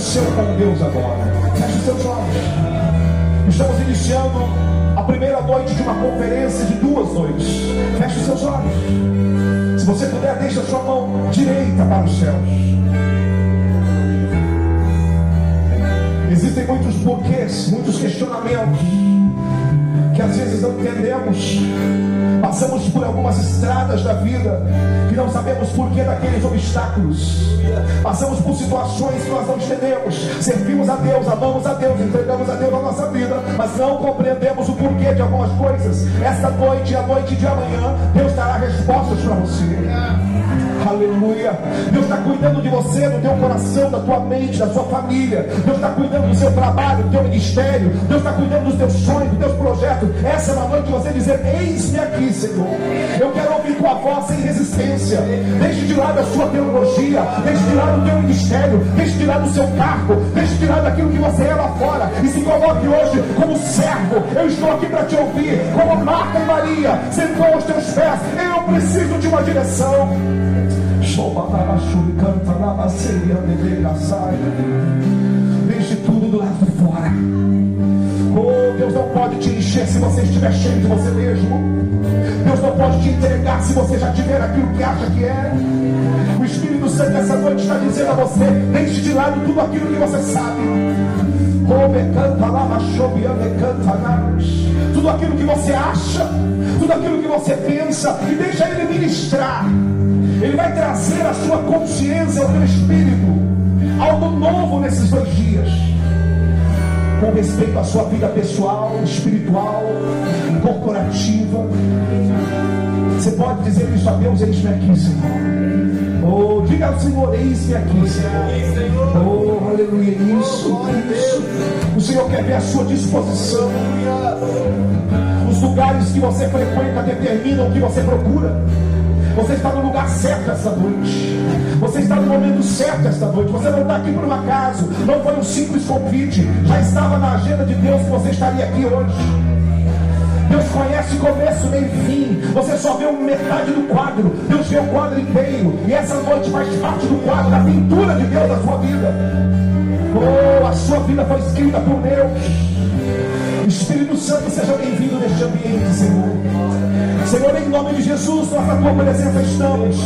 seu com Deus agora. Feche os seus olhos. Estamos iniciando a primeira noite de uma conferência de duas noites. Feche os seus olhos. Se você puder, deixe a sua mão direita para os céus. Existem muitos porquês, muitos questionamentos que às vezes não entendemos. Passamos por algumas estradas da vida que não sabemos porquê daqueles obstáculos. Passamos por situações que nós não entendemos. Servimos a Deus, amamos a Deus, entregamos a Deus a nossa vida, mas não compreendemos o porquê de algumas coisas. Esta noite e a noite de amanhã, Deus dará respostas para você. Aleluia. Deus está cuidando de você, do teu coração, da tua mente, da sua família. Deus está cuidando do seu trabalho, do teu ministério. Deus está cuidando dos teus sonhos, dos teus projetos. Essa é uma noite de você dizer: Eis-me aqui, Senhor. Eu quero ouvir tua voz sem resistência. Deixe de lado a sua teologia. Deixe de lado o teu ministério. Deixe de lado o seu cargo. Deixe de lado aquilo que você é lá fora. E se coloque hoje como servo. Eu estou aqui para te ouvir. Como Marta e Maria sentou aos teus pés. Eu preciso de uma direção. Deixe tudo do lado de fora. Oh, Deus não pode te encher se você estiver cheio de você mesmo. Deus não pode te entregar se você já tiver aquilo que acha que é. O Espírito Santo essa noite está dizendo a você: deixe de lado tudo aquilo que você sabe. Tudo aquilo que você acha, tudo aquilo que você pensa, e deixa ele ministrar. Ele vai trazer a sua consciência, ao teu espírito, algo novo nesses dois dias. Com respeito à sua vida pessoal, espiritual, corporativa. Você pode dizer isso a Deus, eis-me aqui, Senhor. Oh, diga ao Senhor, eis-me aqui, Senhor. Oh, aleluia, isso, isso. O Senhor quer ver a sua disposição. Os lugares que você frequenta determinam o que você procura. Você está no lugar certo esta noite. Você está no momento certo esta noite. Você não está aqui por um acaso. Não foi um simples convite. Já estava na agenda de Deus que você estaria aqui hoje. Deus conhece começo, meio e fim. Você só vê metade do quadro. Deus vê o quadro inteiro. E essa noite faz parte do quadro, da pintura de Deus na sua vida. Oh, a sua vida foi escrita por Deus. Espírito Santo, seja bem-vindo neste ambiente, Senhor. Senhor, em nome de Jesus, nós na tua presença estamos.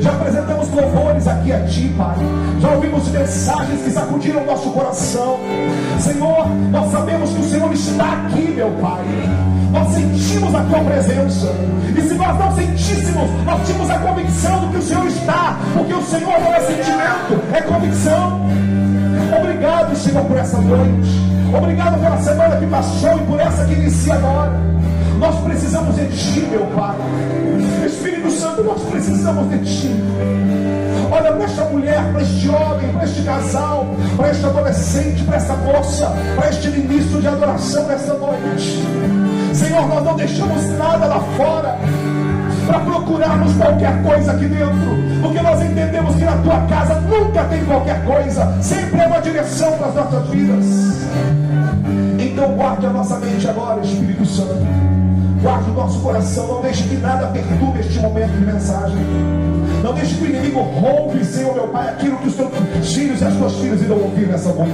Já apresentamos louvores aqui a ti, Pai. Já ouvimos mensagens que sacudiram nosso coração. Senhor, nós sabemos que o Senhor está aqui, meu Pai. Nós sentimos a tua presença. E se nós não sentíssemos, nós tínhamos a convicção do que o Senhor está. Porque o Senhor não é sentimento, é convicção. Obrigado, Senhor, por essa noite. Obrigado pela semana que passou e por essa que inicia agora. Nós precisamos de Ti, meu Pai. Espírito Santo, nós precisamos de Ti. Olha para esta mulher, para este homem, para este casal, para este adolescente, para esta moça, para este ministro de adoração nesta noite. Senhor, nós não deixamos nada lá fora para procurarmos qualquer coisa aqui dentro, porque nós entendemos que na tua casa nunca tem qualquer coisa, sempre é uma direção para as nossas vidas. Então guarde a nossa mente agora, Espírito Santo. Guarde o nosso coração, não deixe que nada perturbe este momento de mensagem. Não deixe que o inimigo roube, Senhor meu Pai, aquilo que os teus filhos e as tuas filhas irão ouvir nessa noite.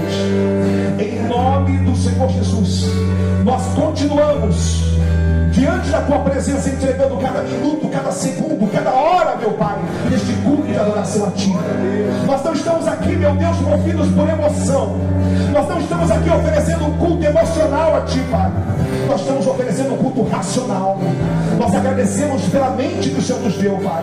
Em nome do Senhor Jesus, nós continuamos diante da tua presença, entregando cada minuto, cada segundo, cada hora, meu Pai, neste culto de adoração a ti. Nós não estamos aqui, meu Deus, movidos por emoção. Nós não estamos aqui oferecendo um culto emocional a ti, Pai. Nós estamos oferecendo um culto racional. Nós agradecemos pela mente que o Senhor nos deu, Pai.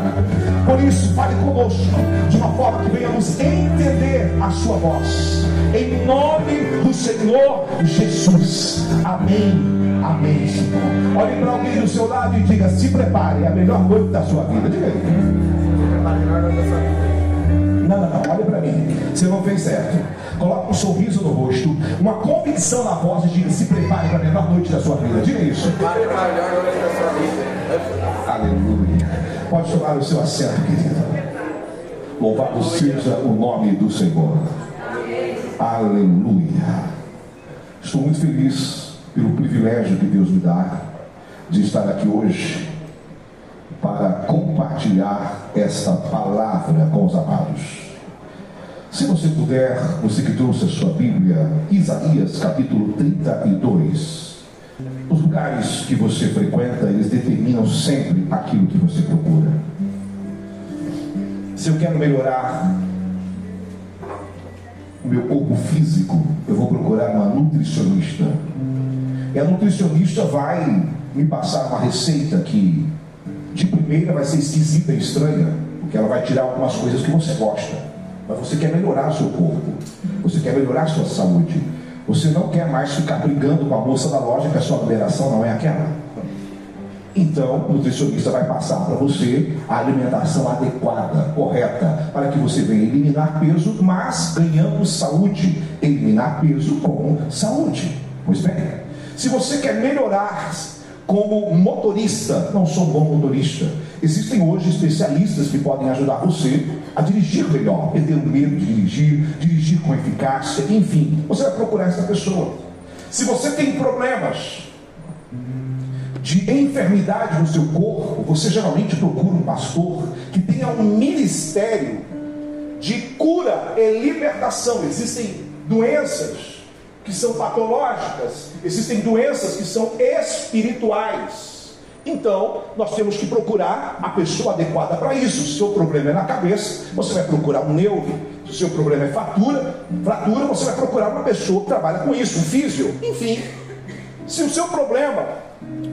Por isso, fale conosco de uma forma que venhamos entender a sua voz. Em nome do Senhor Jesus. Amém. Amém, Senhor. Olhe para alguém do seu lado e diga: se prepare, é a melhor noite da sua vida. Diga aí. Não, não, não, olha para mim. Você não fez certo. Coloque um sorriso no rosto, uma convicção na voz e diga: se prepare para a melhor noite da sua vida. Diga isso. Prepare para a melhor noite da sua vida. Aleluia. Pode tomar o seu assento, querido. Louvado seja o nome do Senhor. Aleluia. Estou muito feliz pelo privilégio que Deus me dá de estar aqui hoje para compartilhar esta palavra com os amados. Se você puder, você que trouxe a sua Bíblia, Isaías capítulo 32. Os lugares que você frequenta, eles determinam sempre aquilo que você procura. Se eu quero melhorar o meu corpo físico, eu vou procurar uma nutricionista. E a nutricionista vai me passar uma receita que de primeira vai ser esquisita e estranha, porque ela vai tirar algumas coisas que você gosta. Mas você quer melhorar o seu corpo, você quer melhorar a sua saúde. Você não quer mais ficar brigando com a moça da loja que a sua numeração não é aquela. Então, o nutricionista vai passar para você a alimentação adequada, correta, para que você venha eliminar peso, mas ganhando saúde. Eliminar peso com saúde. Pois bem, se você quer melhorar como motorista, não sou um bom motorista. Existem hoje especialistas que podem ajudar você a dirigir melhor, perder o medo de dirigir, dirigir com eficácia, enfim, você vai procurar essa pessoa. Se você tem problemas de enfermidade no seu corpo, você geralmente procura um pastor que tenha um ministério de cura e libertação. Existem doenças que são patológicas, existem doenças que são espirituais. Então, nós temos que procurar a pessoa adequada para isso. Se o seu problema é na cabeça, você vai procurar um neuro. Se o seu problema é fratura, fratura, você vai procurar uma pessoa que trabalha com isso, um físio. Enfim, se o seu problema,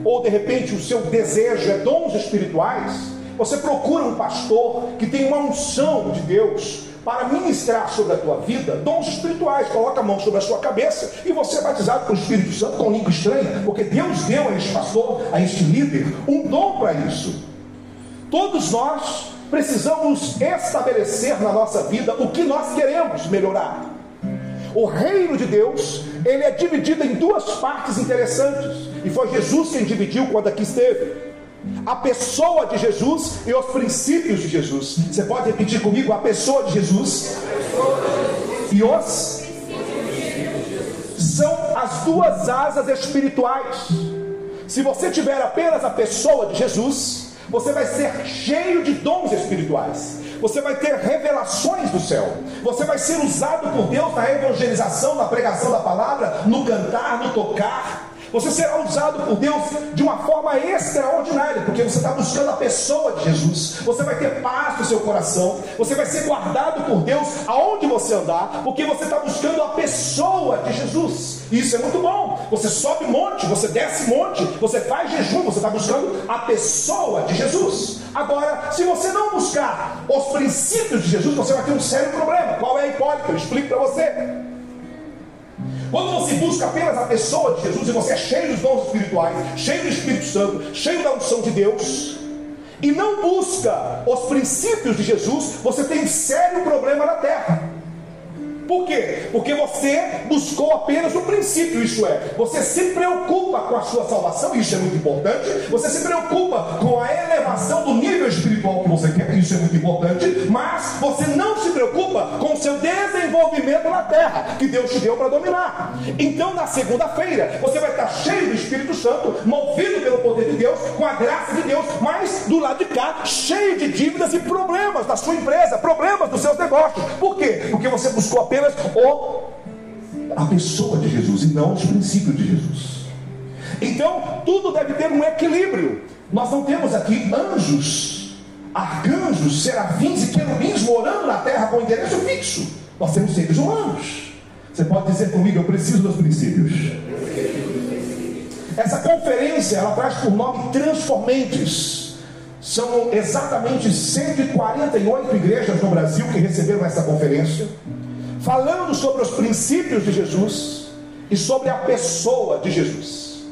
ou de repente o seu desejo é dons espirituais, você procura um pastor que tem uma unção de Deus, para ministrar sobre a tua vida dons espirituais. Coloca a mão sobre a sua cabeça e você é batizado com o Espírito Santo com língua estranha, porque Deus deu a este pastor, a este líder, um dom para isso. Todos nós precisamos estabelecer na nossa vida o que nós queremos melhorar. O reino de Deus, ele é dividido em duas partes interessantes, e foi Jesus quem dividiu quando aqui esteve a pessoa de Jesus e os princípios de Jesus. Você pode repetir comigo? A pessoa de Jesus e os são as duas asas espirituais. Se você tiver apenas a pessoa de Jesus, você vai ser cheio de dons espirituais. Você vai ter revelações do céu. Você vai ser usado por Deus na evangelização, na pregação da palavra, no cantar, no tocar. Você será usado por Deus de uma forma extraordinária, porque você está buscando a pessoa de Jesus. Você vai ter paz no seu coração. Você vai ser guardado por Deus aonde você andar, porque você está buscando a pessoa de Jesus. Isso é muito bom. Você sobe monte, você desce monte, você faz jejum, você está buscando a pessoa de Jesus. Agora, se você não buscar os princípios de Jesus, você vai ter um sério problema. Qual é a hipótese? Eu explico para você. Quando você busca apenas a pessoa de Jesus e você é cheio dos dons espirituais, cheio do Espírito Santo, cheio da unção de Deus, e não busca os princípios de Jesus, você tem um sério problema na terra. Por quê? Porque você buscou apenas o princípio, isso é, você se preocupa com a sua salvação, isso é muito importante, você se preocupa com a elevação do nível espiritual que você quer, isso é muito importante, mas você não se preocupa com o seu desenvolvimento na terra, que Deus te deu para dominar. Então, na segunda-feira, você vai estar cheio do Espírito Santo, movido pelo poder de Deus, com a graça de Deus, mas do lado de cá, cheio de dívidas e problemas da sua empresa, problemas dos seus negócios. Por quê? Porque você buscou apenas apenas o, a pessoa de Jesus e não os princípios de Jesus. Então, tudo deve ter um equilíbrio. Nós não temos aqui anjos, arcanjos, serafins e querubins morando na terra com endereço fixo. Nós temos seres humanos. Você pode dizer comigo, eu preciso dos princípios. Essa conferência, ela traz por nome Transformentes. São exatamente 148 igrejas no Brasil que receberam essa conferência falando sobre os princípios de Jesus e sobre a pessoa de Jesus.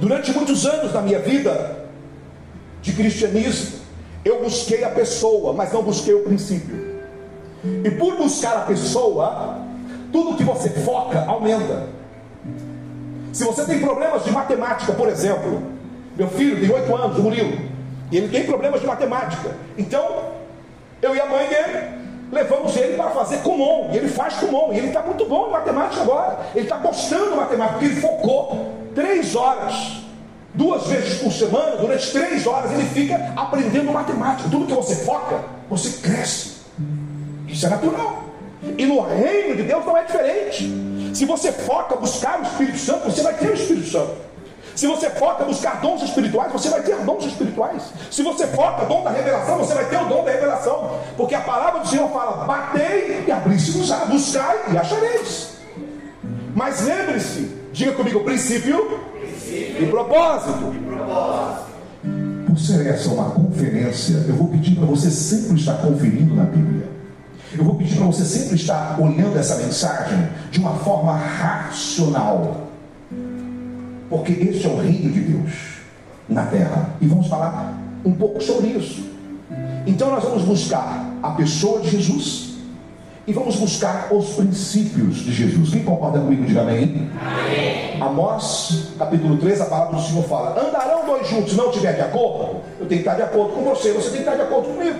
Durante muitos anos da minha vida de cristianismo, eu busquei a pessoa, mas não busquei o princípio. E por buscar a pessoa, tudo que você foca aumenta. Se você tem problemas de matemática, por exemplo, meu filho tem oito anos, o Murilo, e ele tem problemas de matemática. Então, eu e a mãe dele levamos ele para fazer Kumon, e ele faz Kumon, e ele está muito bom em matemática agora, ele está gostando de matemática, porque ele focou três horas, duas vezes por semana, durante três horas, ele fica aprendendo matemática. Tudo que você foca, você cresce. Isso é natural. E no reino de Deus não é diferente. Se você foca buscar o Espírito Santo, você vai ter o Espírito Santo. Se você foca buscar dons espirituais, você vai ter dons espirituais. Se você foca dom da revelação, você vai ter o dom da revelação. Porque a palavra do Senhor fala: batei e abri-se-vos-á, buscai e achareis. Mas lembre-se, diga comigo, princípio, princípio. e propósito. E propósito. Por ser essa uma conferência, eu vou pedir para você sempre estar conferindo na Bíblia. Eu vou pedir para você sempre estar olhando essa mensagem de uma forma racional. Porque este é o reino de Deus na terra. E vamos falar um pouco sobre isso. Então nós vamos buscar a pessoa de Jesus e vamos buscar os princípios de Jesus. Quem concorda comigo, diga amém. amém. Amós, capítulo 3, a palavra do Senhor fala: Andarão dois juntos, não tiver de acordo, eu tenho que estar de acordo com você, você tem que estar de acordo comigo.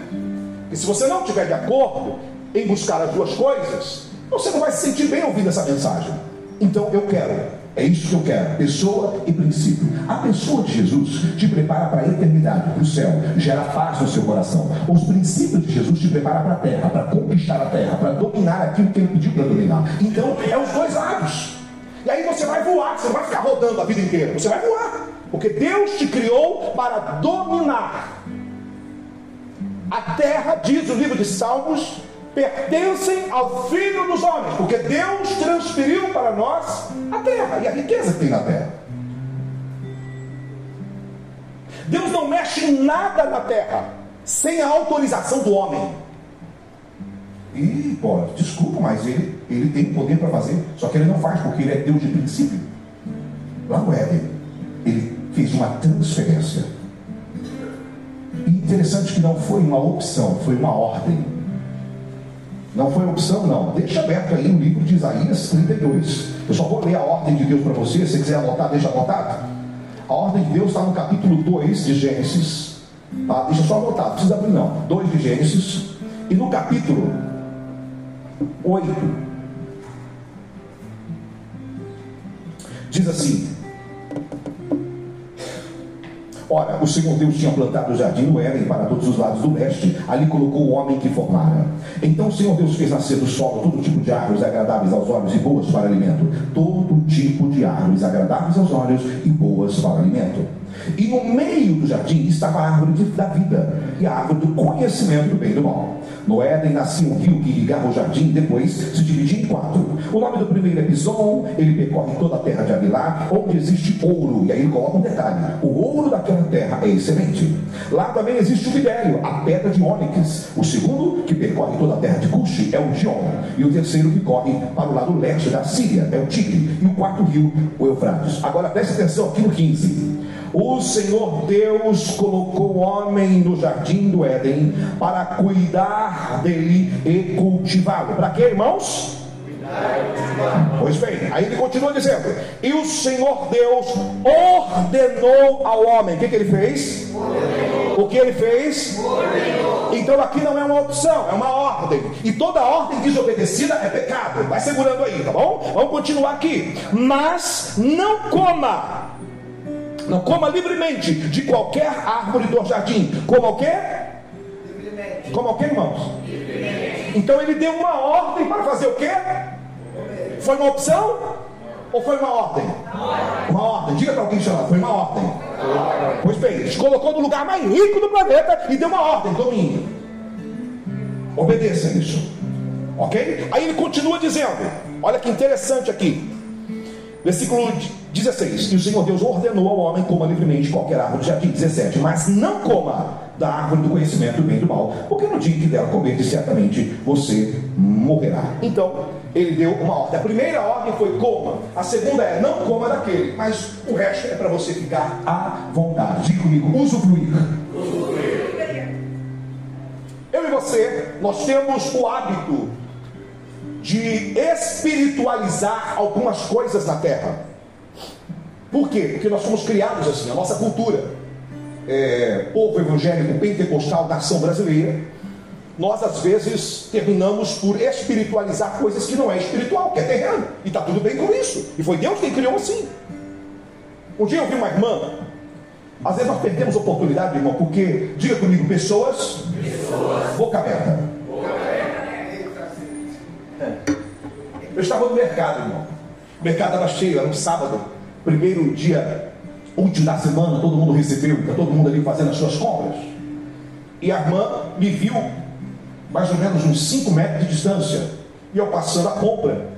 E se você não tiver de acordo em buscar as duas coisas, você não vai se sentir bem ouvindo essa mensagem. Então eu quero é isso que eu quero, pessoa e princípio. A pessoa de Jesus te prepara para a eternidade, para o céu, gera paz no seu coração. Os princípios de Jesus te preparam para a terra, para conquistar a terra, para dominar aquilo que ele pediu para dominar. Então, é os dois lados. E aí você vai voar, você não vai ficar rodando a vida inteira, você vai voar. Porque Deus te criou para dominar. A terra, diz o livro de Salmos, pertencem ao Filho dos homens, porque Deus transferiu para nós a terra e a riqueza que tem na terra. Deus não mexe em nada na terra sem a autorização do homem. E, pô, desculpa, mas ele, ele tem poder para fazer, só que ele não faz porque ele é Deus de princípio. Lá no Éden, ele fez uma transferência. E interessante que não foi uma opção, foi uma ordem. Não foi opção, não. Deixa aberto aí o livro de Isaías 32. Eu só vou ler a ordem de Deus para você. Se quiser anotar, deixa anotado. A ordem de Deus está no capítulo 2 de Gênesis. Tá? Deixa só anotar, não precisa abrir não. 2 de Gênesis. E no capítulo 8. Diz assim: Ora, o Senhor Deus tinha plantado o jardim no Éden para todos os lados do leste, ali colocou o homem que formara. Então o Senhor Deus fez nascer do solo todo tipo de árvores agradáveis aos olhos e boas para alimento. Todo tipo de árvores agradáveis aos olhos e boas para alimento. E no meio do jardim estava a árvore da vida e a árvore do conhecimento do bem e do mal. No Éden nascia um rio que irrigava o jardim depois se dividia em quatro. O nome do primeiro é Bison, ele percorre toda a terra de Avilá, onde existe ouro. E aí ele coloca um detalhe: o ouro daquela terra é excelente. Lá também existe o Bidélio, a pedra de ônix. O segundo, que percorre toda a terra de Cuxi, é o Gion. E o terceiro, que corre para o lado leste da Síria, é o Tigre. E o quarto rio, o Eufrates. Agora preste atenção aqui no 15. O Senhor Deus colocou o homem no jardim do Éden para cuidar dele e cultivá-lo. Para quê, irmãos? Pois bem, aí ele continua dizendo: E o Senhor Deus ordenou ao homem. O que, que ele fez? Ordenou. O que ele fez? Ordenou. Então aqui não é uma opção, é uma ordem. E toda ordem desobedecida é pecado. Vai segurando aí, tá bom? Vamos continuar aqui. Mas não coma não coma livremente de qualquer árvore do jardim. Coma o quê? Livremente. Coma o quê, irmãos? Livremente. Então ele deu uma ordem para fazer o quê? Foi uma opção? Ou foi uma ordem? Uma ordem. Diga para alguém chamar. Foi uma ordem. Pois bem, ele colocou no lugar mais rico do planeta e deu uma ordem. Domínio. Obedeça isso. Ok? Aí ele continua dizendo: Olha que interessante aqui. Versículo 16: E o Senhor Deus ordenou ao homem coma livremente qualquer árvore do jardim. 17: Mas não coma da árvore do conhecimento do bem e do mal, porque no dia que dela comer, certamente você morrerá. Então, ele deu uma ordem. A primeira ordem foi coma, a segunda é não coma daquele, mas o resto é para você ficar à vontade. Diga comigo, usufruir. usufruir. Eu e você, nós temos o hábito de espiritualizar algumas coisas na terra. Por quê? Porque nós somos criados assim, a nossa cultura, é, povo evangélico pentecostal, nação brasileira, nós às vezes terminamos por espiritualizar coisas que não é espiritual, que é terreno, e está tudo bem com isso, e foi Deus quem criou assim. Um dia eu vi uma irmã, às vezes nós perdemos oportunidade, irmão, porque, diga comigo, pessoas, pessoas. boca aberta. Eu estava no mercado, irmão. O mercado estava cheio, era um sábado, primeiro dia útil da semana, todo mundo recebeu, está todo mundo ali fazendo as suas compras. E a irmã me viu mais ou menos uns 5 metros de distância. E eu passando a compra.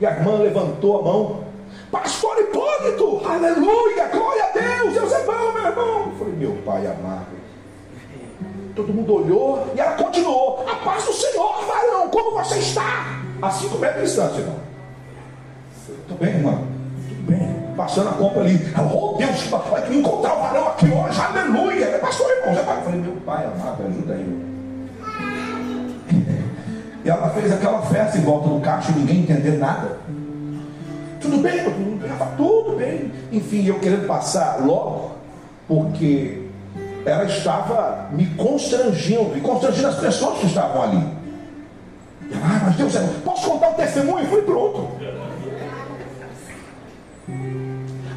E a irmã levantou a mão. Pastor Hipólito, aleluia, glória a Deus, Deus é bom, meu irmão. Eu falei, meu pai amado. Todo mundo olhou e ela continuou. A paz do Senhor, varão, como você está? A 5 metros de distância, irmão. Tudo bem, irmão? Tudo bem. Passando a compra ali. Oh Deus, vai encontrar o varão aqui hoje, aleluia. É pastor, irmão. Eu falei, meu pai amado, ajuda aí. E ela fez aquela festa em volta do e ninguém entendeu nada. Tudo bem, tudo bem, tudo bem. Enfim, eu querendo passar logo, porque ela estava me constrangendo, e constrangendo as pessoas que estavam ali. Ah, mas Deus, posso contar o testemunho? Foi pronto.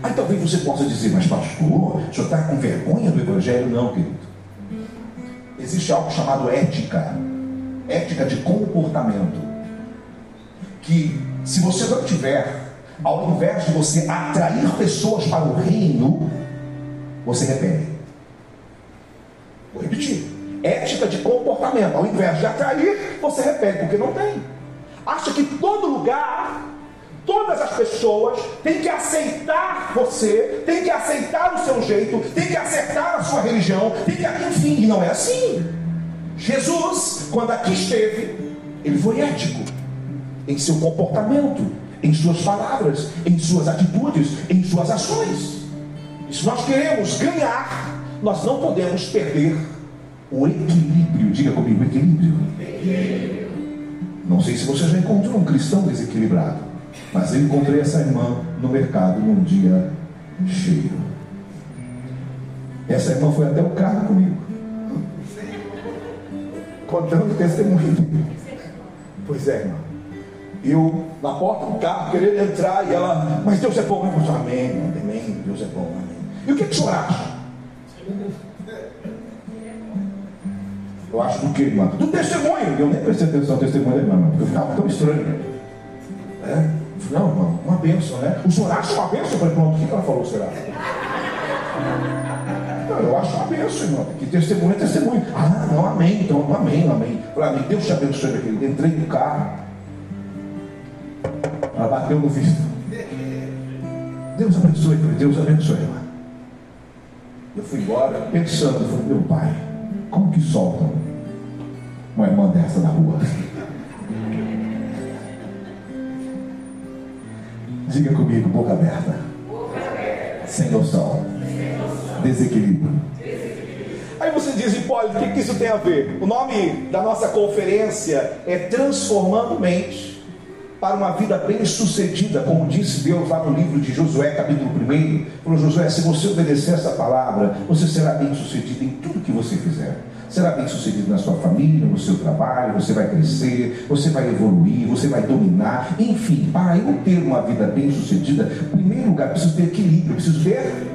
Aí talvez você possa dizer, mas pastor, o senhor está com vergonha do Evangelho? Não, querido. Existe algo chamado ética ética de comportamento. Que se você não tiver, ao invés de você atrair pessoas para o reino, você repele. Vou repetir. Ética de comportamento. Ao invés de atrair, você repele, porque não tem. Acha que todo lugar, todas as pessoas têm que aceitar você, têm que aceitar o seu jeito, têm que aceitar a sua religião, tem que, enfim, e não é assim. Jesus, quando aqui esteve, ele foi ético em seu comportamento, em suas palavras, em suas atitudes, em suas ações. E se nós queremos ganhar, nós não podemos perder o equilíbrio. Diga comigo, equilíbrio. Não sei se você já encontrou um cristão desequilibrado, mas eu encontrei essa irmã no mercado num dia cheio. Essa irmã foi até o carro comigo contando testemunho. Pois é, irmão. Eu, na porta do carro, querendo entrar, e ela, mas Deus é bom? Eu amém, amém, Deus é bom, amém. E o que, que o senhor acha? Eu acho do que, irmão? Do testemunho. Eu nem prestei atenção no testemunho da irmã, porque eu ficava tão estranho. É? Não, irmão, uma bênção, né? O senhor acha uma bênção? Eu falei, pronto, o que ela falou, será? eu acho uma bênção, irmão. Que testemunho é testemunho. Ah, não, amém. Então, amém, amém. Falei, amém. Deus te abençoe, meu querido. Entrei no carro. Ela bateu no visto. Deus abençoe, Deus abençoe, irmão. Eu fui embora pensando, falei, meu pai, como que soltam uma irmã dessa na rua? Diga comigo, boca aberta. Sem noção desequilíbrio. Aí você diz, Hipólito, o que, que isso tem a ver? O nome da nossa conferência é Transformando Mente para uma vida bem sucedida, como disse Deus lá no livro de Josué, capítulo 1. Falou, Josué, se você obedecer essa palavra, você será bem sucedido em tudo que você fizer. Será bem sucedido na sua família, no seu trabalho, você vai crescer, você vai evoluir, você vai dominar. Enfim, para eu ter uma vida bem sucedida, em primeiro lugar, preciso ter equilíbrio, preciso ter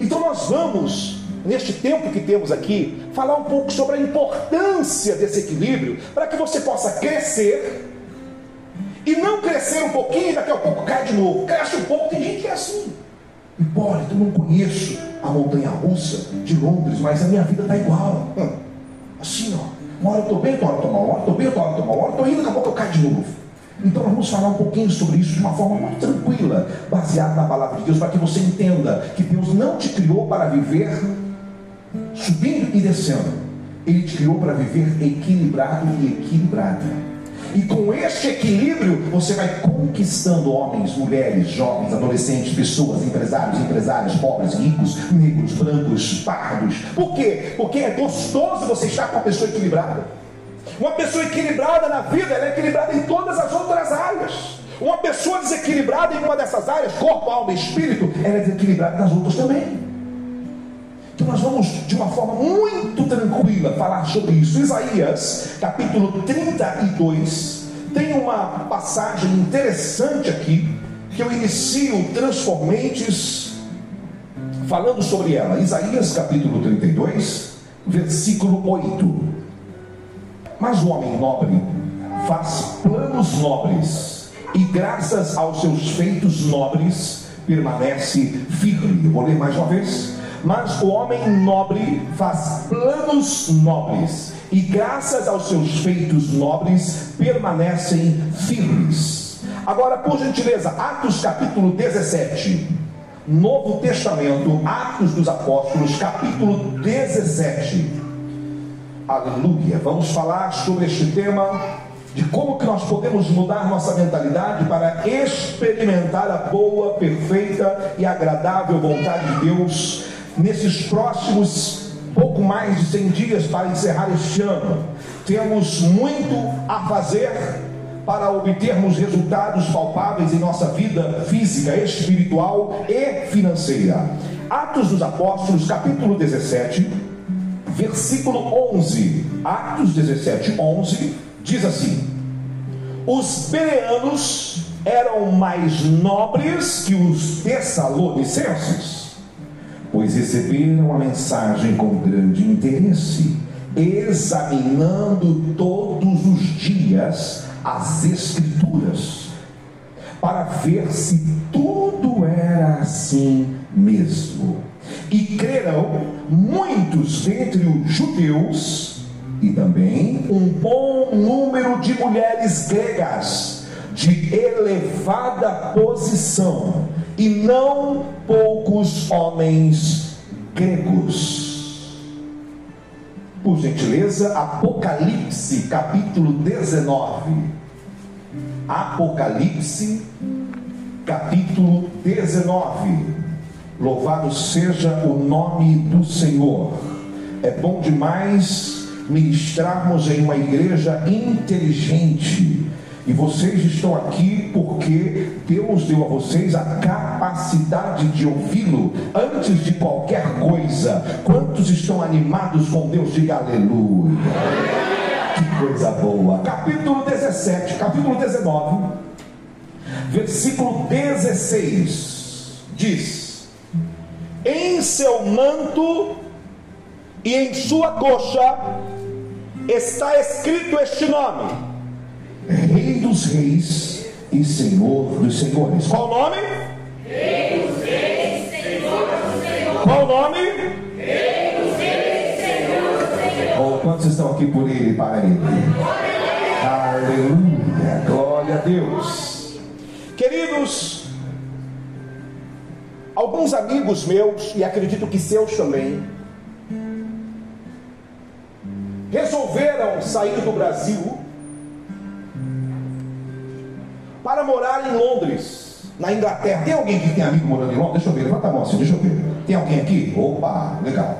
então nós vamos, neste tempo que temos aqui, falar um pouco sobre a importância desse equilíbrio para que você possa crescer e não crescer um pouquinho e daqui a pouco cai de novo. Cresce um pouco, tem gente que é assim. Hipólito, eu não conheço a montanha russa de Londres, mas a minha vida está igual. Hum. Assim, ó. Uma hora eu estou bem, outra hora eu estou mal, uma hora eu estou bem, outra hora eu estou mal, uma hora eu estou indo, daqui a pouco eu caio de novo. Então nós vamos falar um pouquinho sobre isso de uma forma muito tranquila, baseada na palavra de Deus, para que você entenda que Deus não te criou para viver subindo e descendo. Ele te criou para viver equilibrado e equilibrada. E com este equilíbrio, você vai conquistando homens, mulheres, jovens, adolescentes, pessoas, empresários, empresárias, pobres, ricos, negros, brancos, pardos. Por quê? Porque é gostoso você estar com uma pessoa equilibrada. Uma pessoa equilibrada na vida, ela é equilibrada em todas as outras áreas. Uma pessoa desequilibrada em uma dessas áreas, corpo, alma espírito, ela é desequilibrada nas outras também. Então nós vamos, de uma forma muito tranquila, falar sobre isso. Isaías, capítulo 32, tem uma passagem interessante aqui, que eu inicio Transformentes falando sobre ela. Isaías, capítulo 32, versículo 8. Mas o homem nobre faz planos nobres e, graças aos seus feitos nobres, permanece firme. Eu vou ler mais uma vez. Mas o homem nobre faz planos nobres e, graças aos seus feitos nobres, permanecem firmes. Agora, por gentileza, Atos capítulo 17. Novo Testamento, Atos dos Apóstolos, capítulo 17. Aleluia. Vamos falar sobre este tema de como que nós podemos mudar nossa mentalidade para experimentar a boa, perfeita e agradável vontade de Deus nesses próximos pouco mais de 100 dias para encerrar este ano. Temos muito a fazer para obtermos resultados palpáveis em nossa vida física, espiritual e financeira. Atos dos Apóstolos, capítulo 17, versículo 11. Atos 17, 11 diz assim: Os bereanos eram mais nobres que os tessalonicenses, pois receberam a mensagem com grande interesse, examinando todos os dias as Escrituras, para ver se tudo era assim mesmo. E creram muitos dentre os judeus e também um bom número de mulheres gregas de elevada posição e não poucos homens gregos. Por gentileza, Apocalipse capítulo 19. Apocalipse capítulo 19. Louvado seja o nome do Senhor. É bom demais ministrarmos em uma igreja inteligente. E vocês estão aqui porque Deus deu a vocês a capacidade de ouvi-lo antes de qualquer coisa. Quantos estão animados com Deus? Diga aleluia. Que coisa boa. Capítulo 17, capítulo 19, versículo 16 diz: em seu manto e em sua coxa está escrito este nome: Rei dos Reis e Senhor dos Senhores. Qual o nome? Rei dos Reis, Senhor dos Senhores. Qual o nome? Rei dos Reis, Senhor dos Senhores. Oh, quantos estão aqui por ele para ele? Aleluia, glória a Deus. Queridos, Alguns amigos meus, e acredito que seus também, resolveram sair do Brasil para morar em Londres, na Inglaterra. Tem alguém que tem amigo morando em Londres? Deixa eu ver, levanta a mão assim, deixa eu ver. Tem alguém aqui? Opa, legal.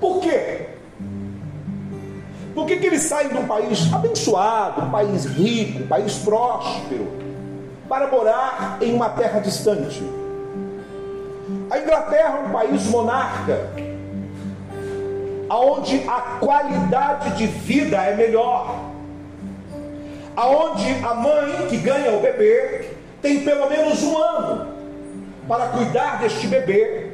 Por quê? Por que, que eles saem de um país abençoado, um país rico, um país próspero? para morar em uma terra distante. A Inglaterra é um país monarca, aonde a qualidade de vida é melhor, aonde a mãe que ganha o bebê tem pelo menos um ano para cuidar deste bebê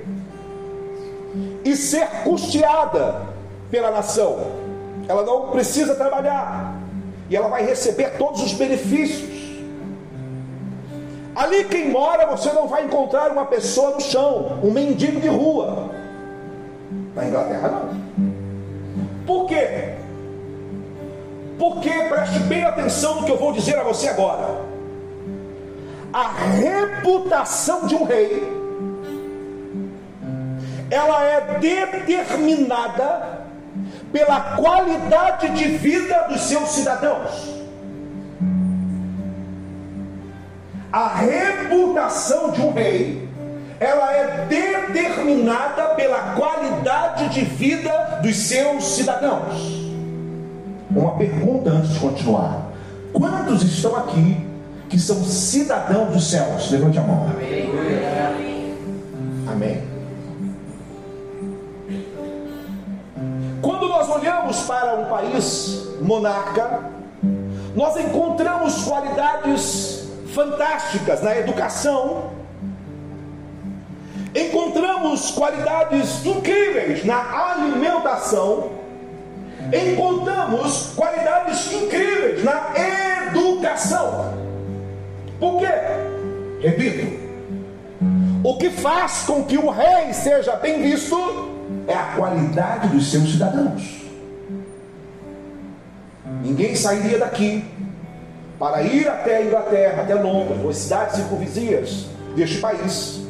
e ser custeada pela nação. Ela não precisa trabalhar e ela vai receber todos os benefícios Ali quem mora, você não vai encontrar uma pessoa no chão, um mendigo de rua. Na Inglaterra não. Por quê? Porque preste bem atenção no que eu vou dizer a você agora. A reputação de um rei ela é determinada pela qualidade de vida dos seus cidadãos. a reputação de um rei ela é determinada pela qualidade de vida dos seus cidadãos. Uma pergunta antes de continuar: quantos estão aqui que são cidadãos dos céus? Levante a mão. Amém. Quando nós olhamos para um país monarca, nós encontramos qualidades fantásticas na educação, encontramos qualidades incríveis na alimentação encontramos qualidades incríveis na educação. Por quê? Repito, o que faz com que o rei seja bem visto é a qualidade dos seus cidadãos. Ninguém sairia daqui para ir até a Inglaterra, até Londres, ou cidades circunvizinhas deste país,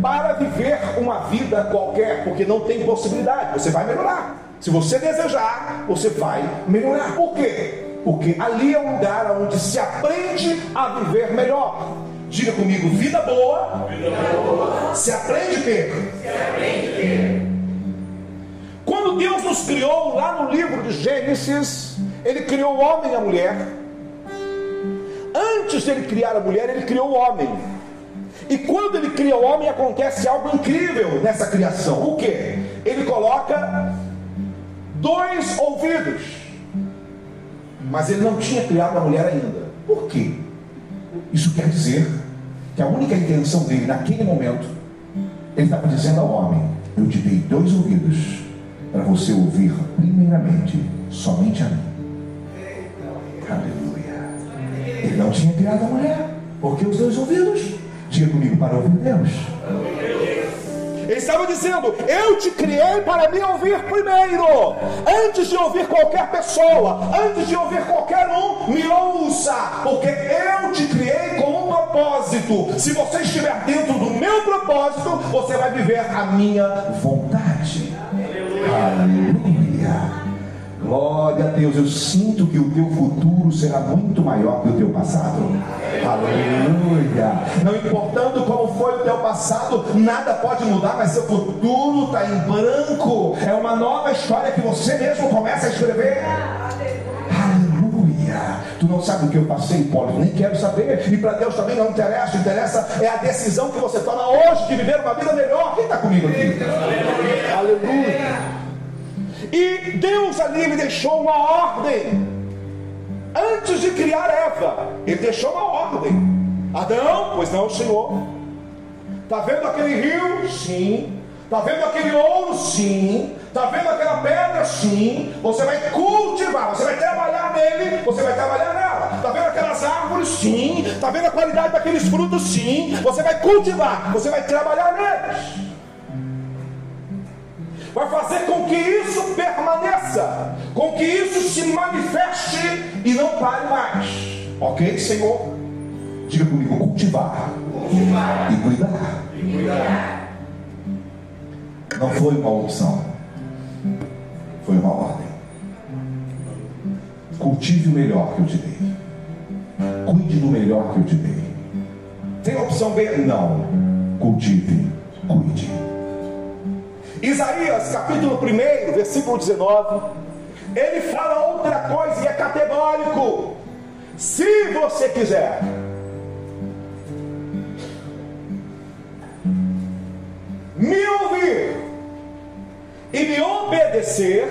para viver uma vida qualquer, porque não tem possibilidade. Você vai melhorar. Se você desejar, você vai melhorar. Por quê? Porque ali é um lugar onde se aprende a viver melhor. Diga comigo, vida boa, vida boa. se aprende a ter. Se aprende. Quando Deus nos criou lá no livro de Gênesis, Ele criou o homem e a mulher. Antes de Ele criar a mulher, Ele criou o homem. E quando Ele cria o homem, acontece algo incrível nessa criação. O que? Ele coloca dois ouvidos. Mas Ele não tinha criado a mulher ainda. Por quê? Isso quer dizer que a única intenção dele naquele momento, ele estava dizendo ao homem: Eu te dei dois ouvidos para você ouvir primeiramente somente a mim. Aleluia. Ele não tinha criado a mulher, porque os dois ouvidos. Diga comigo para ouvir Deus. Ele estava dizendo: Eu te criei para me ouvir primeiro. Antes de ouvir qualquer pessoa, antes de ouvir qualquer um, me ouça, porque eu te criei com um propósito. Se você estiver dentro do meu propósito, você vai viver a minha vontade. Aleluia. Glória a Deus, eu sinto que o teu futuro será muito maior que o teu passado. Aleluia. Não importando como foi o teu passado, nada pode mudar, mas seu futuro está em branco. É uma nova história que você mesmo começa a escrever. Tu não sabe o que eu passei, Paulo, nem quero saber. E para Deus também não interessa. Interessa é a decisão que você toma hoje de viver uma vida melhor. Quem está comigo aqui? Aleluia. Aleluia. E Deus ali me deixou uma ordem. Antes de criar Eva, ele deixou uma ordem. Adão, pois não, Senhor. Está vendo aquele rio? Sim. Está vendo aquele ouro? Sim. Está vendo aquela pedra? Sim. Você vai cultivar, você vai trabalhar nele, você vai trabalhar nela. Está vendo aquelas árvores? Sim. Está vendo a qualidade daqueles frutos? Sim. Você vai cultivar, você vai trabalhar neles vai fazer com que isso permaneça, com que isso se manifeste e não pare mais. Ok, Senhor? Diga comigo: cultivar, cultivar. E, cuidar. e cuidar. Não foi uma opção, foi uma ordem. Cultive o melhor que eu te dei. Cuide do melhor que eu te dei. Tem opção B? Não. Cultive, cuide. Isaías capítulo 1, versículo 19, ele fala outra coisa e é categórico. Se você quiser, me ouvir e me obedecer,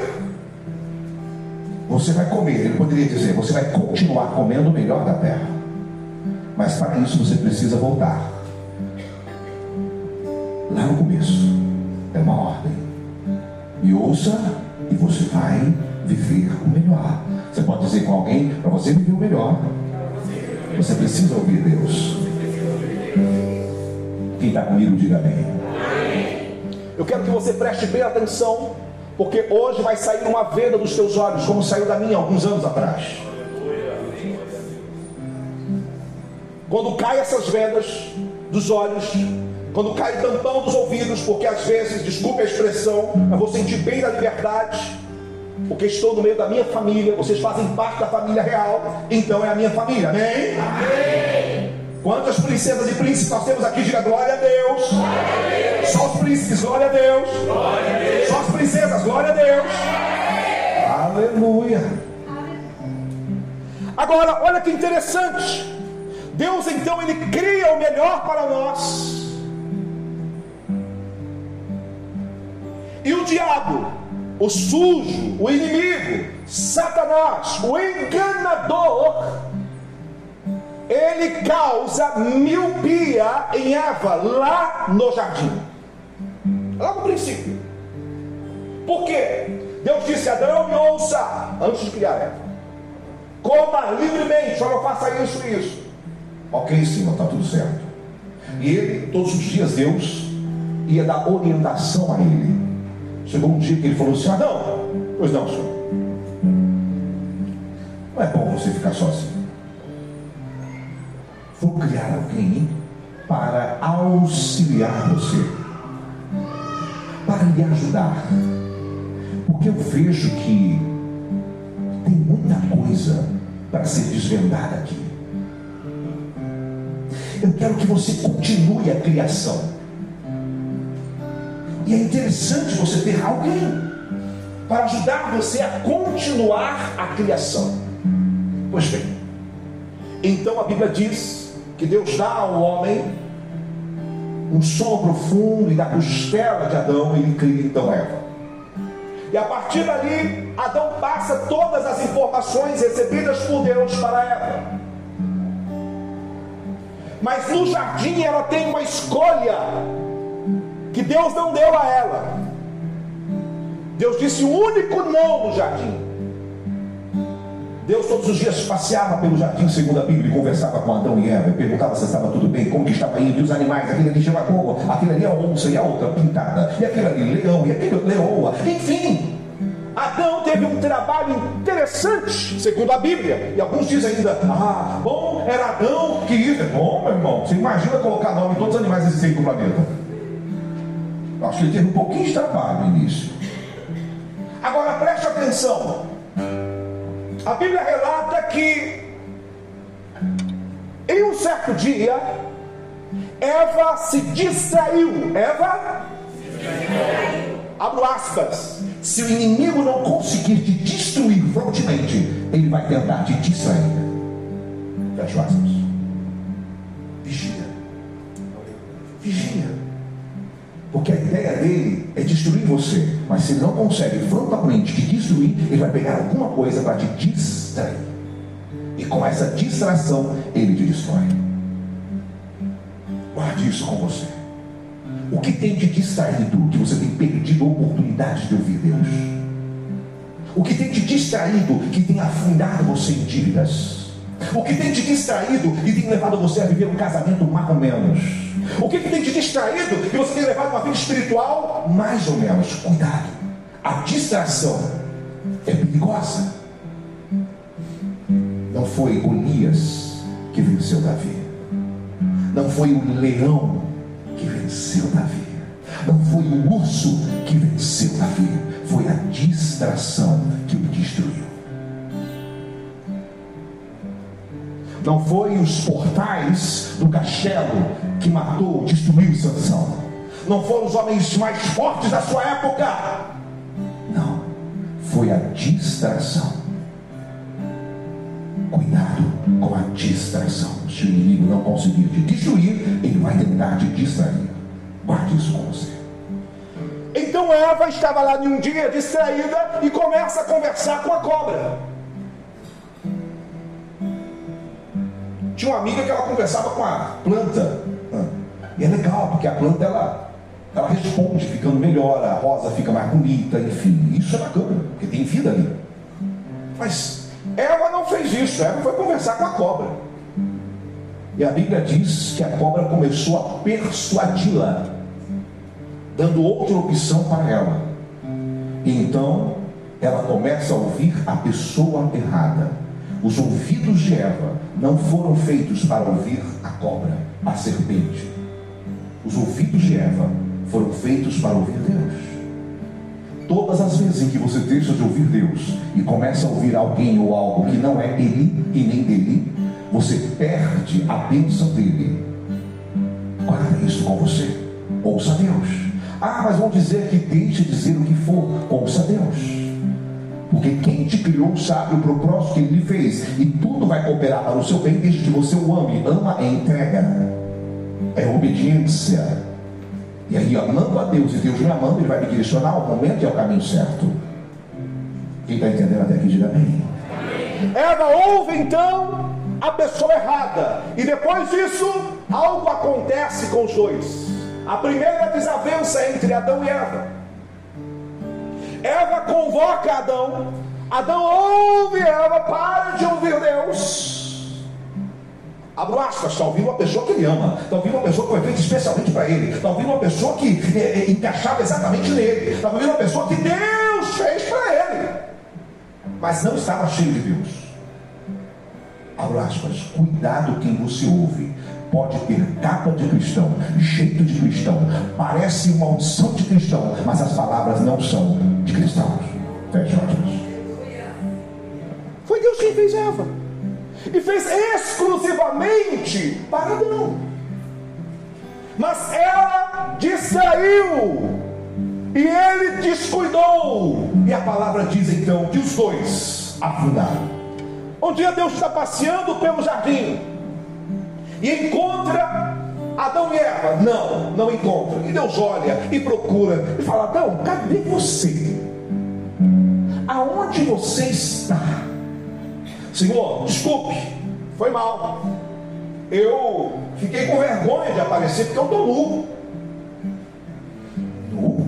você vai comer. Ele poderia dizer: você vai continuar comendo o melhor da terra. Mas para isso você precisa voltar lá no começo é uma ordem. Me ouça e você vai viver o melhor. Você pode dizer com alguém, para você viver o melhor, você precisa ouvir Deus. Quem está comigo, diga bem. Eu quero que você preste bem atenção, porque hoje vai sair uma venda dos teus olhos, como saiu da minha alguns anos atrás. Quando caem essas vendas dos olhos, quando cai tampão dos ouvidos, porque às vezes, desculpe a expressão, eu vou sentir bem da liberdade, porque estou no meio da minha família, vocês fazem parte da família real, então é a minha família, amém? amém. Quantas princesas e príncipes nós temos aqui? Diga glória a Deus. Glória a Deus. Só os príncipes, glória a Deus. Glória a Deus. Só as princesas, glória a Deus. Aleluia. Agora, olha que interessante. Deus então ele cria o melhor para nós. E o diabo, o sujo, o inimigo, Satanás, o enganador, ele causa miopia em Eva lá no jardim. Lá no princípio. Por quê? Deus disse: Adão, me ouça antes de criar Eva. Coma livremente, não faça isso e isso. Ok, Senhor, está tudo certo. E ele, todos os dias, Deus ia dar orientação a ele. Chegou um dia que ele falou assim: Adão, pois não, senhor. Não é bom você ficar sozinho. Vou criar alguém para auxiliar você, para lhe ajudar. Porque eu vejo que tem muita coisa para ser desvendada aqui. Eu quero que você continue a criação. É interessante você ter alguém para ajudar você a continuar a criação. Pois bem, então a Bíblia diz que Deus dá ao homem um sono profundo e da costela de Adão ele cria então Eva. E a partir dali, Adão passa todas as informações recebidas por Deus para Eva. Mas no jardim ela tem uma escolha que Deus não deu a ela. Deus disse o único não no jardim. Deus todos os dias passeava pelo jardim, segundo a Bíblia, e conversava com Adão e Eva, e perguntava se estava tudo bem, como que estava indo, e os animais, aquele ali chama como, aquele ali é onça, e a outra pintada, e aquele ali leão, e aquele leoa, enfim. Adão teve um trabalho interessante, segundo a Bíblia. E alguns dizem ainda, ah, bom, era Adão que isso. É bom, meu irmão, você imagina colocar nome em todos os animais existentes no planeta. Que ele teve um pouquinho de trabalho no início. Agora preste atenção. A Bíblia relata que em um certo dia Eva se distraiu. Eva? Abro aspas. Se o inimigo não conseguir te destruir fortemente, ele vai tentar te distrair. Fecha aspas. Vigia. Vigia. Porque a ideia dele é destruir você. Mas se ele não consegue frontalmente te destruir, ele vai pegar alguma coisa para te distrair. E com essa distração, ele te destrói. Guarde isso com você. O que tem te distraído que você tem perdido a oportunidade de ouvir Deus? O que tem te distraído que tem afundado você em dívidas? O que tem te distraído e tem levado você a viver um casamento mais ou menos? O que, tem te distraído e você tem levado uma vida espiritual mais ou menos? Cuidado, a distração é perigosa. Não foi Golias que venceu Davi, não foi o leão que venceu Davi, não foi o urso que venceu Davi, foi a distração que o destruiu. Não foi os portais do castelo que matou, destruiu Sansão. Não foram os homens mais fortes da sua época. Não. Foi a distração. Cuidado com a distração. Se o inimigo não conseguir te destruir, ele vai tentar te distrair. Guarde isso com você. Então Eva estava lá em um dia distraída e começa a conversar com a cobra. Tinha uma amiga que ela conversava com a planta. E é legal, porque a planta ela, ela responde ficando melhor, a rosa fica mais bonita, enfim. Isso é bacana, porque tem vida ali. Mas Eva não fez isso, Eva foi conversar com a cobra. E a Bíblia diz que a cobra começou a persuadi-la, dando outra opção para ela. E então ela começa a ouvir a pessoa errada. Os ouvidos de Eva não foram feitos para ouvir a cobra, a serpente. Os ouvidos de Eva foram feitos para ouvir Deus. Todas as vezes em que você deixa de ouvir Deus e começa a ouvir alguém ou algo que não é Ele e nem dele, você perde a bênção dele. Guarda isso com você. Ouça Deus. Ah, mas vão dizer que deixe dizer o que for. Ouça Deus. Porque quem te criou sabe o propósito que ele lhe fez. E tudo vai cooperar para o seu bem desde que você o ame. Ama é entrega. É obediência. E aí, amando a Deus e Deus me amando, Ele vai me direcionar ao momento e ao caminho certo. Quem está entendendo até aqui, diga amém. Eva ouve então a pessoa errada. E depois disso, algo acontece com os dois. A primeira desavença entre Adão e Eva. Eva convoca Adão. Adão ouve Eva, para de ouvir Deus. Abro aspas, está ouvindo uma pessoa que ele ama, está ouvindo uma pessoa que foi feita especialmente para ele, está ouvindo uma pessoa que é, é, encaixava exatamente nele, está ouvindo uma pessoa que Deus fez para ele, mas não estava cheio de Deus. Abro aspas, cuidado quem você ouve, pode ter capa de cristão, jeito de cristão, parece uma audição de cristão, mas as palavras não são de cristãos. Fecha. Foi Deus quem fez Eva. E fez exclusivamente para Adão. Mas ela distraiu. E ele descuidou. E a palavra diz então que os dois afundaram. Um dia Deus está passeando pelo jardim e encontra Adão e Eva. Não, não encontra. E Deus olha e procura e fala: Adão, cadê você? Aonde você está? Senhor, desculpe, foi mal. Eu fiquei com vergonha de aparecer porque eu estou nu. Nu?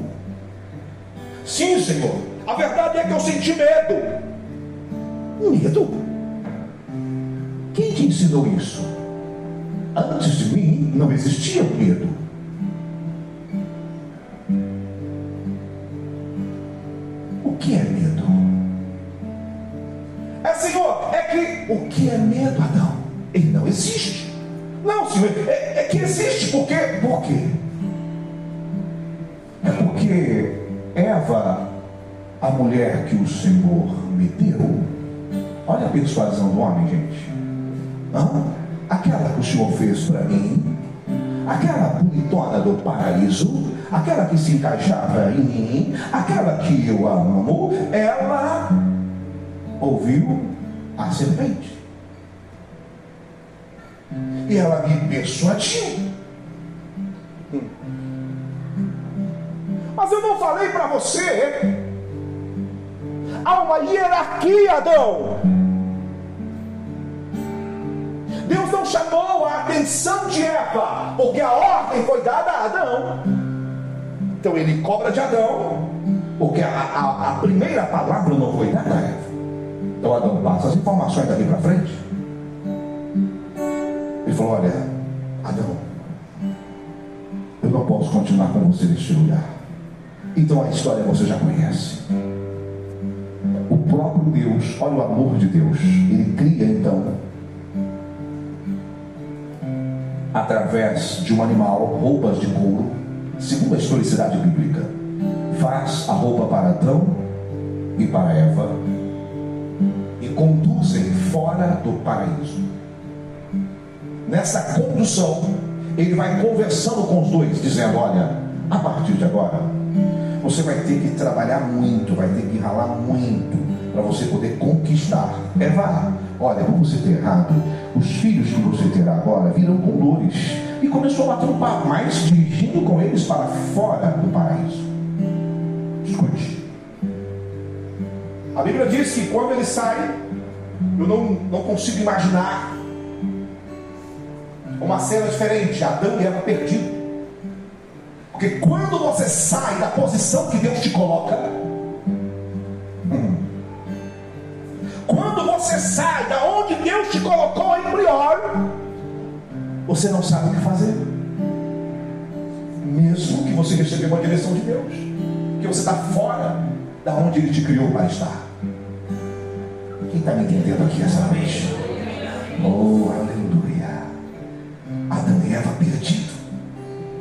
Sim, Senhor. A verdade é que eu senti medo. Medo? Quem te ensinou isso? Antes de mim não existia medo. O que é medo? É, Senhor, é que o que é medo, Adão? Ele não existe. Não, Senhor, é, é que existe. Por quê? Por quê? É porque Eva, a mulher que o Senhor me deu, olha a persuasão do homem, gente. Hã? Aquela que o Senhor fez para mim, aquela bonitona do paraíso, aquela que se encaixava em mim, aquela que eu amo, ela ouviu a serpente. E ela me persuadiu. Mas eu não falei para você. Há uma hierarquia, Adão. Deus não chamou a atenção de Eva, porque a ordem foi dada a Adão. Então ele cobra de Adão, porque a, a, a primeira palavra não foi dada a Eva. Então Adão passa as informações daqui para frente. Ele falou: Olha, Adão, eu não posso continuar com você neste lugar. Então a história você já conhece. O próprio Deus, olha o amor de Deus, ele cria então através de um animal, roupas de couro, segundo a historicidade bíblica, faz a roupa para Adão e para Eva e conduzem fora do paraíso. Nessa condução, ele vai conversando com os dois, dizendo: Olha, a partir de agora, você vai ter que trabalhar muito, vai ter que ralar muito para você poder conquistar. Eva, olha, como você ter errado, os filhos que você terá agora virão com dores. E começou a bater um papo, mas dirigindo com eles para fora do paraíso. Escute. A Bíblia diz que quando ele sai, eu não, não consigo imaginar uma cena diferente. Adão e Eva perdidos. Porque quando você sai da posição que Deus te coloca, quando você sai da onde Deus te colocou em prior, você não sabe o que fazer. Mesmo que você receba uma direção de Deus, que você está fora da onde Ele te criou para estar. Quem está me entendendo aqui essa noite? Oh, aleluia. Adão e Eva perdido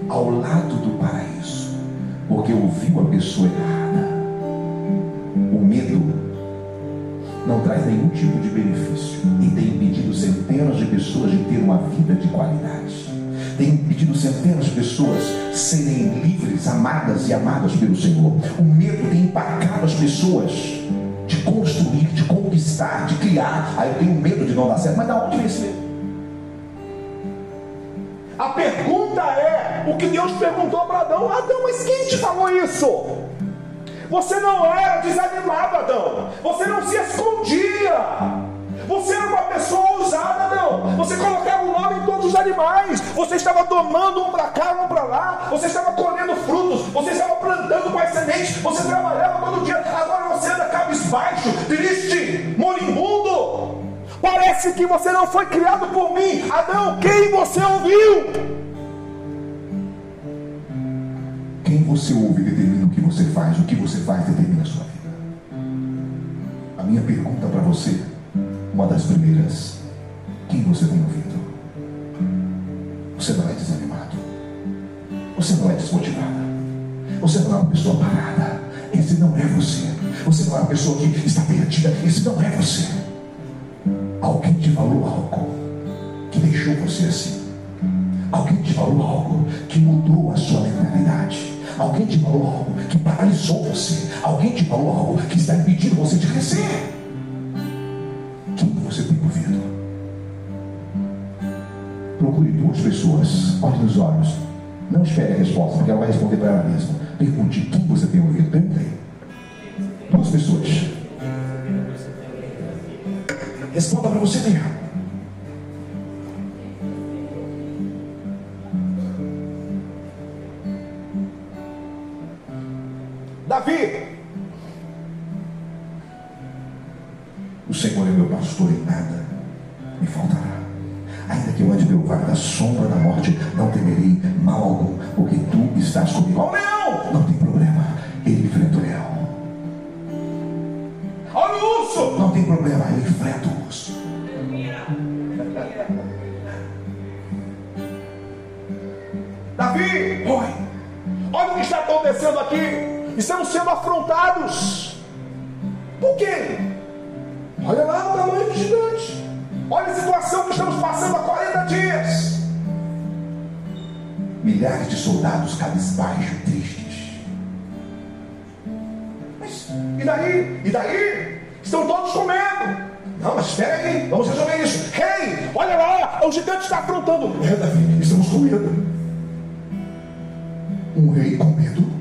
ao lado do paraíso, porque ouviu a pessoa errada. Não traz nenhum tipo de benefício e tem impedido centenas de pessoas de ter uma vida de qualidade. Tem impedido centenas de pessoas serem livres, amadas e amadas pelo Senhor. O medo tem empacado as pessoas de construir, de conquistar, de criar. Aí eu tenho medo de não dar certo. Mas da onde vem esse medo? A pergunta é o que Deus perguntou para Adão: Adão, mas quem te falou isso? Você não era desanimado, Adão. Você não se escondia. Você era uma pessoa ousada, não. Você colocava o nome em todos os animais. Você estava tomando um para cá, um para lá. Você estava colhendo frutos. você estava plantando com as sementes, você trabalhava todo dia, agora você anda cabisbaixo, triste, moribundo. Parece que você não foi criado por mim. Adão, quem você ouviu? Quem você ouve determina você faz, o que você faz determina a sua vida. A minha pergunta para você, uma das primeiras, quem você tem ouvido? Você não é desanimado. Você não é desmotivada. Você não é uma pessoa parada. Esse não é você. Você não é uma pessoa que está perdida. Esse não é você. Alguém te falou algo que deixou você assim. Alguém te falou algo que mudou a sua mentalidade. Alguém falou algo que paralisou você. Alguém falou algo que está impedindo você de crescer. Quem você tem ouvido? Procure duas pessoas, olhe nos olhos. Não espere a resposta, porque ela vai responder para ela mesma. Pergunte quem você tem ouvido. Perguntei. Duas pessoas. Responda para você mesmo. Davi. O Senhor é meu pastor e nada me faltará. Ainda que eu ande pelo vale da sombra da morte, não temerei mal algum, porque tu estás comigo. Ó leão! Não tem problema, ele enfrenta o leão. Olha o urso! Não tem problema, ele enfrenta o urso. Davi, oi, olha o que está acontecendo aqui. Estamos sendo afrontados. Por quê? Olha lá o tamanho do gigante. Olha a situação que estamos passando há 40 dias. Milhares de soldados cabisbaixo, tristes. Mas e daí? E daí? Estão todos comendo. Não, mas espera aí, vamos resolver isso. Rei, hey, olha lá, o gigante está afrontando. É, Davi, estamos com medo. Um rei com medo?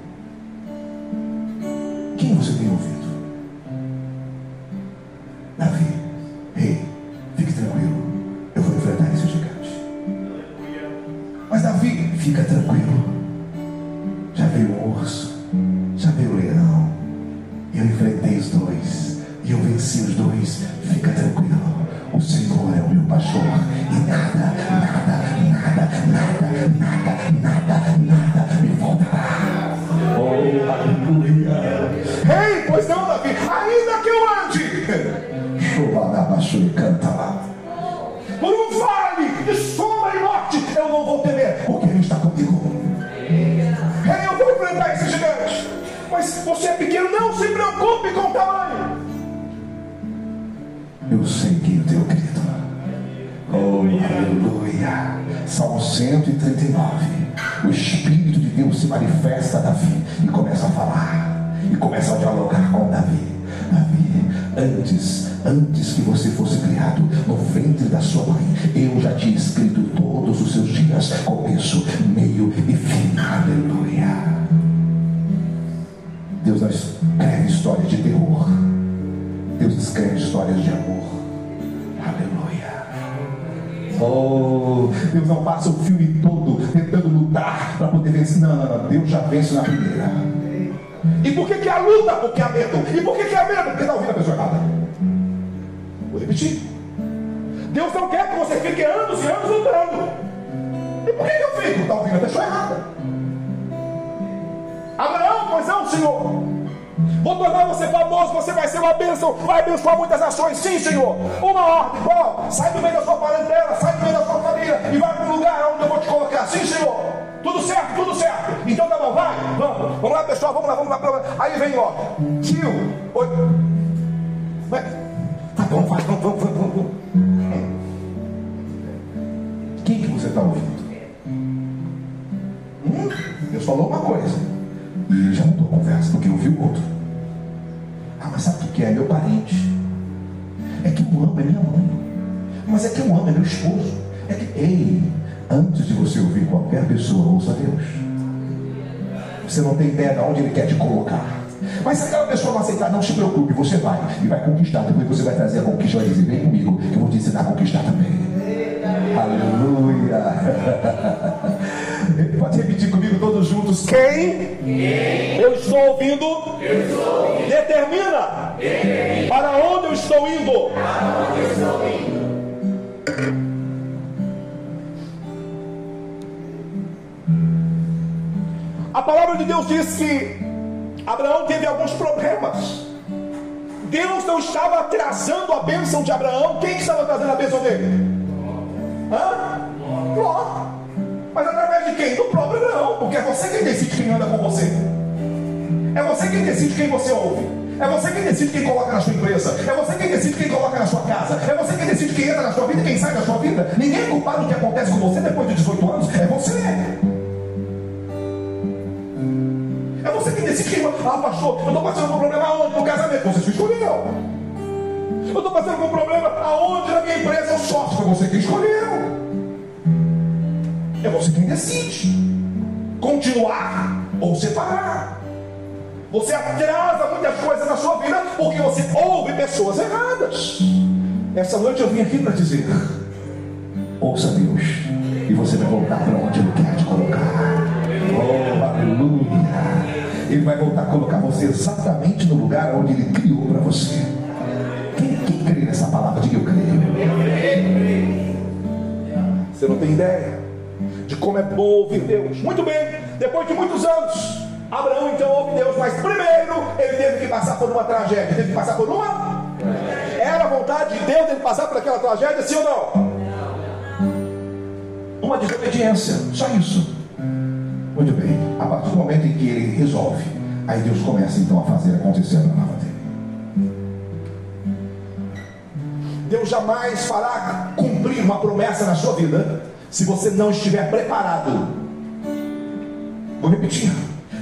Tornar você famoso, você vai ser uma bênção, vai abençoar muitas nações. Sim, Senhor. Uma ordem, qual? Sai do meio da sua parentela, sai do meio da sua família e vai para o lugar onde eu vou te colocar. Sim, Senhor. Tudo certo, tudo certo. Então tá bom, vai, vamos. Vamos lá, pessoal, vamos lá, vamos lá. Aí vem, ó. Tio. Meu parente. É que o amo é minha mãe. Mas é que o amo é meu esposo. É que, ei, antes de você ouvir qualquer pessoa, ouça Deus. Você não tem ideia de onde Ele quer te colocar. Mas se aquela pessoa não aceitar, não se preocupe, você vai e vai conquistar. Depois você vai trazer a conquista e dizer: Vem comigo, que eu vou te ensinar a conquistar também. Aleluia. Pode repetir comigo todos juntos. Quem? Eu estou ouvindo? Determina. Para onde eu estou indo? A palavra de Deus diz que Abraão teve alguns problemas. Deus não estava trazendo a bênção de Abraão. Quem estava trazendo a bênção dele? Hã? Ló. Mas através de quem? Do próprio Abraão. Porque é você quem decide quem anda com você. É você quem decide quem você ouve. É você quem decide quem coloca na sua empresa. É você quem decide quem coloca na sua casa. É você quem decide quem entra na sua vida e quem sai da sua vida. Ninguém é culpado do que acontece com você depois de 18 anos. É você. É você quem decide quem. Ah, pastor, eu estou passando por um problema aonde? No casamento. Você se escolheu. Eu estou passando por um problema aonde na minha empresa? O sócio. Foi você quem escolheu. É você quem decide. Continuar ou separar. Você atrasa muitas coisas na sua vida porque você ouve pessoas erradas. Essa noite eu vim aqui para dizer: ouça Deus e você vai voltar para onde Ele quer te colocar. Oh, aleluia! Ele vai voltar a colocar você exatamente no lugar onde Ele criou para você. Quem, quem crê nessa palavra? Diga eu creio. Você não tem ideia de como é bom ouvir Deus. Muito bem, depois de muitos anos, Abraão então ouve Deus, mas primeiro ele teve que passar por uma tragédia. Teve que passar por uma? Era a vontade de Deus ele passar por aquela tragédia, sim ou não? Uma desobediência, só isso. Muito bem, a partir do momento em que ele resolve, aí Deus começa então a fazer acontecer na palavra dele. Deus jamais fará cumprir uma promessa na sua vida se você não estiver preparado. Vou repetir.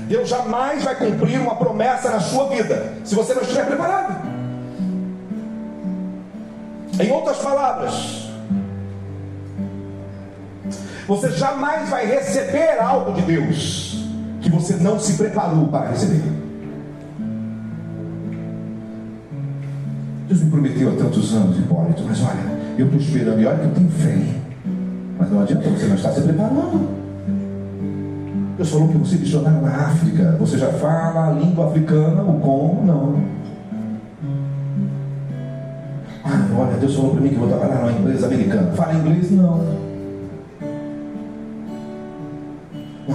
Deus jamais vai cumprir uma promessa na sua vida se você não estiver preparado. Em outras palavras, você jamais vai receber algo de Deus que você não se preparou para receber. Deus me prometeu há tantos anos, Hipólito, mas olha, eu estou esperando e olha que eu tenho fé. Mas não adianta, você não está se preparando. Deus falou que você missionário na África. Você já fala a língua africana, o como? Não. Ah, olha, Deus falou para mim que vou trabalhar numa empresa americana. Fala inglês? Não.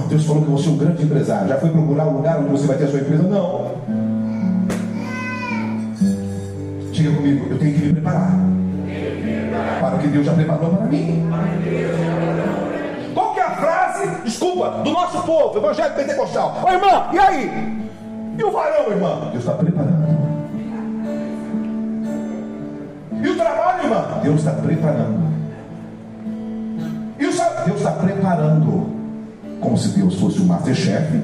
Deus falou que você é um grande empresário. Já foi procurar o lugar onde você vai ter a sua empresa? Não. Diga comigo, eu tenho que me preparar. Para o que Deus já preparou para mim desculpa, do nosso povo, evangélico pentecostal. Ô irmã, e aí? E o varão, irmã? Deus está preparando. E o trabalho, irmã? Deus está preparando. E o Deus está preparando. Como se Deus fosse o masterchef.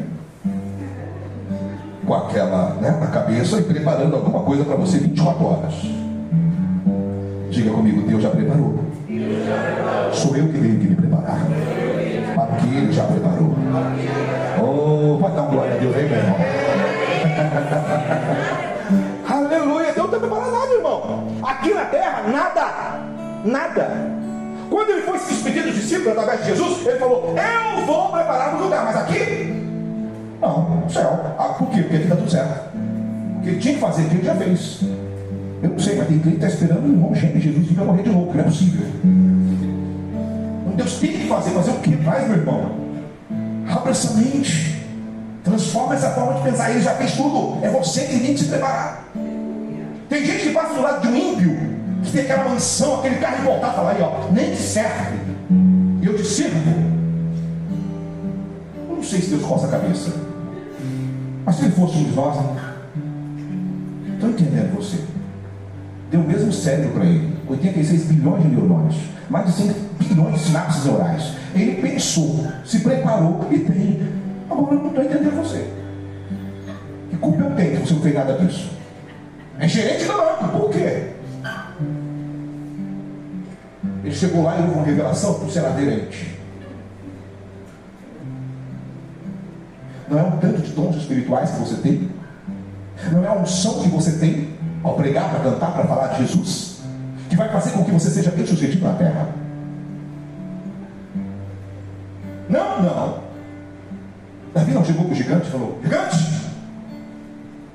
Com aquela né, na cabeça e preparando alguma coisa para você 24 horas. Diga comigo, Deus já preparou. Deus já preparou. Sou eu que tenho que me preparar que ele já preparou. Oh, pode dar um glória a Deus aí, meu irmão. Aleluia, Deus não está preparado nada, irmão. Aqui na terra, nada. Nada. Quando ele foi se despedir dos discípulos através de Jesus, ele falou: Eu vou preparar um lugar, mas aqui? Não, céu. Ah, por quê? Porque aqui está tudo certo. O que ele tinha que fazer, que ele já fez. Eu não sei, mas tem quem está esperando o irmão gêmeo Jesus que vai morrer de que não é possível. Deus tem que fazer, fazer o que? Faz, meu irmão. Abra essa mente. Transforma essa forma de pensar. Ele já fez tudo. É você que tem que se preparar. Tem gente que passa do lado de um ímpio, que tem aquela mansão, aquele carro voltar falar aí, ó, nem te serve. Eu te sirvo. Eu não sei se Deus coça a cabeça. Mas se ele fosse um de nós, estou entendendo você. Deu o mesmo cérebro para ele. 86 bilhões de neurônios. Mais de 100 bilhões de sinapses neurais. Ele pensou, se preparou e tem. Agora eu não estou entendendo você. Que culpa eu tenho que você não fez nada disso? É gerente da banco, por quê? Ele chegou lá e houve uma revelação para ser aderente. Não é um tanto de dons espirituais que você tem? Não é a unção que você tem ao pregar, para cantar, para falar de Jesus? Que vai fazer com que você seja bem sucedido na terra? Não, não. Davi não chegou para o gigante e falou: Gigante,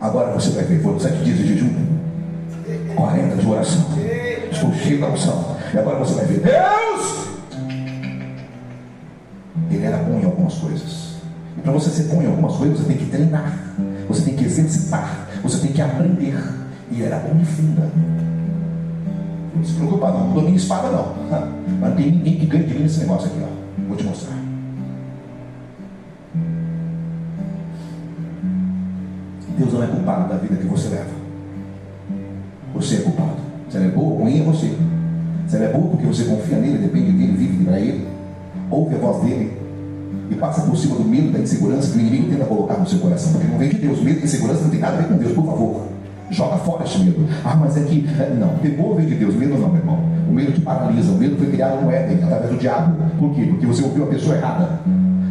agora você vai ver. Foram sete dias de jejum, 40 de oração. Estou cheio da unção. E agora você vai ver: Deus! Ele era bom em algumas coisas. E para você ser bom em algumas coisas, você tem que treinar, você tem que exercitar, você tem que aprender. E era bom de funda. Não se preocupa, não. Não domina espada, não. Mas não tem ninguém que ganhe mim nesse negócio aqui, ó. Vou te mostrar. Deus não é culpado da vida que você leva. Você é culpado. Se ela é boa ou ruim, é você. Se ela é boa porque você confia nele, depende dele, vive para ele, ouve a voz dele e passa por cima do medo, da insegurança que o inimigo tenta colocar no seu coração, porque não vem de Deus. Medo e insegurança não tem nada a ver com Deus, por favor. Joga fora esse medo. Ah, mas é que. Não, temor vem de Deus, medo não, meu irmão. O medo te paralisa. O medo foi criado no Éden, através do diabo. Por quê? Porque você ouviu a pessoa errada.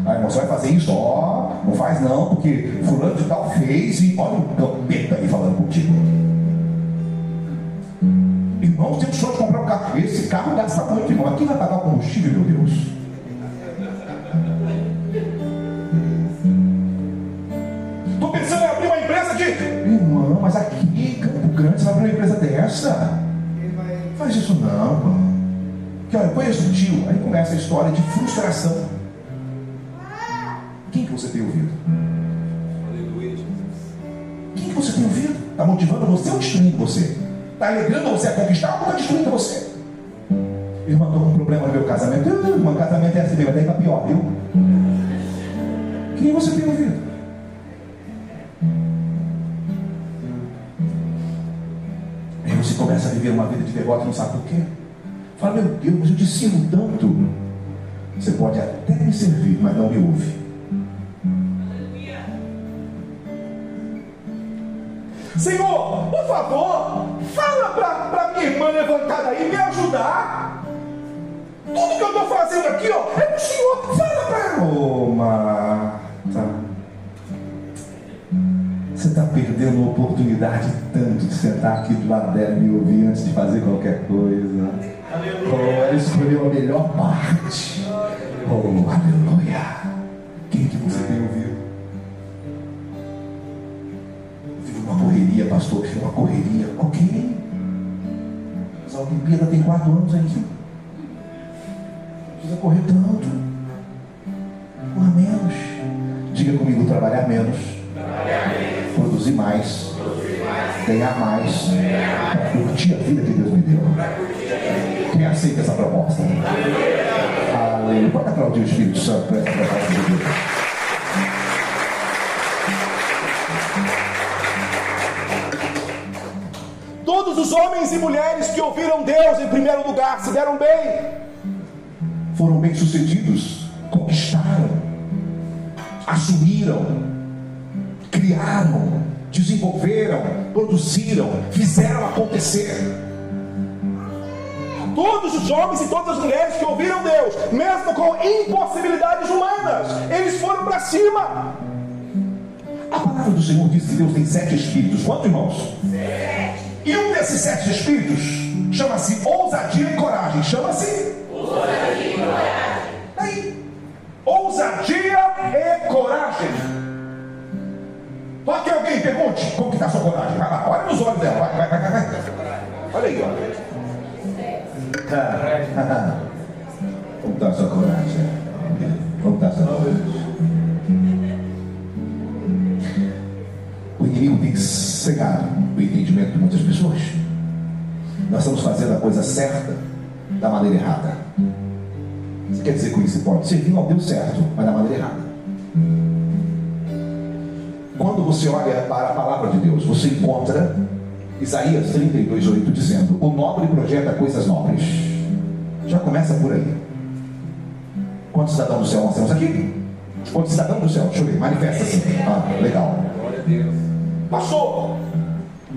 Ah, irmão, você vai fazer isso? Ó, oh, não faz não, porque fulano de tal fez e olha o capeta aí falando contigo. Irmãos, tem sonho de comprar um carro. Esse carro gasta muito, irmão. Mas quem vai pagar o combustível, meu Deus? Faz isso não, mano. Que olha, conheço o tio. Aí começa a história de frustração. Quem que você tem ouvido? Quem que você tem ouvido? Está motivando você ou destruindo você? Está alegrando você a conquistar ou está destruindo você? Irmã, estou com um problema no meu casamento. Irmã, casamento é assim mesmo, daí para pior, viu? Quem você tem ouvido? Você começa a viver uma vida de devoto e não sabe por quê. Fala, meu Deus, eu te sirvo tanto. Você pode até me servir, mas não me ouve. Senhor, por favor, fala para minha irmã levantada aí me ajudar. Tudo que eu estou fazendo aqui, ó, é para o Senhor. Fala para ela. Perdendo uma oportunidade tanto de sentar aqui do lado dela e me ouvir antes de fazer qualquer coisa. Oh, ela escolheu a melhor parte. Oh, aleluia. Quem que você tem ouvido? uma correria, pastor, uma correria. Ok. Mas a Olimpíada tem quatro anos aí. Precisa correr tanto. Corra menos. Diga comigo, trabalhar menos. Produzir mais. Produzir mais. Ganhar mais. Para curtir a vida que Deus me deu. Quem aceita essa proposta? Aleluia. Pode aplaudir o Espírito Santo para essa proposta de Deus. Todos os homens e mulheres que ouviram Deus em primeiro lugar se deram bem, foram bem-sucedidos, conquistaram, assumiram, criaram, desenvolveram, produziram, fizeram acontecer. Todos os homens e todas as mulheres que ouviram Deus, mesmo com impossibilidades humanas, eles foram para cima. A palavra do Senhor diz que Deus tem sete espíritos. Quantos irmãos? Sete. E um desses sete espíritos chama-se ousadia e coragem. Chama-se? Ousadia e coragem. Aí. Ousadia e coragem. Pode que alguém pergunte como que está a sua coragem. Vai olha nos olhos dela. Vai, vai, vai, vai. Olha aí, olha. Como está a sua coragem? Como está a sua coragem? O inimigo tem cegado o entendimento de muitas pessoas. Nós estamos fazendo a coisa certa da maneira errada. Você quer dizer com isso? Pode servir ao Deus certo, mas da maneira errada. Quando você olha para a palavra de Deus, você encontra Isaías 32, 8 dizendo: O nobre projeta coisas nobres. Já começa por aí. Quantos cidadãos do céu nós temos aqui? Quantos cidadãos do céu? Deixa eu ver, manifesta-se. Ah, legal. Pastor,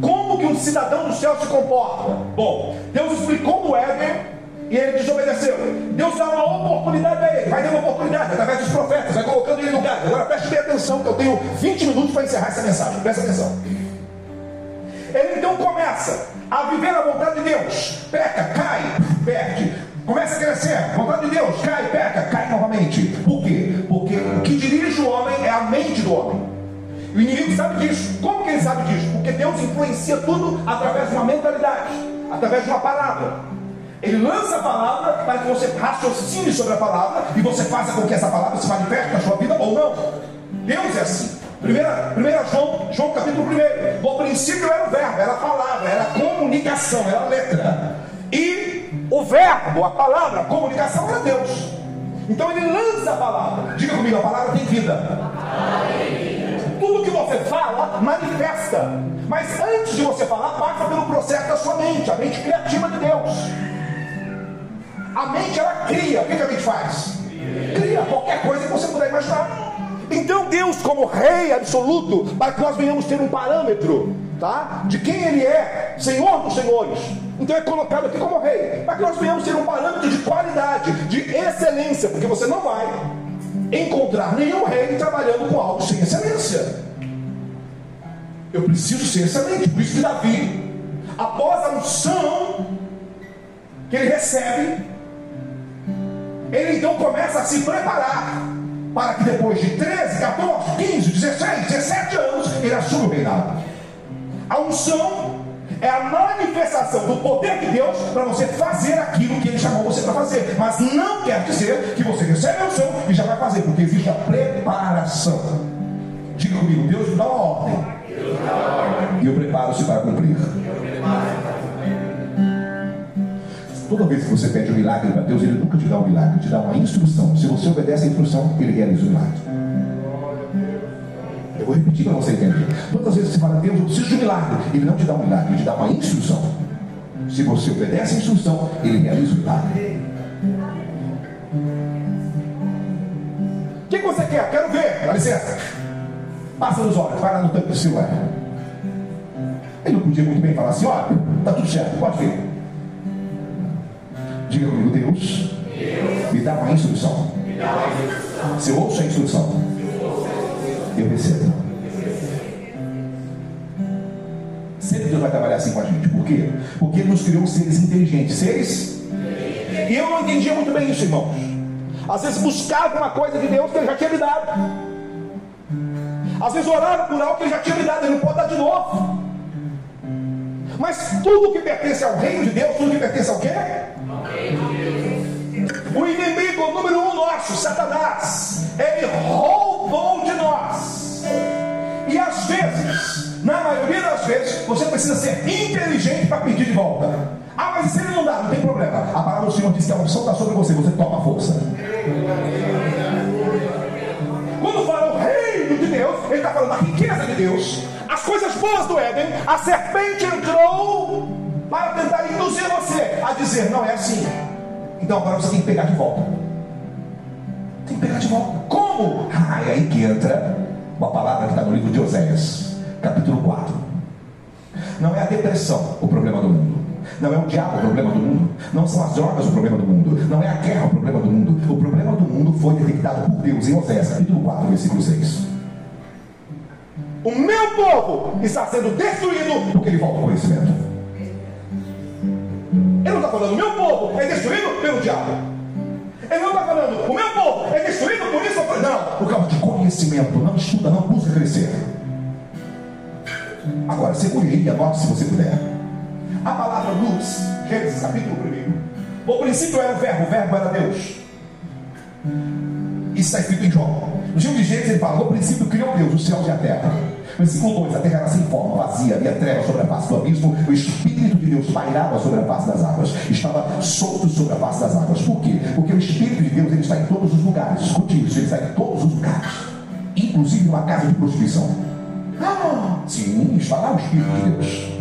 como que um cidadão do céu se comporta? Bom, Deus explicou no Éden e ele desobedeceu. Deus dá uma oportunidade a ele, vai dando uma oportunidade através dos profetas, vai colocando ele no lugar. Agora preste bem atenção, que eu tenho 20 minutos para encerrar essa mensagem. Presta atenção. Ele então começa a viver a vontade de Deus, peca, cai, perde, começa a crescer, vontade de Deus, cai, peca, cai novamente. Por quê? Porque o que dirige o homem é a homem. O inimigo sabe disso. Como que ele sabe disso? Porque Deus influencia tudo através de uma mentalidade, através de uma palavra. Ele lança a palavra para que você raciocine sobre a palavra e você faça com que essa palavra se manifeste na sua vida ou não. Deus é assim. Primeira, primeira João, João capítulo 1. No princípio era o verbo, era a palavra, era a comunicação, era a letra. E o verbo, a palavra, a comunicação era Deus. Então ele lança a palavra. Diga comigo, a palavra tem vida. Tudo que você fala, manifesta. Mas antes de você falar, passa pelo processo da sua mente, a mente criativa de Deus. A mente ela cria. O que, a mente faz? Cria qualquer coisa que você puder imaginar. Então Deus, como rei absoluto, para que nós venhamos ter um parâmetro, tá? De quem Ele é, Senhor dos Senhores. Então é colocado aqui como rei, para que nós venhamos ter um parâmetro de qualidade, de excelência, porque você não vai encontrar nenhum rei trabalhando com algo sem excelência. Eu preciso ser excelente, por isso que Davi, após a unção que ele recebe, ele então começa a se preparar para que depois de 13, 14, 15, 16, 17 anos, ele assuma o reinado. A unção é a manifestação do poder de Deus para você fazer aquilo que ele chamou você para fazer. Mas não quer dizer que você recebe a unção e já vai fazer, porque existe a preparação. Diga comigo, Deus dá uma ordem. E eu preparo-se para cumprir. Toda vez que você pede um milagre para Deus, Ele nunca te dá um milagre, te dá uma instrução. Se você obedece a instrução, Ele realiza o milagre. Eu vou repetir para você entender. Todas as vezes você fala, Deus, eu preciso de um milagre, Ele não te dá um milagre, Ele te dá uma instrução. Se você obedece a instrução, Ele realiza o milagre. O que você quer? Quero ver. Dá licença. Passa nos olhos, vai lá no tanque do celular. Ele não podia muito bem falar assim, olha, está tudo certo, pode ver. Diga comigo, Deus, me dá uma instrução. Se eu ouço a instrução, eu recebo. Sempre Deus vai trabalhar assim com a gente. Por quê? Porque Ele nos criou seres inteligentes. Seres? E eu não entendia muito bem isso, irmãos. Às vezes buscava uma coisa de Deus que Ele já tinha me dado. Às vezes orava por algo que Ele já tinha me dado. Ele não pode dar de novo. Mas tudo que pertence ao reino de Deus, tudo que pertence ao quê? O inimigo número um nosso, Satanás, ele roubou de nós. E às vezes, na maioria das vezes, você precisa ser inteligente para pedir de volta. Ah, mas se ele não dá, não tem problema. A palavra do Senhor diz que a unção está sobre você, você toma força. Quando fala o reino de Deus, ele está falando da riqueza de Deus, as coisas boas do Éden. A serpente entrou para tentar induzir você a dizer: não é assim. Então agora você tem que pegar de volta. Tem que pegar de volta. Como? Ah, é aí que entra uma palavra que está no livro de Oséias, capítulo 4. Não é a depressão o problema do mundo. Não é o diabo o problema do mundo. Não são as drogas o problema do mundo. Não é a guerra o problema do mundo. O problema do mundo foi detectado por Deus em Oséias, capítulo 4, versículo 6. O meu povo está sendo destruído porque ele falta conhecimento. Falando, o meu povo é destruído pelo diabo. Ele não está falando, o meu povo é destruído por isso. Não, por causa de conhecimento. Não estuda, não busca crescer. Agora, segure e anote se você puder. A palavra luz, Gênesis capítulo 1. O princípio era o verbo, o verbo era Deus. Isso está escrito em João. No livro de Gênesis ele fala: No princípio criou Deus os céus e a terra. Versículo 2: A terra era sem forma, vazia, havia trevas sobre a face do abismo. O Espírito de Deus pairava sobre a face das águas, estava solto sobre a face das águas. Por quê? Porque o Espírito de Deus ele está em todos os lugares. Escute isso: ele está em todos os lugares, inclusive numa casa de prostituição. Ah, sim, está lá o Espírito de Deus,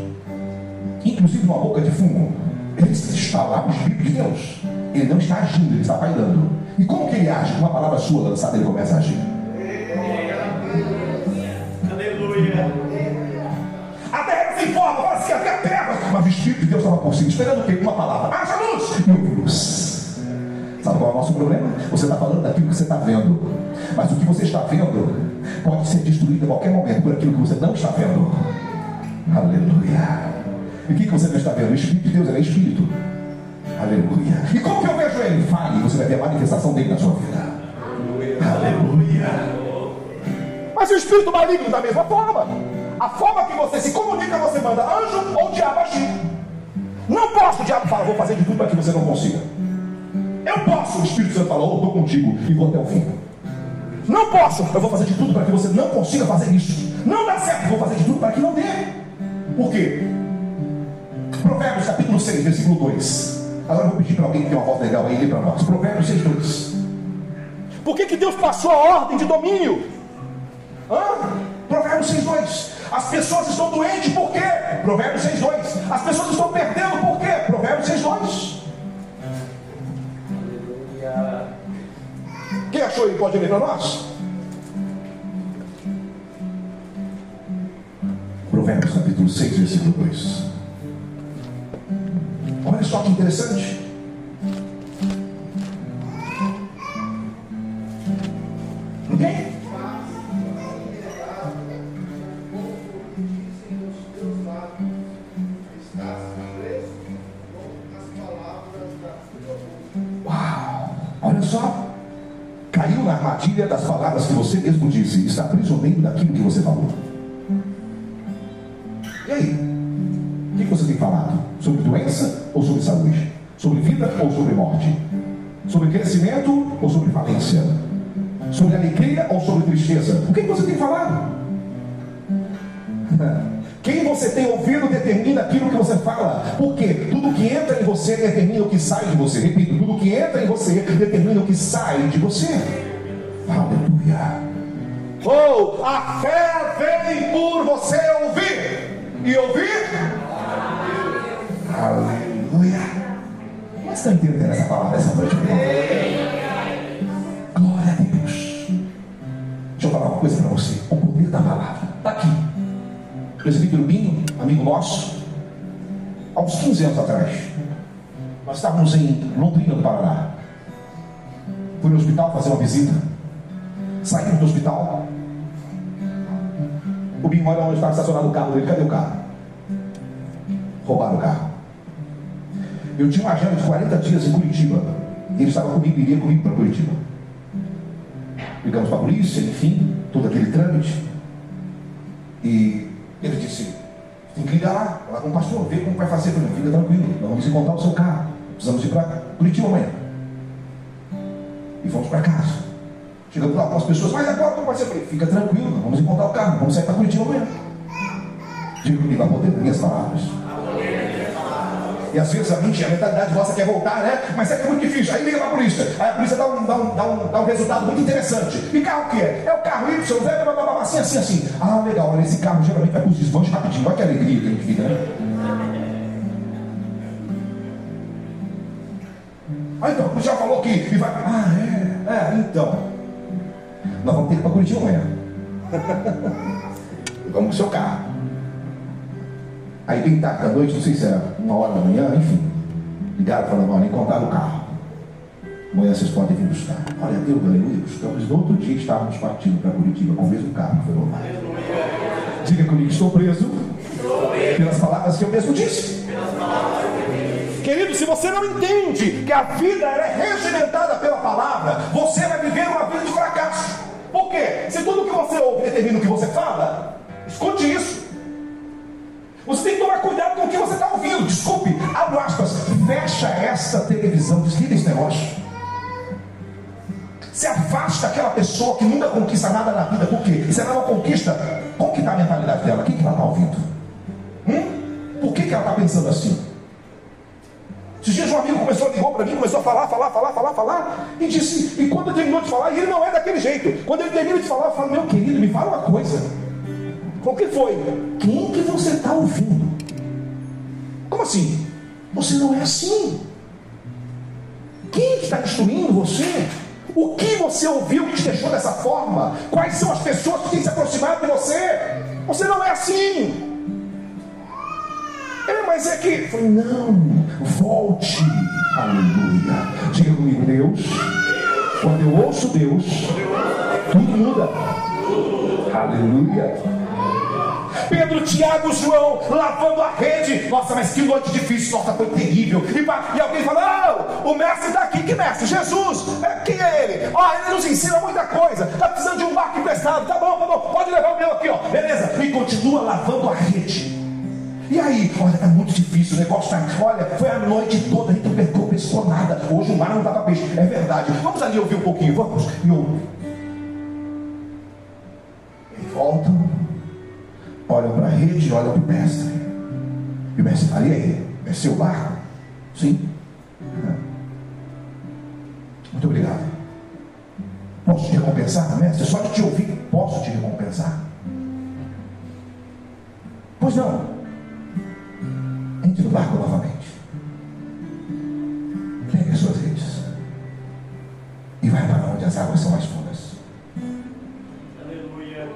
inclusive numa boca de fumo. Ele está lá o Espírito de Deus. Ele não está agindo, ele está pairando. E como que ele age? Com uma palavra sua lançada, ele começa a agir. Aleluia. A terra se forma, fala assim, até trevas. Mas o Espírito de Deus estava por cima, esperando o quê? Uma palavra. Haja luz! E houve luz. Sabe qual é o nosso problema? Você está falando daquilo que você está vendo. Mas o que você está vendo pode ser destruído a qualquer momento por aquilo que você não está vendo. Aleluia. E o que, que você não está vendo? O Espírito de Deus é Espírito. Aleluia. E como que eu vejo ele? Fale, você vai ver a manifestação dele na sua vida. Aleluia. Mas o espírito maligno da mesma forma. A forma que você se comunica, você manda anjo ou diabo agir. Não posso, o diabo fala, vou fazer de tudo para que você não consiga. Eu posso, o Espírito Santo fala, oh, estou contigo e vou até o fim. Não posso, eu vou fazer de tudo para que você não consiga fazer isso. Não dá certo, vou fazer de tudo para que não dê. Por quê? Provérbios capítulo 6, versículo 2. Agora eu vou pedir para alguém que tem uma voz legal aí, ler para nós. Provérbios 6, 2. Por que, que Deus passou a ordem de domínio? Hã? Provérbios 6, 2. As pessoas estão doentes por quê? Provérbios 6, 2. As pessoas estão perdendo por quê? Provérbios 6, 2. Quem achou aí pode ler para nós? Provérbios capítulo 6, versículo 2. Olha só que interessante. Ninguém? Armadilha das palavras que você mesmo disse. Está prisioneiro daquilo que você falou. E aí? O que você tem falado? Sobre doença ou sobre saúde? Sobre vida ou sobre morte? Sobre crescimento ou sobre falência? Sobre alegria ou sobre tristeza? O que você tem falado? Quem você tem ouvido determina aquilo que você fala. Porque tudo que entra em você determina o que sai de você. Repito, tudo que entra em você determina o que sai de você. Aleluia. Oh, a fé vem por você ouvir. E ouvir? Aleluia. Mas está entendendo essa palavra essa noite? Glória a Deus. Deixa eu falar uma coisa para você. O poder da palavra está aqui. Presbítero Binho, amigo nosso, há uns 15 anos atrás, nós estávamos em Londrina, no Paraná. Fui no hospital fazer uma visita. Saímos do hospital. O Binho olha onde estava estacionado o carro dele. Cadê o carro? Roubaram o carro. Eu tinha uma agenda de 40 dias em Curitiba. Ele estava comigo, iria comigo para Curitiba. Ligamos para a polícia, enfim, todo aquele trâmite. E ele disse: tem que ligar lá, lá com o pastor, ver como vai fazer. Falei: fica tranquilo, nós vamos encontrar o seu carro. Precisamos ir para Curitiba amanhã. E fomos para casa. Lá com as pessoas, mas agora como vai ser? Falei: fica tranquilo, nós vamos encontrar o carro, vamos sair para Curitiba amanhã. Diga comigo, a poder das minhas palavras. E às vezes a mente, a mentalidade nossa quer voltar, né? Mas é que é muito difícil. Aí liga para a polícia. Aí a polícia dá um, dá um, dá um, dá um resultado muito interessante. E carro que é? É o carro Y, Zé, blá, blá, blá, assim, assim, assim. Ah, legal, olha, esse carro geralmente vai para os desmanches rapidinho. Olha que alegria que gente fica, né? Ah, então, o já falou que e vai. Ah, é, é, então. Nós vamos ter que ir para Curitiba amanhã. vamos com o seu carro. Aí bem tarde da noite, não sei se era uma hora da manhã, enfim. Ligaram falando, olha, encontraram o carro. Amanhã vocês podem vir buscar. Olha, Deus, aleluia, buscamos. No outro dia estávamos partindo para Curitiba com o mesmo carro que foi roubado. Diga comigo, estou preso pelas palavras que eu mesmo disse. Querido, se você não entende que a vida é regimentada pela palavra, você vai viver uma vida de fracasso. Quê? Se tudo que você ouve determina o que você fala, escute isso. Você tem que tomar cuidado com o que você está ouvindo. Desculpe, abro aspas, fecha essa televisão, desliga esse negócio. Se afasta aquela pessoa que nunca conquista nada na vida. Por quê? Se ela não conquista, como que está a mentalidade dela? O que, que ela está ouvindo? Hum? Por que, que ela está pensando assim? Esses dias um amigo começou a ligar para mim, começou a falar, falar, falar, falar, falar, e disse, e quando terminou de falar, ele não é daquele jeito. Quando ele termina de falar, eu falo, meu querido, me fala uma coisa. O que foi? Quem que você está ouvindo? Como assim? Você não é assim. Quem que está destruindo você? O que você ouviu que te deixou dessa forma? Quais são as pessoas que têm se aproximado de você? Você não é assim. É, mas é que. Falei, não, volte. Aleluia. Diga comigo, Deus. Quando eu ouço Deus, tudo muda. Aleluia. Pedro, Tiago, João lavando a rede. Nossa, mas que noite difícil, nossa, foi terrível. E, e alguém fala: Não, o mestre está aqui. Que mestre? Jesus. É, quem é ele? Ó, ele nos ensina muita coisa. Está precisando de um barco emprestado. Tá bom, tá bom. Pode continua lavando a rede. E aí, olha, é muito difícil, o negócio tá. Olha, foi a noite toda, a gente pegou, pescou nada. Hoje o mar não dava peixe. É verdade. Vamos ali ouvir um pouquinho, vamos? E ouve. E voltam, olham para a rede, olham para o mestre. E o mestre fala, e aí? É seu barco? Sim. Muito obrigado. Posso te recompensar, mestre? Só de te ouvir, posso te recompensar? Pois não. Entre no barco novamente. Pegue as suas redes. E vai para onde as águas são mais fundas. Aleluia.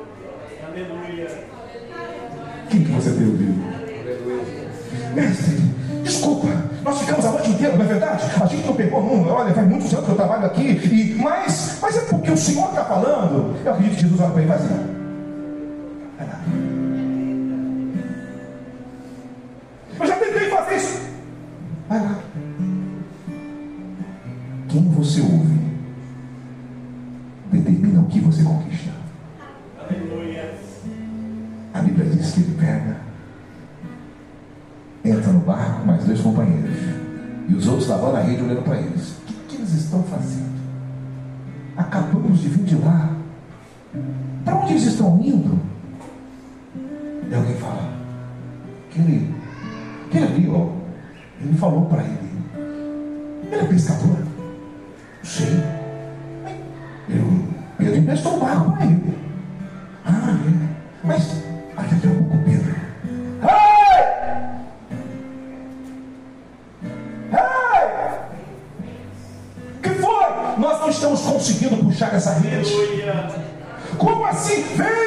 Aleluia. Quem que você tem ouvido? Mestre, desculpa, nós ficamos a noite inteira, não é verdade? A gente não pegou um, olha, faz muitos anos que eu trabalho aqui, e, mas, mas é porque o Senhor está falando. Eu acredito que Jesus olha para ele e faz assim. Vai lá. Vai lá. Quem você ouve determina o que você conquista. Aleluia. A Bíblia diz que ele pega, entra no barco com mais dois companheiros. E os outros lavando a rede olhando para eles. O que, que eles estão fazendo? Acabamos de vir de lá. Para onde eles estão indo? E alguém fala, aquele, ali, ó, ele falou para ele. Ele é pescador. Sim. Eu, Pedro emprestou o barco para ele. Ah, é. Mas aqui daqui a pouco Pedro. Ei! Ei! que foi? Nós não estamos conseguindo puxar essa rede. Como assim? Venham!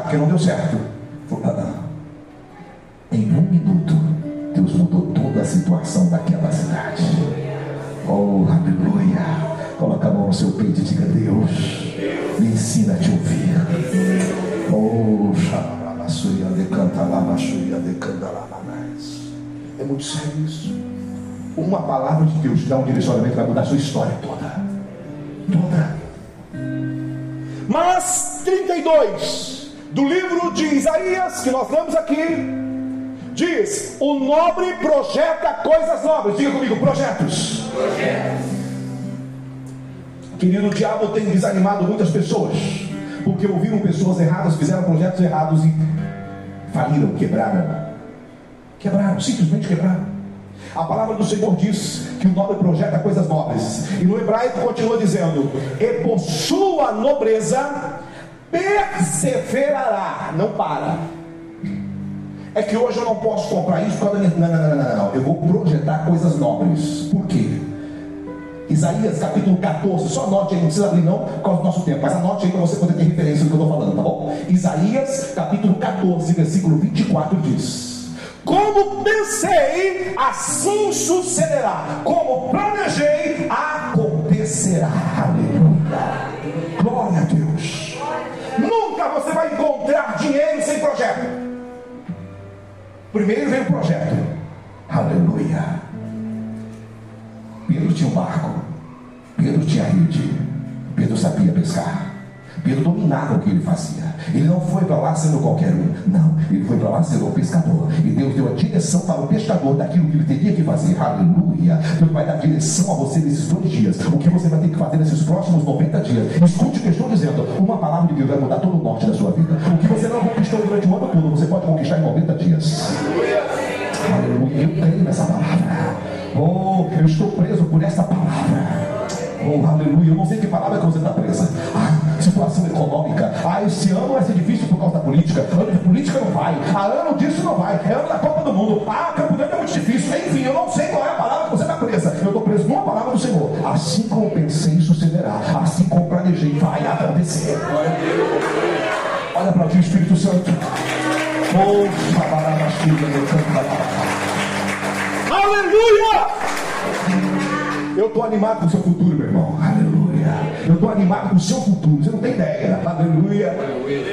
Porque não deu certo. "Ah, ah." Em um minuto, Deus mudou toda a situação daquela cidade. Oh, aleluia. Coloca a mão no seu peito e diga: Deus, me ensina a te ouvir. Oh, xalalabassuria de cantalabassuria de candalamamais. É muito sério isso. Uma palavra de Deus dá um direcionamento vai mudar a sua história toda. Toda. Mas 32 do livro de Isaías, que nós lemos aqui, diz: O nobre projeta coisas nobres. Diga comigo, projetos. Querido, o diabo tem desanimado muitas pessoas, porque ouviram pessoas erradas, fizeram projetos errados e faliram, quebraram. Quebraram, simplesmente quebraram. A palavra do Senhor diz que o nobre projeta coisas nobres. E no hebraico continua dizendo: E por sua nobreza perseverará, não para. É que hoje eu não posso comprar isso. Não, não, não, não, não. Eu vou projetar coisas nobres. Por quê? Isaías capítulo 14, só anote aí, não precisa abrir não, por causa do nosso tempo, mas anote aí para você poder ter referência do que eu estou falando, tá bom? Isaías capítulo 14, versículo 24 diz: Como pensei, assim sucederá, como planejei, acontecerá. Aleluia. Glória a Deus. Você vai encontrar dinheiro sem projeto. Primeiro vem o projeto. Aleluia. Pedro tinha um barco. Pedro tinha rede. Pedro sabia pescar. Pedro dominava o que ele fazia. Ele não foi para lá sendo qualquer um. Não, ele foi para lá sendo um pescador. E Deus deu a direção para o pescador daquilo que ele teria que fazer. Aleluia. Deus vai dar direção a você nesses dois dias. O que você vai ter que fazer nesses próximos 90 dias. Escute o que eu estou dizendo. Uma palavra de Deus vai mudar todo o norte da sua vida. O que você não conquistou durante o ano todo, você pode conquistar em 90 dias. Aleluia. Eu creio nessa palavra. Oh, eu estou preso por essa palavra. Oh, aleluia. Eu não sei que palavra que você está presa. Ah, situação econômica. Ah, esse ano vai ser difícil por causa da política. Ano de política não vai. Ah, ano disso não vai. É ano da Copa do Mundo. Ah, Campo é muito difícil. Enfim, eu não sei qual é a palavra que você está presa. Eu estou preso numa palavra do Senhor. Assim como pensei, sucederá. Assim como planejei, vai acontecer. Olha para ti, Espírito Santo. Ouça a filha meu canto da Aleluia! Eu estou animado com o seu futuro, meu irmão. Aleluia. Eu estou animado com o seu futuro. Você não tem ideia. Aleluia.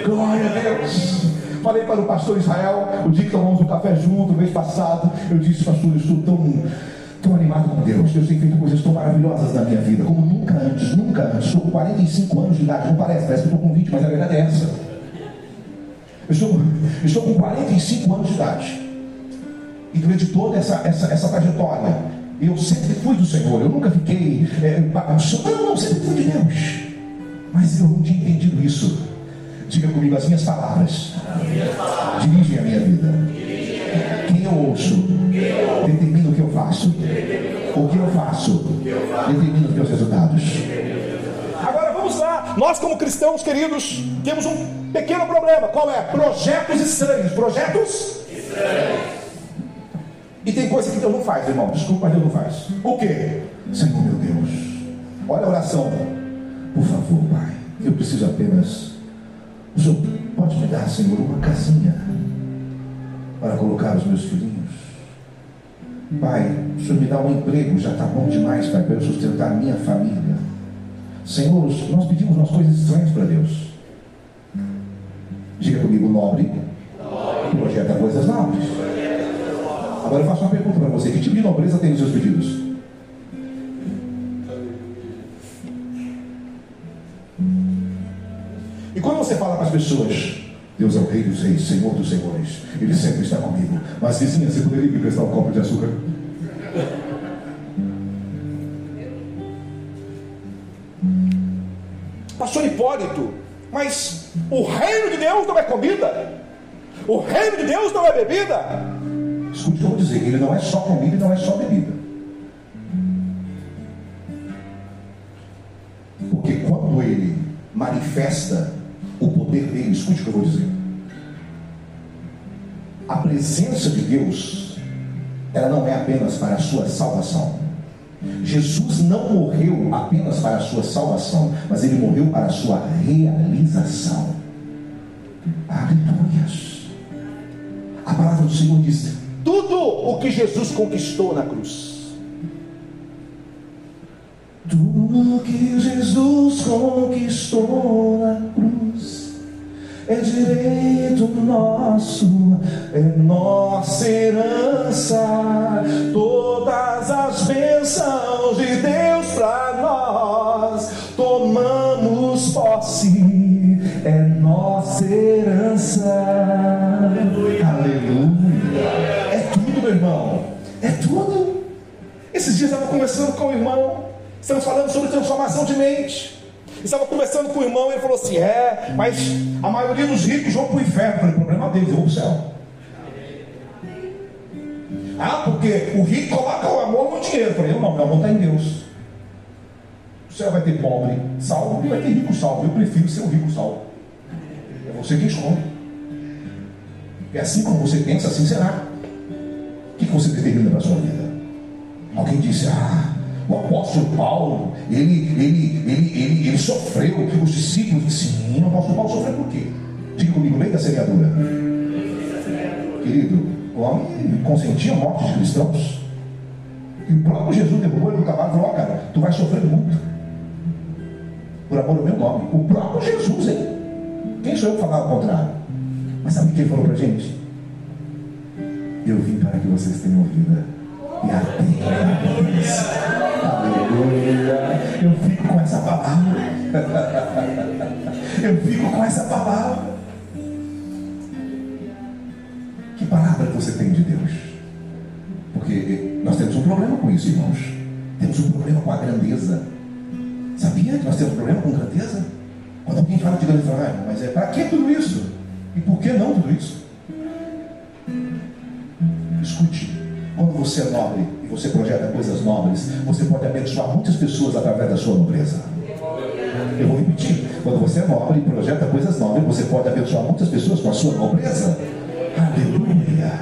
Glória a Deus. Falei para o pastor Israel, o dia que tomamos um café junto, mês passado, eu disse, pastor, eu estou tão, tão animado com Deus. Deus tem feito coisas tão maravilhosas na minha vida, como nunca antes, nunca antes. Estou com 45 anos de idade, não parece, parece que estou com 20, mas a verdade é essa. Eu estou, eu estou com 45 anos de idade. E durante toda essa, essa, essa trajetória, eu sempre fui do Senhor, eu nunca fiquei. É, não, não, sempre fui de Deus. Mas eu não tinha entendido isso. Diga comigo as minhas palavras. Dirigem a minha vida. Quem eu ouço determina o que eu faço. O que eu faço determina os meus resultados. Agora vamos lá. Nós, como cristãos queridos, temos um pequeno problema. Qual é? Projetos estranhos. Projetos estranhos. E tem coisa que Deus não faz, irmão. Desculpa, mas Deus não faz. O que? Senhor meu Deus. Olha a oração. Por favor, Pai. Eu preciso apenas o Senhor pode me dar, Senhor, uma casinha para colocar os meus filhinhos? Pai, o Senhor me dá um emprego, já está bom demais, Pai, para eu sustentar a minha família. Senhor, nós pedimos umas coisas estranhas para Deus. Diga comigo, nobre. Projeta coisas nobres. Agora eu faço uma pergunta para você: que tipo de nobreza tem os seus pedidos? E quando você fala para as pessoas, Deus é o Rei dos Reis, Senhor dos Senhores, Ele sempre está comigo. Mas vizinha, você poderia me prestar um copo de açúcar? Pastor Hipólito, mas o reino de Deus não é comida? O reino de Deus não é bebida? Escute o que eu vou dizer, ele não é só comida e não é só bebida. Porque quando ele manifesta o poder dele. Escute o que eu vou dizer. A presença de Deus, ela não é apenas para a sua salvação. Jesus não morreu apenas para a sua salvação, mas ele morreu para a sua realização. Aleluias. A palavra do Senhor diz: tudo o que Jesus conquistou na cruz. Tudo que Jesus conquistou na cruz é direito nosso, é nossa herança. Todas as bênçãos de Deus para nós tomamos posse, é nossa herança. Aleluia. Aleluia. É tudo, meu irmão, é tudo. Esses dias estava conversando com o irmão. Estamos falando sobre transformação de mente. Estava conversando com o irmão e ele falou assim: É, mas a maioria dos ricos vão para o inferno. Eu falei: problema deles, eu vou para o céu. Ah, porque o rico coloca o amor no dinheiro. Eu falei: Não, meu amor está em Deus. O céu vai ter pobre salvo e vai ter rico salvo. Eu prefiro ser o rico salvo. É você quem escolhe. É assim como você pensa, assim será. O que você determina para a sua vida? Alguém disse: Ah o apóstolo Paulo, ele, ele, ele, ele, ele sofreu, os discípulos, sim, o apóstolo Paulo sofreu por quê? Diga comigo, lei da semeadura. Querido, o homem consentia a morte de cristãos. E o próprio Jesus derrubou ele do cavalo e falou: Ó, oh, cara, tu vai sofrer muito. Por amor ao meu nome. O próprio Jesus, hein? Quem sou eu para falar o contrário? Mas sabe o que ele falou para a gente? Eu vim para que vocês tenham vida e a tenham Aleluia. Eu fico com essa palavra. Eu fico com essa palavra. Que palavra você tem de Deus? Porque nós temos um problema com isso, irmãos. Temos um problema com a grandeza. Sabia que nós temos um problema com grandeza? Quando alguém fala de grandeza, ah, mas é para que tudo isso? E por que não tudo isso? Escute, quando você é nobre e você projeta coisas nobres, você pode abençoar muitas pessoas através da sua nobreza. Eu vou repetir. Quando você é nobre e projeta coisas nobres, você pode abençoar muitas pessoas com a sua nobreza. Aleluia.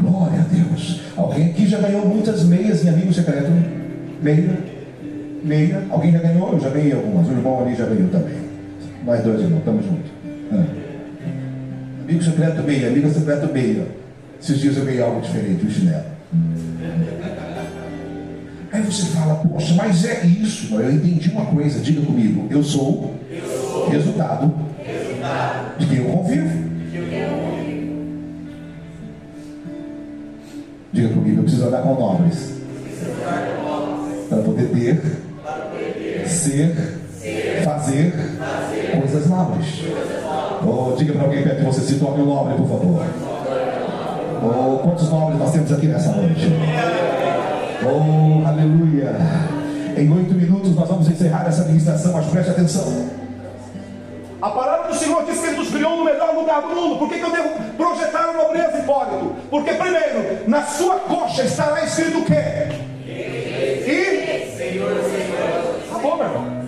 Glória a Deus. Alguém aqui já ganhou muitas meias em amigo secreto? Meia. Meia. Alguém já ganhou? Eu já ganhei algumas. O irmão ali já ganhou também. Nós dois, irmão, tamo junto. Ah. Amigo secreto meia, amiga secreto meia. Esses dias eu ganhei algo diferente, o chinelo. Aí você fala, poxa, mas é isso. Eu entendi uma coisa, diga comigo. Eu sou, eu sou resultado, resultado de quem eu convivo. Diga comigo, eu preciso andar com nobres. Para poder ter, ser, fazer coisas nobres. Oh, diga para alguém perto de você, se torne um nobre, por favor. Oh, quantos nobres nós temos aqui nessa noite? Oh, aleluia. Em oito minutos nós vamos encerrar essa ministração, mas preste atenção. A palavra do Senhor diz que Ele nos criou no melhor lugar do mundo. Por que, que eu devo projetar a nobreza, Hipólito? Porque, primeiro, na sua coxa estará escrito o quê? E? Senhor, Senhor. Tá bom, meu irmão.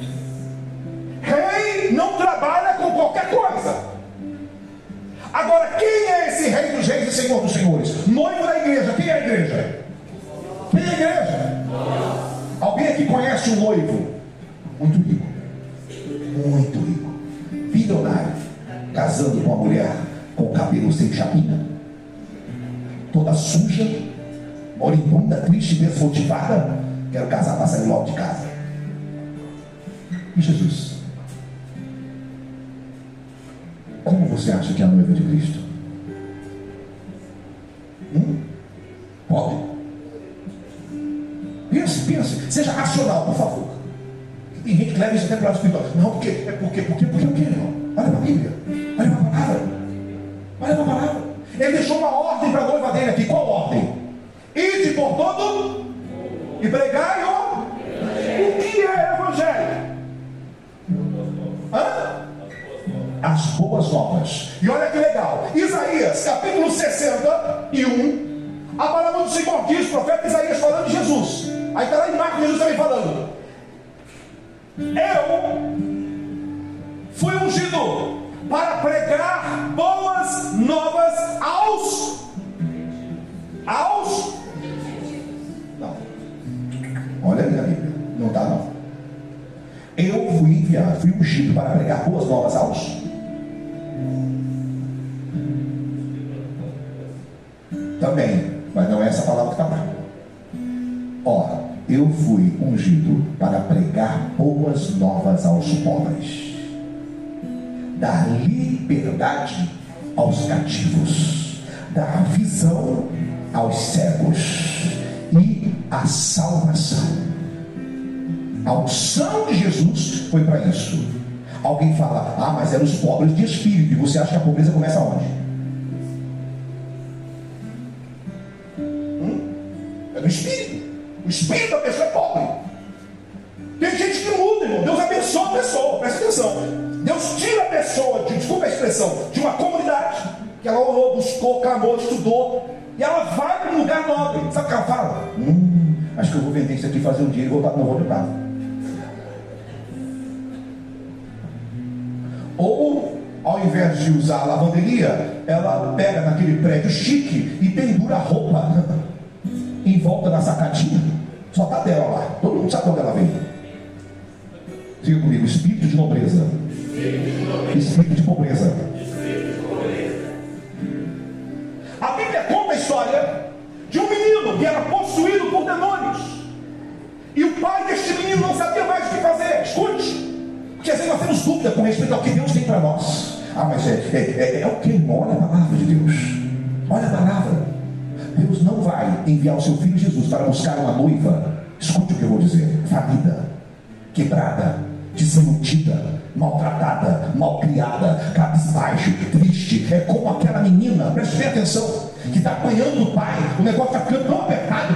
Rei não trabalha com qualquer coisa. Agora, quem é Rei dos Reis e Senhor dos Senhores? Noivo da igreja. Quem é a igreja? Quem é a igreja? Alguém aqui conhece um noivo? Muito rico. Muito rico. Bilionário. Casando com uma mulher com cabelo sem chapinha. Toda suja. Moribunda, triste, desmotivada. Quero casar para sair logo de casa. E Jesus? Como você acha que é a noiva de Cristo? Hum? Pobre. Pense, pense. Seja racional, por favor. Tem gente que leva isso até para o espiritual. Não, porque, é porque, porque, porque o quê, irmão? Olha para a Bíblia. Olha para a palavra. Olha para a palavra. Ele deixou uma ordem para a noiva dele aqui. Qual ordem? Ide por todo e pregai o. O que é evangelho? Hã? As boas novas. E olha que legal. Isaías, capítulo 61. A palavra do Senhor diz, o profeta Isaías falando de Jesus. Aí está lá em Marcos, Jesus também falando. Eu fui ungido para pregar boas novas aos. Aos. Não. Olha a Bíblia. Não está não. Eu fui enviado, fui ungido para pregar boas novas aos. Também, mas não é essa palavra que está lá. Ora, eu fui ungido para pregar boas novas aos pobres, dar liberdade aos cativos, dar visão aos cegos e a salvação. A unção de Jesus foi para isso. Alguém fala, ah, mas eram os pobres de espírito, e você acha que a pobreza começa onde? Hum? É no espírito. O espírito da pessoa é pobre. Tem gente que muda, irmão. Deus abençoa a pessoa, presta atenção. Deus tira a pessoa, de, desculpa a expressão, de uma comunidade que ela orou, buscou, clamou, estudou, e ela vai para um lugar nobre. Sabe o que ela fala? Hum, acho que eu vou vender isso aqui, fazer um dia e voltar com o meu outro casa. Ou, ao invés de usar a lavanderia, ela pega naquele prédio chique e pendura a roupa em volta da sacadinha. Só está dela lá. Todo mundo sabe onde ela vem. Diga comigo, espírito de nobreza. Espírito de pobreza. A Bíblia conta a história de um menino que era possuído por demônios. E o pai deste menino não sabia mais o que fazer. Escute. Porque às vezes nós temos dúvida com respeito ao que Deus tem para nós. Ah, mas é, é, é, é o que? Olha a palavra de Deus. Olha a palavra. Deus não vai enviar o seu filho Jesus para buscar uma noiva. Escute o que eu vou dizer: falida, quebrada, desiludida, maltratada, malcriada, cabisbaixo, triste. É como aquela menina, preste atenção, que está apanhando o pai, o negócio está ficando tão apertado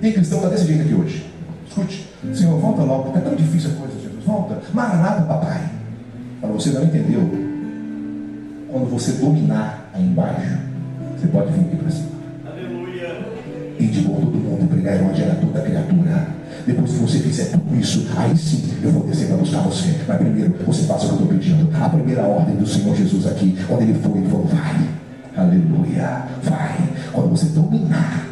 Tem cristão que está desse jeito aqui hoje. Escute, Senhor, volta logo, está tão difícil a coisa, Jesus. Volta. Maranata, papai. Para você não entendeu, quando você dominar aí embaixo, você pode vir aqui para cima. Aleluia. E de bom todo mundo pregar o evangelho a toda criatura. Depois que você fizer tudo isso, aí sim eu vou descer para buscar você. Mas primeiro você faça o que eu estou pedindo. A primeira ordem do Senhor Jesus aqui, quando ele foi, ele falou, vai. Aleluia. Vai. Quando você dominar,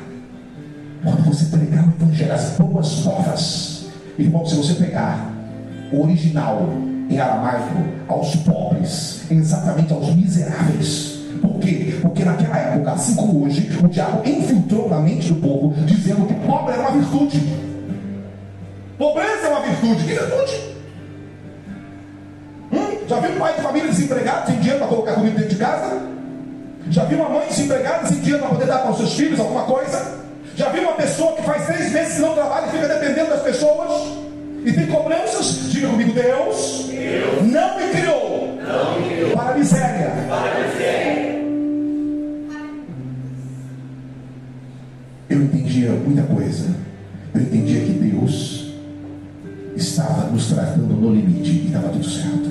quando você pregar o evangelho, as boas novas, irmão, se você pegar o original em aramaico aos pobres, exatamente aos miseráveis. Por quê? Porque naquela época, assim como hoje, o diabo infiltrou na mente do povo, dizendo que pobre era uma virtude. Pobreza é uma virtude. Que virtude? Hum? Já viu pai de família desempregado, sem dinheiro para colocar comida dentro de casa? Já viu uma mãe desempregada, sem dinheiro para poder dar para os seus filhos alguma coisa? Já viu uma pessoa que faz três meses que não trabalha e fica dependendo das pessoas? E tem cobranças? Diga comigo, Deus, Deus. não me criou, não me criou. Para, a miséria. para a miséria. Eu entendia muita coisa. Eu entendia que Deus estava nos tratando no limite e estava tudo certo.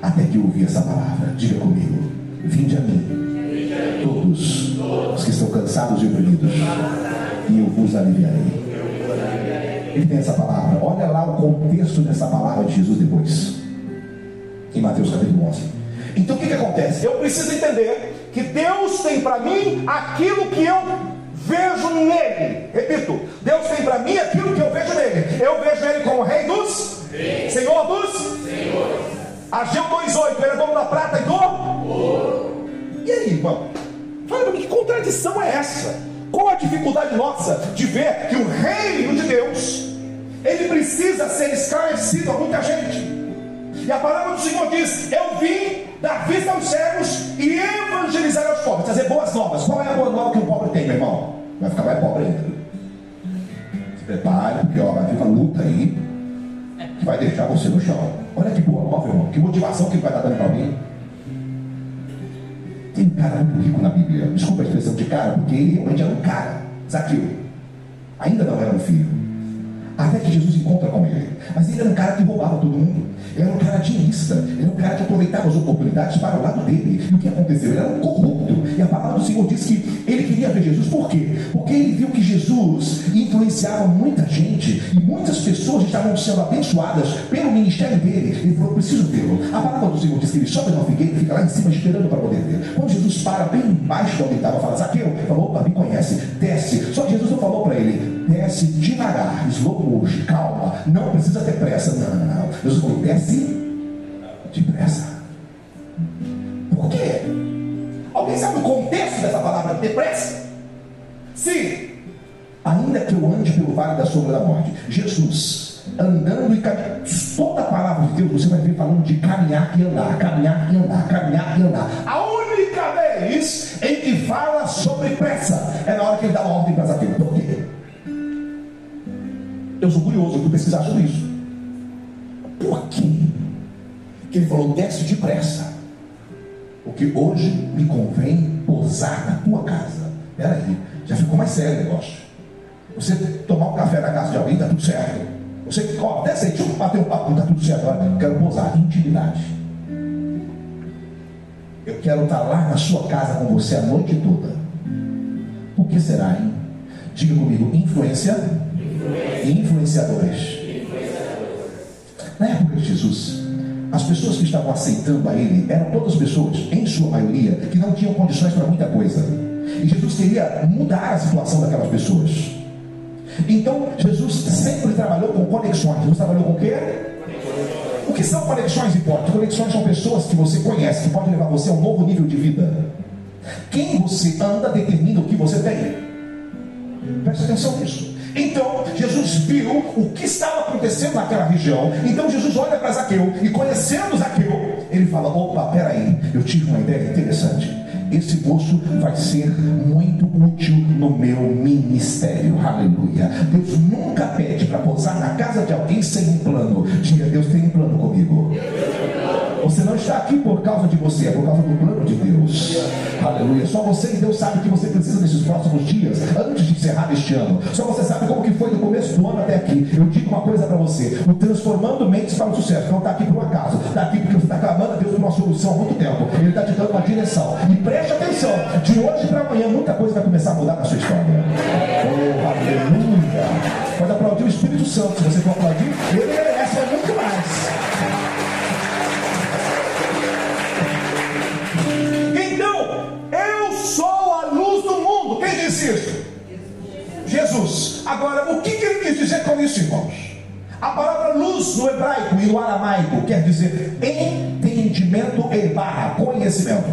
Até que eu ouvi essa palavra. Diga comigo: Vinde a mim todos os que estão cansados e oprimidos, e eu vos aliviarei. Ele tem essa palavra. Olha lá o contexto dessa palavra de Jesus depois. Em Mateus capítulo 11. Então o que, que acontece? Eu preciso entender que Deus tem para mim aquilo que eu vejo nele. Repito, Deus tem para mim aquilo que eu vejo nele. Eu vejo ele como rei dos, Sim. Senhor dos, Senhor. Ageu 2,8, ele é dono da prata e do ouro. E aí, irmão? Fala para mim, que contradição é essa? Qual a dificuldade nossa de ver que o reino de Deus ele precisa ser esclarecido a muita gente? E a palavra do Senhor diz: Eu vim dar vista aos cegos e evangelizar aos pobres, trazer boas novas. Qual é a boa nova que o pobre tem, meu irmão? Vai ficar mais pobre ainda. Se prepare, porque ó, vai vir uma luta aí que vai deixar você no chão. Olha que boa nova, irmão. Que motivação que vai estar dando para mim. Tem um cara muito rico na Bíblia. Desculpa a expressão de cara, porque ele realmente era um cara. Zaqueu. Ainda não era um filho. Até que Jesus encontra com ele. Mas ele era um cara que roubava todo mundo. Ele era um cara dinheirista. Ele era um cara que aproveitava as oportunidades para o lado dele. E o que aconteceu? Ele era um corrupto. E a palavra do Senhor diz que ele queria ver Jesus. Por quê? Porque ele viu que Jesus influenciava muita gente. E muitas pessoas estavam sendo abençoadas pelo ministério dele. Ele falou: preciso vê-lo. A palavra do Senhor diz que ele sobe na figueira e fica lá em cima esperando para poder ver. Quando Jesus para bem embaixo de ele estava, fala: Zaqueu, falou: opa, me conhece, desce. Só que Jesus não falou para ele: desce devagar, slow motion, calma, não precisa ter pressa. Não, não. Jesus falou: desce depressa. Por quê? Alguém sabe o contexto dessa palavra depressa? Sim. Ainda que eu ande pelo vale da sombra da morte, Jesus andando e caminhando, toda a palavra de Deus você vai ver falando de caminhar e andar, caminhar e andar, caminhar e andar. A única vez em que fala sobre pressa é na hora que ele dá uma ordem para Zaqueu. Por quê? Eu sou curioso, eu fui pesquisar sobre isso. Por quê? Que ele falou, desce depressa. Porque hoje me convém pousar na tua casa. Peraí, já ficou mais sério o negócio. Você tomar um café na casa de alguém, está tudo certo. Você ó, desce aí, deixa eu bater um papo, está tudo certo. Agora, quero pousar, intimidade. Eu quero estar lá na sua casa com você a noite toda. Por que será, hein? Diga comigo, influência, influência. e influenciadores. Na época de Jesus, as pessoas que estavam aceitando a ele eram todas pessoas, em sua maioria, que não tinham condições para muita coisa. E Jesus queria mudar a situação daquelas pessoas. Então, Jesus sempre trabalhou com conexões. Jesus trabalhou com o quê? O que são conexões importantes? Conexões são pessoas que você conhece, que podem levar você a um novo nível de vida. Quem você anda determina o que você tem. Preste atenção nisso. Então, Jesus viu o que estava acontecendo naquela região. Então, Jesus olha para Zaqueu e, conhecendo Zaqueu, ele fala: opa, peraí, eu tive uma ideia interessante. Esse moço vai ser muito útil no meu ministério. Aleluia. Deus nunca pede para pousar na casa de alguém sem um plano. Diga, Deus tem um plano comigo. Você não está aqui por causa de você, é por causa do plano de Deus. Aleluia. Só você e Deus sabe o que você precisa nesses próximos dias, antes de encerrar este ano. Só você sabe como que foi do começo do ano até aqui. Eu digo uma coisa para você: o transformando mentes para o sucesso. Não está aqui por um acaso. Está aqui porque você está clamando a Deus por uma solução há muito tempo. Ele está te dando uma direção. E preste atenção: de hoje para amanhã, muita coisa vai começar a mudar na sua história. Oh, aleluia. Pode aplaudir o Espírito Santo. Se você for aplaudir, ele merece é muito mais. dizer? Jesus. Agora, o que, que ele quis dizer com isso, irmãos? A palavra luz no hebraico e no aramaico quer dizer entendimento e barra conhecimento.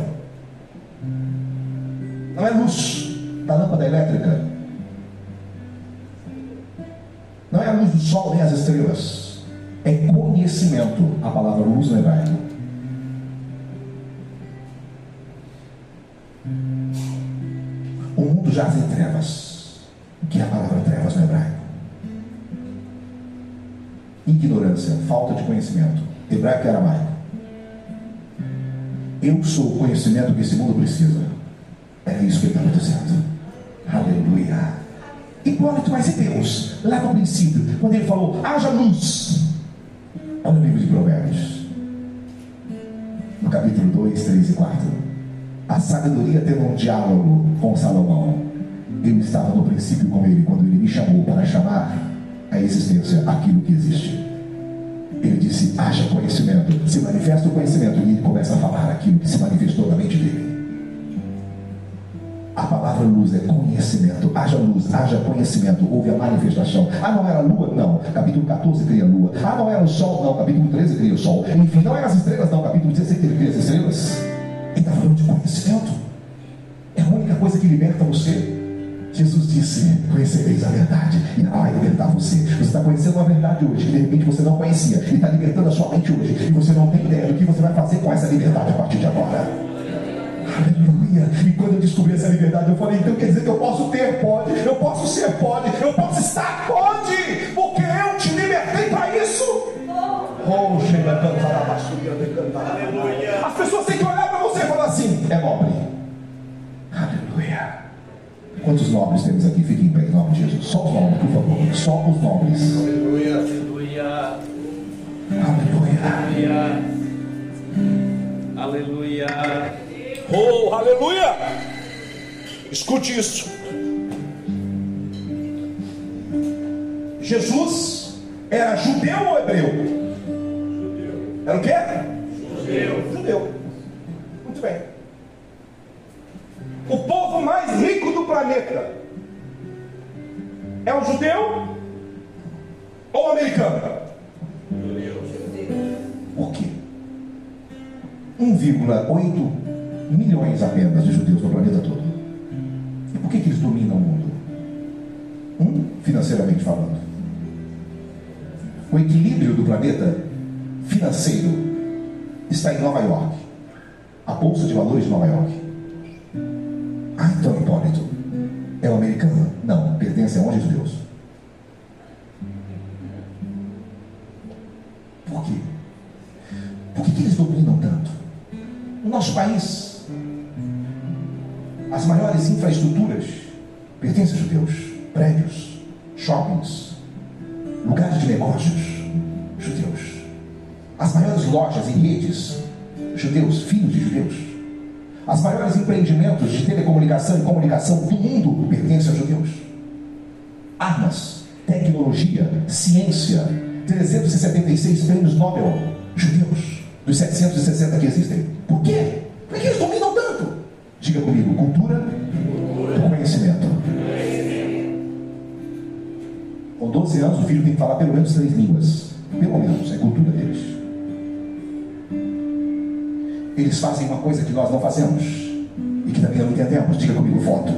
Não é luz da lâmpada elétrica. Não é a luz do sol nem as estrelas. É conhecimento a palavra luz no hebraico. O mundo jaz em trevas. O que é a palavra trevas no hebraico? Ignorância, falta de conhecimento. Hebraico e aramaico. Eu sou o conhecimento que esse mundo precisa. É isso que ele está dizendo. Aleluia. Hipólito, mas e Deus? Lá no princípio, quando ele falou, haja luz. Olha o livro de Provérbios. No capítulo 2, 3 e 4. A sabedoria teve um diálogo com Salomão. Eu estava no princípio com ele quando ele me chamou para chamar a existência aquilo que existe. Ele disse: haja conhecimento. Se manifesta o conhecimento e ele começa a falar aquilo que se manifestou na mente dele. A palavra luz é conhecimento. Haja luz, haja conhecimento. Houve a manifestação. Ah, não era lua? Não. Capítulo 14 cria a lua. Ah, não era o sol? Não. Capítulo 13 cria o sol. Enfim, não eram as estrelas? Não. Capítulo 16 ele cria as estrelas. Ele está falando de conhecimento. É a única coisa que liberta você. Jesus disse: Conhecereis a verdade, e ela vai libertar você. Você está conhecendo a verdade hoje, que de repente você não conhecia, e está libertando a sua mente hoje, e você não tem ideia do que você vai fazer com essa liberdade a partir de agora. Aleluia. E quando eu descobri essa liberdade, eu falei, então quer dizer que eu posso ter, pode, eu posso ser, pode, eu posso estar, pode, porque eu te libertei para isso. Oh, chega a cantar As pessoas que olhar para você e falar assim: é nobre. Aleluia. Quantos nobres temos aqui? Fiquem em pé em nome de Jesus. Só os nobres, por favor. Só os nobres. Aleluia. Aleluia. Aleluia. Aleluia. Oh, aleluia! Escute isso. Jesus era judeu ou hebreu? Era o quê? Judeu. Judeu. Muito bem. O povo mais rico do planeta é o judeu ou o americano? Por quê? 1,8 milhões apenas de judeus no planeta todo. E por que, que eles dominam o mundo? Um, financeiramente falando. O equilíbrio do planeta financeiro está em Nova York. A Bolsa de Valores de Nova York. Ah, então, Hipólito, é o americano? Não, pertence a onde, judeus? Por quê? Por que, que eles dominam tanto? O nosso país, as maiores infraestruturas pertencem a judeus, prédios, shoppings, lugares de negócios, judeus. As maiores lojas e redes, judeus, filhos de judeus. As maiores empreendimentos de telecomunicação e comunicação do mundo pertencem a judeus. Armas, tecnologia, ciência, 376 prêmios Nobel, judeus, dos 760 que existem. Por quê? Por que eles dominam tanto? Diga comigo, cultura do conhecimento. Com 12 anos, o filho tem que falar pelo menos três línguas. Pelo menos, é cultura deles. Eles fazem uma coisa que nós não fazemos e que também não entendemos. Diga comigo, voto.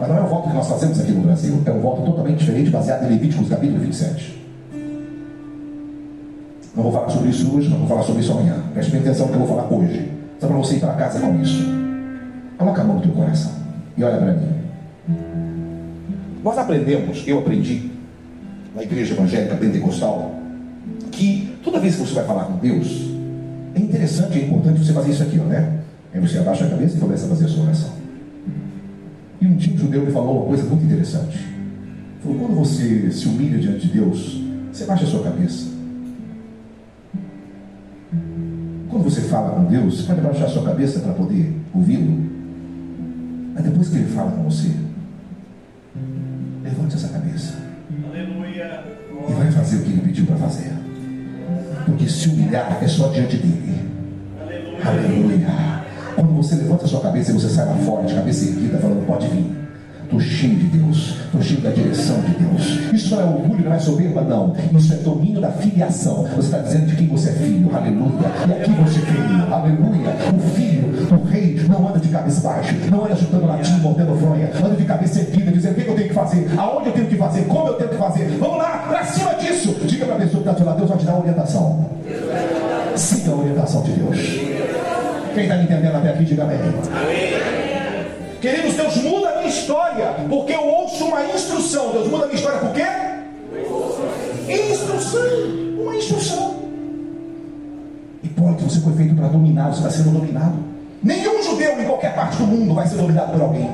Mas não é o voto que nós fazemos aqui no Brasil, é um voto totalmente diferente, baseado em Levíticos capítulo 27. Não vou falar sobre isso hoje, não vou falar sobre isso amanhã. Preste bem atenção no que eu vou falar hoje. Só para você ir para casa com isso. Coloca a mão no teu coração e olha para mim. Nós aprendemos, eu aprendi na igreja evangélica pentecostal, que toda vez que você vai falar com Deus, é interessante é importante você fazer isso aqui, ó, né? Aí você abaixa a cabeça e começa a fazer a sua oração. E um dia um judeu me falou uma coisa muito interessante. Ele falou, quando você se humilha diante de Deus, você baixa a sua cabeça. Quando você fala com Deus, você pode baixar a sua cabeça para poder ouvi-lo. Mas depois que ele fala com você, levante essa cabeça Aleluia. e vai fazer o que ele pediu para fazer. Porque se humilhar é só diante dele. Aleluia. Quando você levanta a sua cabeça e você sai lá fora, de cabeça erguida, falando, pode vir. Estou cheio de Deus, estou cheio da direção de Deus. Isso não é orgulho, não é soberba, não. Isso é domínio da filiação. Você está dizendo de quem você é filho, aleluia. E aqui você é filho, aleluia. O filho do rei não anda de cabeça baixa, não anda chutando latim, mordendo fronha, anda de cabeça erguida, dizendo o que eu tenho que fazer, aonde eu tenho que fazer, como eu tenho que fazer. Vamos lá, para cima disso. Diga para a pessoa que está do lado, Deus vai te dar orientação. Siga a orientação de Deus. Quem está me entendendo até aqui, diga amém. Queridos, Deus muda a minha história, porque eu ouço uma instrução. Deus muda a minha história por quê? Instrução. Uma instrução. Hipólito, você foi feito para dominar, você está sendo dominado. Nenhum judeu em qualquer parte do mundo vai ser dominado por alguém.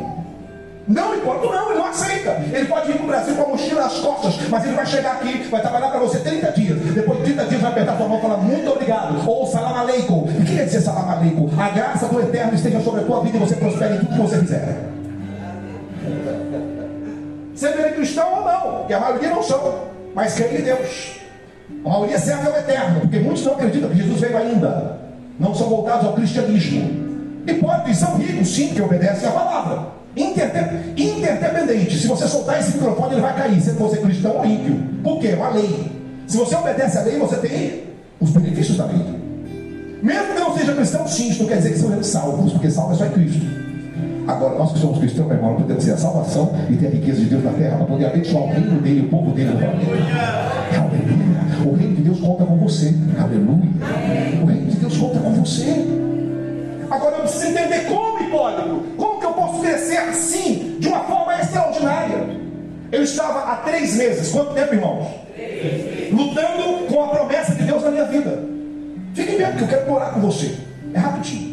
Não, Hipólito não, ele não aceita. Ele pode vir para o Brasil com a mochila nas costas, mas ele vai chegar aqui, vai trabalhar para você 30 dias. Depois de 30 dias vai apertar sua mão e falar muito obrigado. Ou salam aleikum. O que quer dizer salam aleikum? A graça do Eterno esteja sobre a tua vida e você prospere em tudo que você fizer. Seja ele cristão ou não, porque a maioria não são, mas creem em Deus. A maioria serve ao Eterno, porque muitos não acreditam que Jesus veio ainda. Não são voltados ao cristianismo. Hipócritas são ricos, sim, que obedecem à palavra. Interdep- Interdependente. Se você soltar esse microfone, ele vai cair. Se você é cristão ou ímpio. Por quê? Uma lei. Se você obedece à lei, você tem os benefícios da lei. Mesmo que não seja cristão, sim, isso não quer dizer que sejamos salvos, porque salvo é só Cristo. Agora, nós que somos cristãos, meu irmão, podemos ter a salvação e ter a riqueza de Deus na terra para poder abençoar o reino dele, o povo dele planeta. Aleluia. O reino de Deus conta com você. Aleluia. O reino de Deus conta com você. Agora eu preciso entender como, Hipólito. Como crescer assim, de uma forma extraordinária? Eu estava há três meses, quanto tempo, irmãos? Lutando com a promessa de Deus na minha vida. Fiquem vendo que eu quero orar com você. É rapidinho.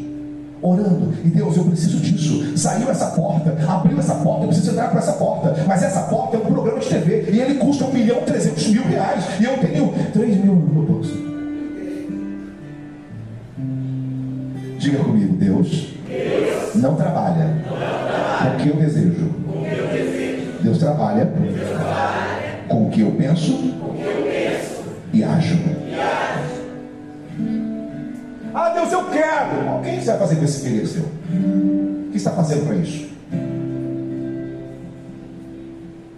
Orando, e Deus, eu preciso disso. Saiu essa porta, abriu essa porta, eu preciso entrar por essa porta. Mas essa porta é um programa de TV e ele custa um milhão e trezentos mil reais. E eu tenho três mil no meu bolso. Diga comigo, Deus, não trabalha com o que eu desejo. Com o que eu penso e ajo. Ah, Deus, eu quero. O que você vai fazer com esse querido seu? O que está fazendo para isso?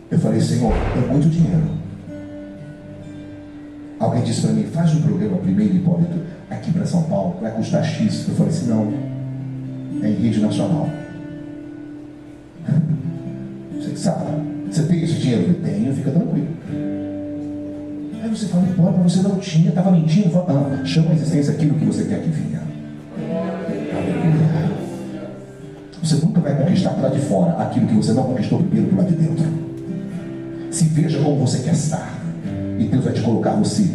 Eu falei, Senhor, é muito dinheiro. Alguém disse para mim, faz um programa primeiro, Hipólito, aqui para São Paulo, vai custar X. Eu falei assim, não, é em rede nacional. Você que sabe, você tem esse dinheiro? Eu tenho, fica tranquilo. Aí você fala, Hipólito, mas você não tinha, estava mentindo. Eu falo, não, chama a existência aquilo que você quer que venha. Aleluia. Você nunca vai conquistar lá de fora aquilo que você não conquistou primeiro por lá de dentro. Se veja como você quer estar. E Deus vai te colocar você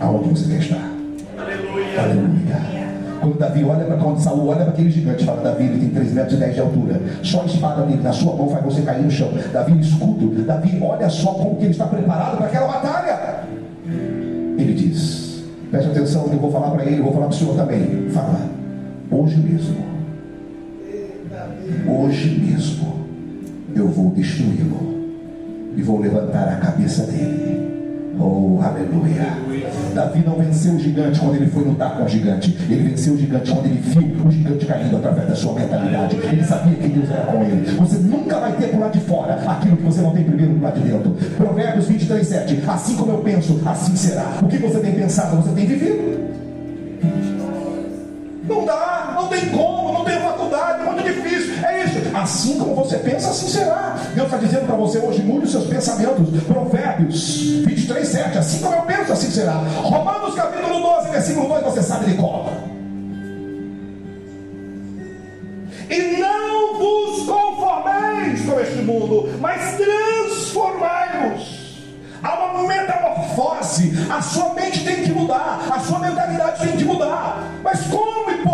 aonde você quer estar. Aleluia. Aleluia. Quando Davi olha para quando Saul olha para aquele gigante, fala, Davi, ele tem 3 metros e 10 de altura. Só a espada dele na sua mão faz você cair no chão. Davi, escudo. Davi, olha só como que ele está preparado para aquela batalha. Ele diz, preste atenção, eu vou falar para ele, vou falar para o senhor também. Fala, hoje mesmo, hoje mesmo, eu vou destruí-lo e vou levantar a cabeça dele. Oh, aleluia. Davi não venceu o gigante quando ele foi lutar com o gigante. Ele venceu o gigante quando ele viu o gigante caindo através da sua mentalidade. Ele sabia que Deus era com ele. Você nunca vai ter por lá de fora aquilo que você não tem primeiro por lá de dentro. Provérbios 23, 7. Assim como eu penso, assim será. O que você tem pensado, você tem vivido. Não dá, não tem como, Assim como você pensa, assim será. Deus está dizendo para você hoje, mude os seus pensamentos. Provérbios 23, 7. Assim como eu penso, assim será. Romanos capítulo 12, versículo 2, você sabe de cor. E não vos conformeis com este mundo, mas transformai-vos. Há uma metamorfose. A sua mente tem que mudar. A sua mentalidade tem que mudar. Mas como, Hipólito,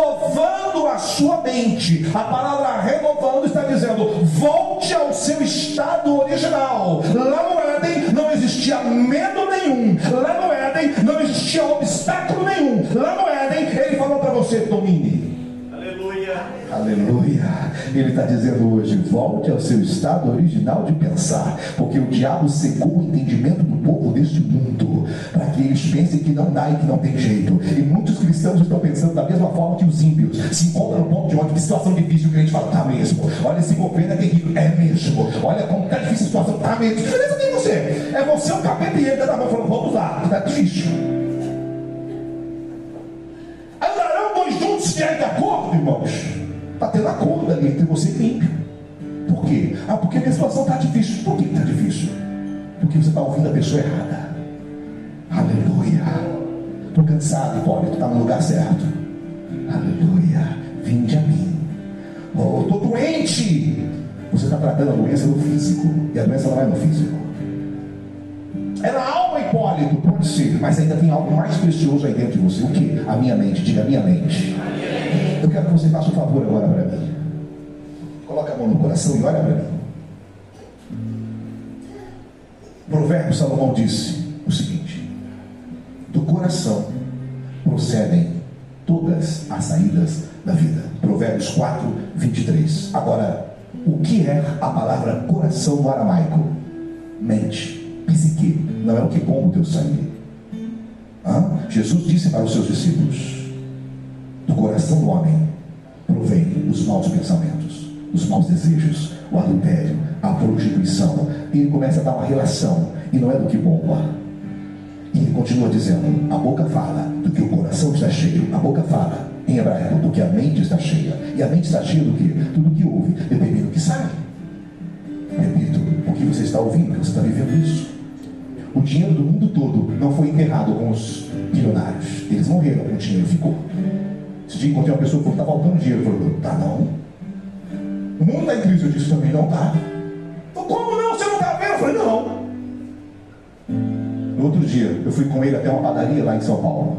Renovando a sua mente. A palavra renovando está dizendo: volte ao seu estado original. Lá no Éden não existia medo nenhum. Lá no Éden não existia obstáculo nenhum. Lá no Éden ele falou para você: domine. Aleluia. Ele está dizendo hoje: volte ao seu estado original de pensar, porque o diabo secou o entendimento do povo deste mundo, para que eles pensem que não dá e que não tem jeito. E muitos cristãos estão pensando da mesma forma que os ímpios. Se encontram no ponto de onde que situação difícil o crente fala, tá mesmo. Olha, esse governo é terrível, é mesmo. Olha como tá difícil a situação, tá mesmo. Que diferença tem você? É você o capeta e ele tá na mão falando, vamos lá, tá difícil. Andarão dois juntos se de acordo, irmãos. Está tendo acordo ali entre você e ímpio. Por quê? Ah, porque a minha situação está difícil. Por que está difícil? Porque você está ouvindo a pessoa errada. Aleluia. Estou cansado, Hipólito, está no lugar certo. Aleluia. Vinde a mim. Oh, estou doente. Você está tratando a doença no físico. E a doença não é no físico. Na alma, Hipólito, pode ser, mas ainda tem algo mais precioso aí dentro de você. O que? A minha mente, diga a minha mente. Eu quero que você faça um favor agora para mim. Coloque a mão no coração e olha para mim. Provérbio Salomão disse o seguinte: Do coração procedem todas as saídas da vida. Provérbios 4, 23. Agora, o que é a palavra coração no aramaico? Mente, psique, não é o que bomba o teu sangue. Hã? Jesus disse para os seus discípulos: Do coração do homem provém os maus pensamentos, os maus desejos, o adultério, a prostituição. E ele começa a dar uma relação, e não é do que bomba. E ele continua dizendo: a boca fala do que o coração está cheio, a boca fala, em hebraico, do que a mente está cheia. E a mente está cheia do que? Tudo que ouve, dependendo do que sai. Repito, o que você está ouvindo, você está vivendo isso. O dinheiro do mundo todo não foi enterrado com os bilionários. Eles morreram, o dinheiro ficou. Esse dia encontrei uma pessoa que falou, está faltando dinheiro. Eu falei, tá não. O mundo está em crise. Eu disse, também não está. Como não? Você não está vendo? Eu falei, não. No outro dia, eu fui com ele até uma padaria lá em São Paulo.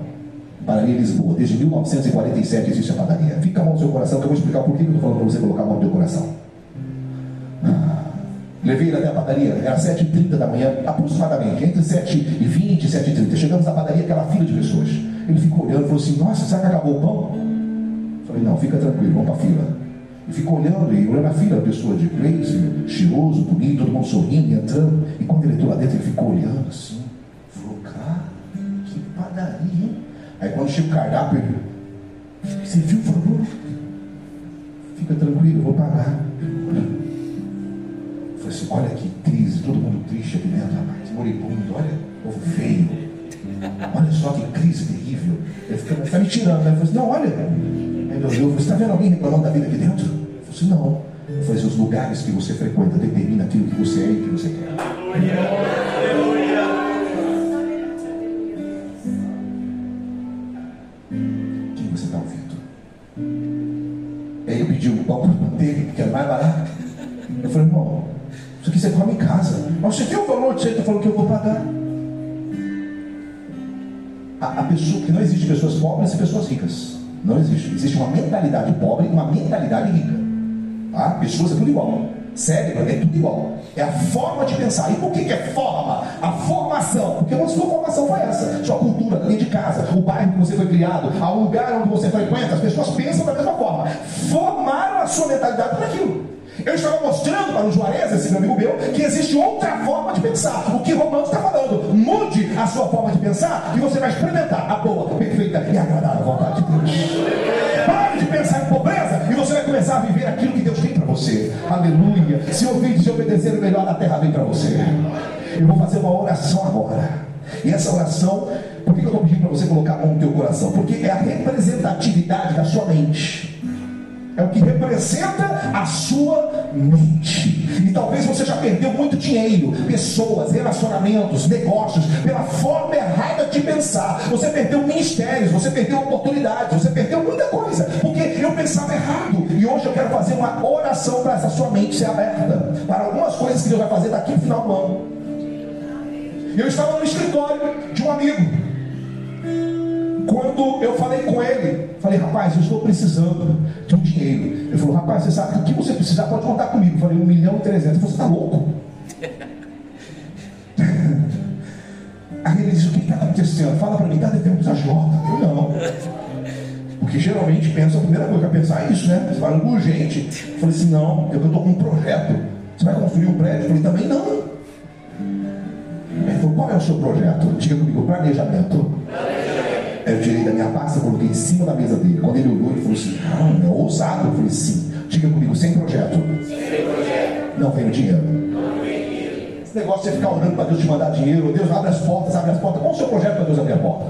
Padaria Lisboa. Desde 1947 existe a padaria. Fica a mão no seu coração que eu vou explicar por que eu estou falando para você colocar a mão no seu coração. Levei ele até a padaria, era 7h30 da manhã, aproximadamente, entre 7h20 e 7h30. Chegamos à padaria, aquela fila de pessoas. Ele ficou olhando e falou assim: Nossa, será que acabou o pão? Falei: Não, fica tranquilo, vamos para a fila. E ficou olhando e olhando a fila, pessoa de blazer, cheiroso, bonito, todo mundo sorrindo entrando. E quando ele entrou lá dentro, ele ficou olhando assim. Falou: Cara, que padaria, hein? Aí quando chega o cardápio, ele: Você viu? Falou: Fica tranquilo, eu vou pagar. Assim, olha que crise, todo mundo triste aqui dentro, rapaz, moribundo, olha, povo feio. Olha só que crise terrível. Ele fica, fica me tirando, né? Eu falei assim, não, olha. Aí ele olhou, você está vendo alguém reclamando da vida aqui dentro? Eu falei assim, não. Eu falei assim, os lugares que você frequenta determinam aquilo que você é e que você quer. Aleluia. Aleluia. Quem você está ouvindo? Aí ele pediu um pão para manteiga, que era mais barato. Eu falei, irmão, isso aqui você come em casa. Mas você viu o valor disso aí? Tu falou que eu vou pagar. A, a pessoa, que não existe pessoas pobres e pessoas ricas. Não existe. Existe uma mentalidade pobre e uma mentalidade rica. Tá? Pessoas é tudo igual. Cérebro é tudo igual. É a forma de pensar. E por que, que é forma? A formação. Porque a sua formação foi essa. Sua cultura, dentro de casa, o bairro que você foi criado, o lugar onde você frequenta, as pessoas pensam da mesma forma. Formaram a sua mentalidade para aquilo. Eu estava mostrando para o Juarez, esse meu amigo meu, que existe outra forma de pensar. O que Romano está falando. Mude a sua forma de pensar e você vai experimentar a boa, perfeita e agradável vontade de Deus. Pare de pensar em pobreza e você vai começar a viver aquilo que Deus tem para você. Aleluia. Se ouvir e se obedecer, o melhor da terra vem para você. Eu vou fazer uma oração agora. E essa oração, por que eu estou pedindo para você colocar a mão no teu coração? Porque é a representatividade da sua mente. É o que representa a sua mente. E talvez você já perdeu muito dinheiro, pessoas, relacionamentos, negócios, pela forma errada de pensar. Você perdeu ministérios, você perdeu oportunidades, você perdeu muita coisa, porque eu pensava errado. E hoje eu quero fazer uma oração para essa sua mente ser aberta para algumas coisas que Deus vai fazer daqui no final do ano. Eu estava no escritório de um amigo. Quando eu falei com ele, falei, rapaz, eu estou precisando de um dinheiro. Ele falou, rapaz, você sabe que o que você precisar pode contar comigo. Eu falei, um milhão e trezentos. Você está louco? Aí ele disse, o que está acontecendo? Fala para mim, está devendo os agiota? Eu não. Porque geralmente pensa, a primeira coisa que eu pensar é isso, né? Você fala, urgente. Eu falei assim, não, eu estou com um projeto. Você vai construir um prédio? Eu falei, também não. Ele falou, qual é o seu projeto? Diga comigo: planejamento. Eu tirei da minha pasta, coloquei em cima da mesa dele. Quando ele olhou, ele falou assim: ah, é ousado. Eu falei: sim. Diga comigo: sem projeto. Sem projeto. Não vem dinheiro. Não dinheiro. Esse negócio de ficar orando para Deus te mandar dinheiro. Deus abre as portas, abre as portas. Qual o seu projeto para Deus abrir a porta?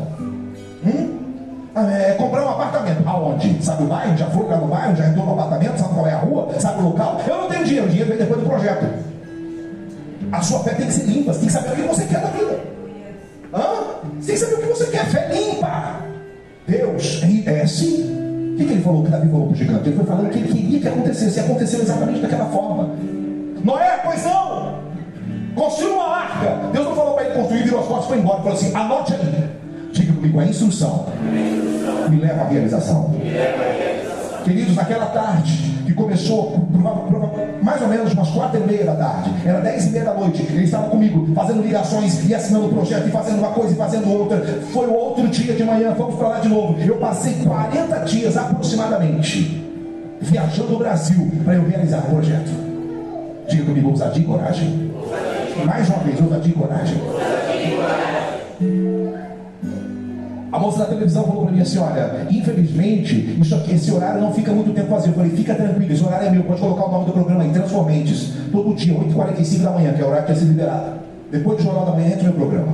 Hum? Ah, é, comprar um apartamento. Aonde? Sabe o bairro? Já foi lá no bairro? Já entrou no apartamento? Sabe qual é a rua? Sabe o local? Eu não tenho dinheiro. O dinheiro vem depois do projeto. A sua fé tem que ser limpa. Você tem que saber o que você quer da vida. Hã? Você tem que saber o que você quer. Fé. Deus é assim. O que, que ele falou que Davi falou para o gigante? Ele foi falando que ele queria que acontecesse. E aconteceu exatamente daquela forma. Noé, pois não. Construiu uma arca. Deus não falou para ele construir, virou as costas e foi embora. Ele falou assim: anote aí. Diga comigo, a instrução me leva à realização. Queridos, naquela tarde que começou mais ou menos umas quatro e meia da tarde, era dez e meia da noite, ele estava comigo fazendo ligações e assinando projeto e fazendo uma coisa e fazendo outra. Foi o outro dia de manhã, fomos para lá de novo. Eu passei 40 dias aproximadamente viajando o Brasil para eu realizar o projeto. Diga comigo, ousadia e coragem. Mais uma vez, ousadia e coragem. A moça da televisão falou para mim assim: olha, infelizmente, isso aqui, esse horário não fica muito tempo vazio. Eu falei: fica tranquilo, esse horário é meu, pode colocar o nome do programa aí, Transformentes, todo dia, 8h45 da manhã, que é o horário que ia ser liberado. Depois do jornal da manhã entra o meu programa.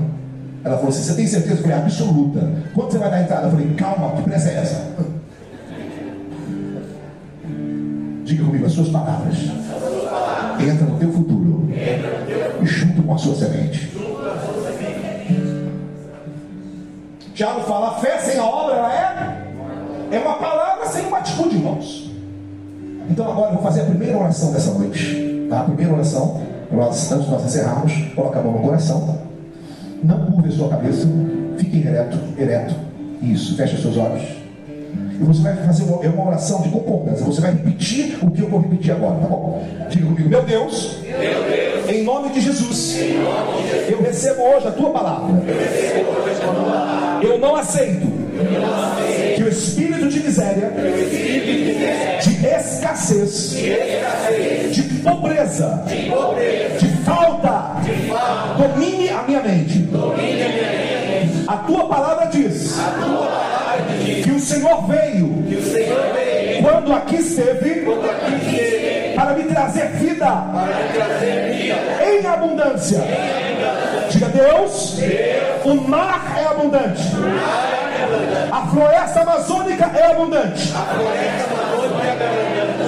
Ela falou assim: você tem certeza? Eu falei: absoluta. Quando você vai dar entrada? Eu falei: calma, que pressa é essa? Diga comigo as suas palavras. Entra no teu futuro. E junto com a sua semente. Tiago fala, fé sem a obra ela é? É uma palavra sem uma atitude, irmãos. Então agora eu vou fazer a primeira oração dessa noite. Tá? A primeira oração, nós, antes de nós encerrarmos, coloca a mão no coração. Não curve a sua cabeça, fique ereto, ereto. Isso, feche seus olhos. E você vai fazer uma, é uma oração de concordância. Você vai repetir o que eu vou repetir agora, tá bom? Diga comigo, meu Deus, meu Deus em, nome de Jesus, eu recebo hoje a tua palavra. Eu não aceito que o espírito de miséria, de escassez, de pobreza, de falta, domine a minha mente. A tua palavra diz que o Senhor veio quando aqui esteve para me trazer vida abundância. Diga Deus, o mar é abundante. A floresta amazônica é abundante.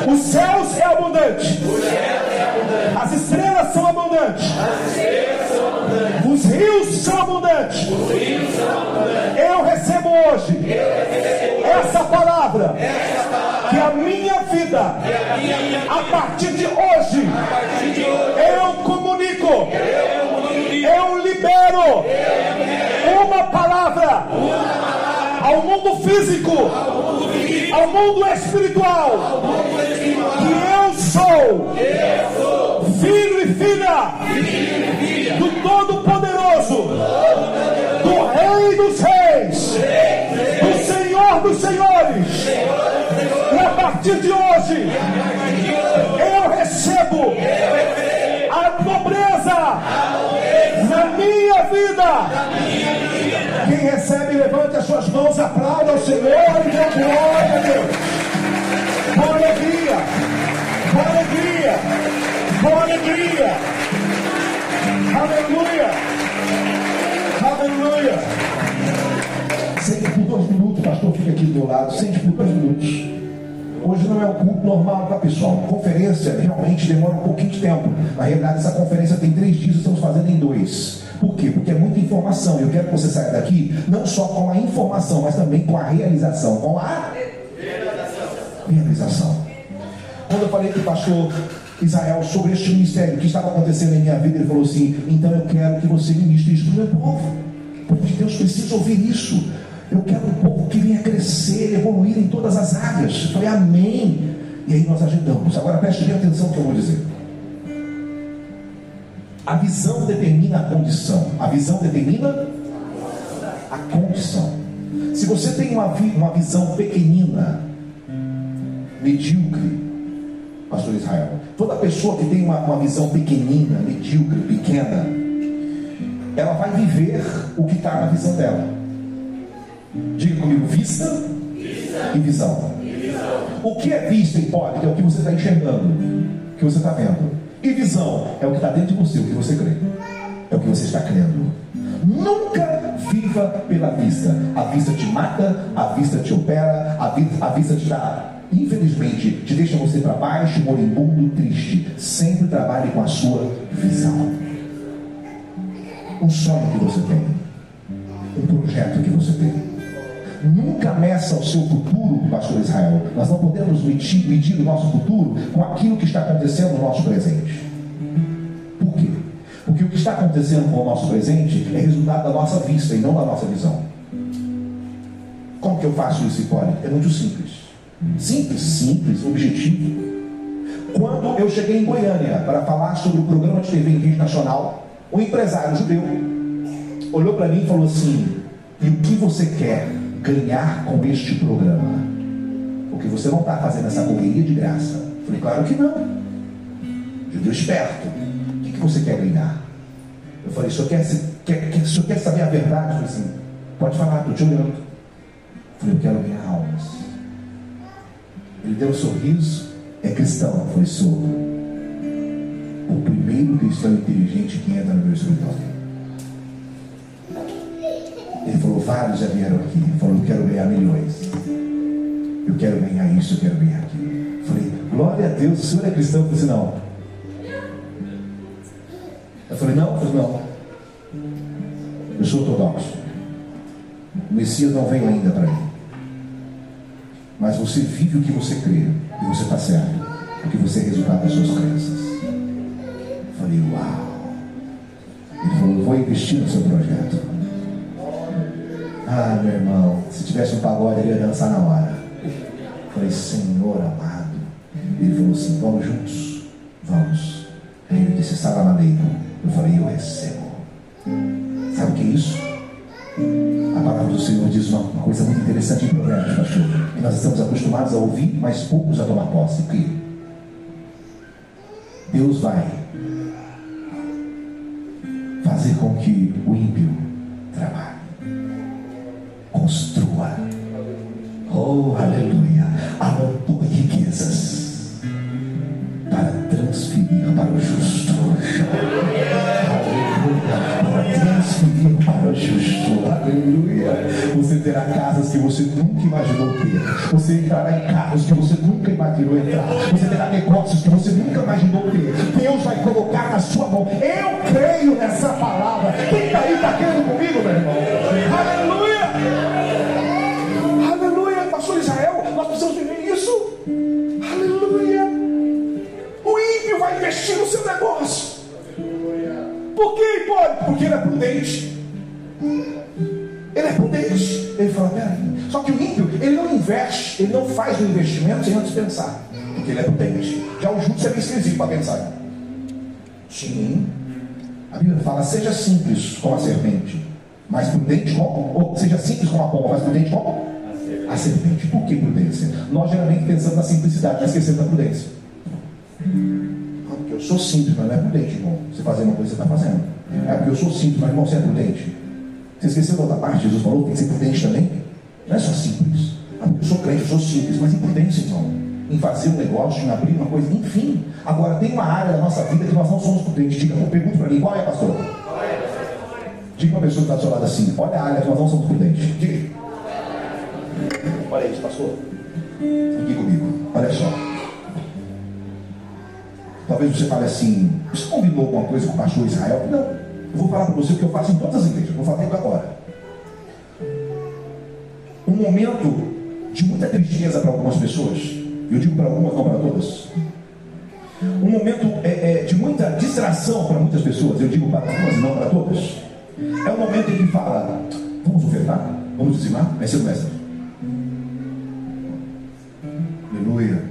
Os céus é abundante. As estrelas são abundantes. Os rios são abundantes. Eu recebo hoje essa palavra que a minha vida, a partir de hoje, eu comunico eu libero uma palavra ao mundo físico, ao mundo espiritual, que eu sou filho e filha do Todo-Poderoso, do Rei dos Reis, do Senhor dos Senhores. E a partir de hoje, eu recebo a nobreza na minha vida. Quem recebe, levante as suas mãos, aplauda ao Senhor e dê glória a Deus. Com alegria, com alegria, com alegria. Aleluia, aleluia. Sente por dois minutos, pastor, fica aqui do lado. Sente por dois minutos. Hoje não é um culto normal, tá pessoal? Conferência realmente demora um pouquinho de tempo. Na realidade, essa conferência tem três dias, estamos fazendo em dois. Por quê? Porque é muita informação. Eu quero que você saia daqui não só com a informação, mas também com a realização. Com a realização. Quando eu falei que o pastor Israel sobre este ministério que estava acontecendo em minha vida, ele falou assim: então eu quero que você ministre isso para o meu povo. Porque Deus precisa ouvir isso. Eu quero um povo que venha crescer, evoluir em todas as áreas. Eu falei, amém. E aí nós agendamos. Agora preste bem atenção no que eu vou dizer. A visão determina a condição. A visão determina a condição. Se você tem uma, uma visão pequenina, medíocre, Pastor Israel, toda pessoa que tem uma, uma visão pequenina, medíocre, pequena, ela vai viver o que está na visão dela. Diga comigo, vista, vista. E, visão. e visão. O que é vista, hipócrita, é o que você está enxergando, o que você está vendo. E visão é o que está dentro de você, o que você crê. É o que você está crendo. Nunca viva pela vista. A vista te mata, a vista te opera, a vista, a vista te dá infelizmente, te deixa você para baixo, moribundo, triste. Sempre trabalhe com a sua visão. Um sonho que você tem, um projeto que você tem. Nunca meça o seu futuro, pastor Israel. Nós não podemos medir, medir o nosso futuro com aquilo que está acontecendo no nosso presente. Por quê? Porque o que está acontecendo com o nosso presente é resultado da nossa vista e não da nossa visão. Como que eu faço isso, Hipólito? É muito simples. Simples, simples, objetivo. Quando eu cheguei em Goiânia para falar sobre o programa de TV em rede nacional, um empresário judeu olhou para mim e falou assim: E o que você quer ganhar com este programa? Porque você não está fazendo essa correria de graça. Eu falei: Claro que não. Judeu esperto. O que, que você quer ganhar? Eu falei: O senhor quer, quer, quer, quer saber a verdade? Eu falei assim: Pode falar, estou te olhando. Eu falei: Eu quero ganhar almas. Ele deu um sorriso, é cristão. Falei, sou. O primeiro cristão inteligente que entra no meu escritório. Ele falou, vários já vieram aqui. Ele falou, eu quero ganhar milhões. Eu quero ganhar isso, eu quero ganhar aquilo. Eu falei, glória a Deus, o senhor é cristão? Eu falei, não. Eu falei, não, eu falei, não. Eu sou ortodoxo. O Messias não veio ainda para mim mas você vive o que você crê, e você está certo, porque você é resultado das suas crenças. Eu falei, uau! Ele falou, vou investir no seu projeto. Ah, meu irmão, se tivesse um pagode, ele ia dançar na hora. Eu falei, Senhor amado. Ele falou assim, vamos juntos? Vamos. Aí ele disse, estava na lei. Eu falei, eu recebo. Sabe o que é isso? A palavra do Senhor diz uma, coisa muito interessante em Provérbios, pastor. Que nós estamos acostumados a ouvir, mas poucos a tomar posse. Que Deus vai fazer com que o ímpio trabalhe, construa. Oh, aleluia! Amontoe riquezas Você terá casas que você nunca imaginou ter. Você entrará em carros que você nunca imaginou entrar. Você terá negócios que você nunca imaginou ter. Deus vai colocar na sua mão. Eu creio nessa palavra. Quem está aí está crendo comigo, meu irmão? Aleluia. Aleluia. Pastor Israel, nós precisamos viver isso. Aleluia. O ímpio vai investir no seu negócio. Por que pode? Porque ele é prudente. Ele é prudente. Ele fala, peraí. Só que o ímpio, ele não investe, ele não faz o investimento sem antes pensar. Porque ele é prudente. Já o justo é meio esquisito para pensar. Sim. A Bíblia fala, seja simples como a serpente, mas prudente como. Ou seja simples como a pomba, mas prudente como? A serpente. Por que prudência? Nós geralmente pensamos na simplicidade, mas esquecemos da prudência. Porque eu sou simples, mas não é prudente, irmão. Você fazer uma coisa que você está fazendo. É porque eu sou simples, mas irmão, você é prudente. Você esqueceu da outra parte? Jesus falou tem que ser prudente também. Não é só simples. Ah, eu sou crente, eu sou simples, mas imprudência, irmão. Em fazer um negócio, em abrir uma coisa, enfim. Agora, tem uma área da nossa vida que nós não somos prudentes. Diga, pergunta para mim, qual é, pastor? Diga uma pessoa que está do seu lado assim, olha a área que nós não somos prudentes. Diga. Olha isso, pastor. Aqui comigo. Olha só. Talvez você fale assim, você combinou alguma coisa com o pastor Israel? Não. Eu vou falar para você o que eu faço em todas as igrejas. Vou falar agora. Um momento de muita tristeza para algumas pessoas. Eu digo para algumas, não para todas. Um momento é, é, de muita distração para muitas pessoas. Eu digo para algumas não para todas. É o um momento em que fala: vamos ofertar? Vamos dizimar? Vai ser o mestre. Aleluia.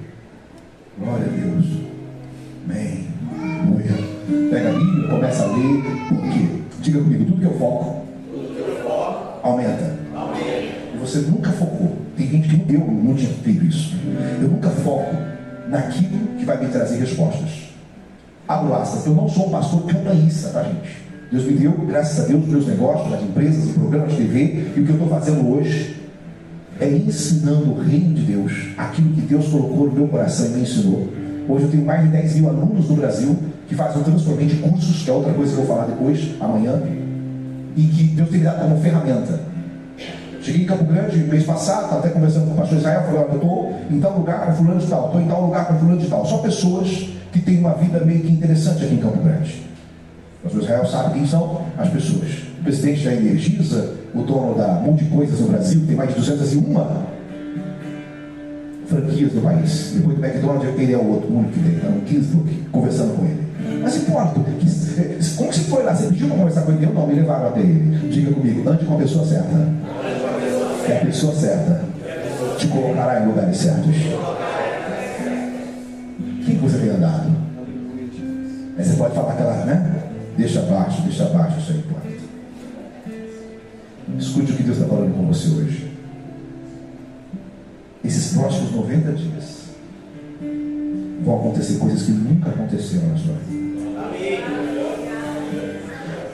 Glória a Deus. Amém. Pega a Bíblia, começa a ler. Por quê? Diga comigo, tudo que eu foco, aumenta. E você nunca focou. Tem gente que eu não tinha feito isso. Eu nunca foco naquilo que vai me trazer respostas. Abro aspas, eu não sou um pastor campanhista, tá gente? Deus me deu, graças a Deus, meus negócios, as empresas, os programas de TV, e o que eu estou fazendo hoje é ensinando o reino de Deus, aquilo que Deus colocou no meu coração e me ensinou. Hoje eu tenho mais de 10 mil alunos no Brasil que fazem o transformamento de cursos, que é outra coisa que eu vou falar depois, amanhã, e que Deus tem dado como ferramenta. Cheguei em Campo Grande mês passado, estava até conversando com o pastor Israel, falei, olha, eu estou em tal lugar com fulano de tal, estou em tal lugar com fulano de tal. Só pessoas que têm uma vida meio que interessante aqui em Campo Grande. O pastor Israel sabe quem são as pessoas. O presidente da Energisa, o dono da Multi Coisas no Brasil, tem mais de 201 franquias no país. Depois do McDonald's, ele é o outro único que tem, está no Kingsbrook, conversando com ele. Mas importa, como você foi lá? Você pediu para conversar com ele? Eu não, me levaram até ele. Diga comigo, ande com a pessoa certa. É a pessoa certa. Te colocará em lugares certos. Quem você tem andado? Aí você pode falar aquela, né? Deixa abaixo, deixa abaixo, isso aí importa. Escute o que Deus está falando com você hoje. Esses próximos 90 dias vão acontecer coisas que nunca aconteceram na sua vida.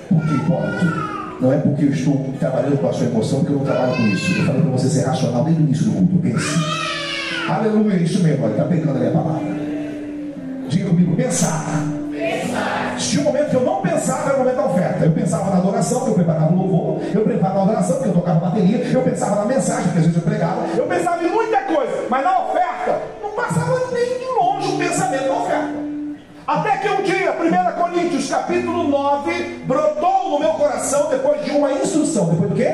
Por que, Hipólito? Não é porque eu estou trabalhando com a sua emoção que eu não trabalho com isso. Eu falei para você ser racional desde o início do culto. Pense. Aleluia, isso mesmo. Está pegando a minha palavra. Diga comigo, pensar. Pensar. Tinha um momento que eu não pensava, era o momento da oferta. Eu pensava na adoração, que eu preparava o louvor. Eu preparava na adoração, que eu tocava bateria. Eu pensava na mensagem, que às vezes eu pregava. Eu pensava em muita coisa. Mas na oferta, 1 Coríntios capítulo 9, brotou no meu coração depois de uma instrução. Depois do quê?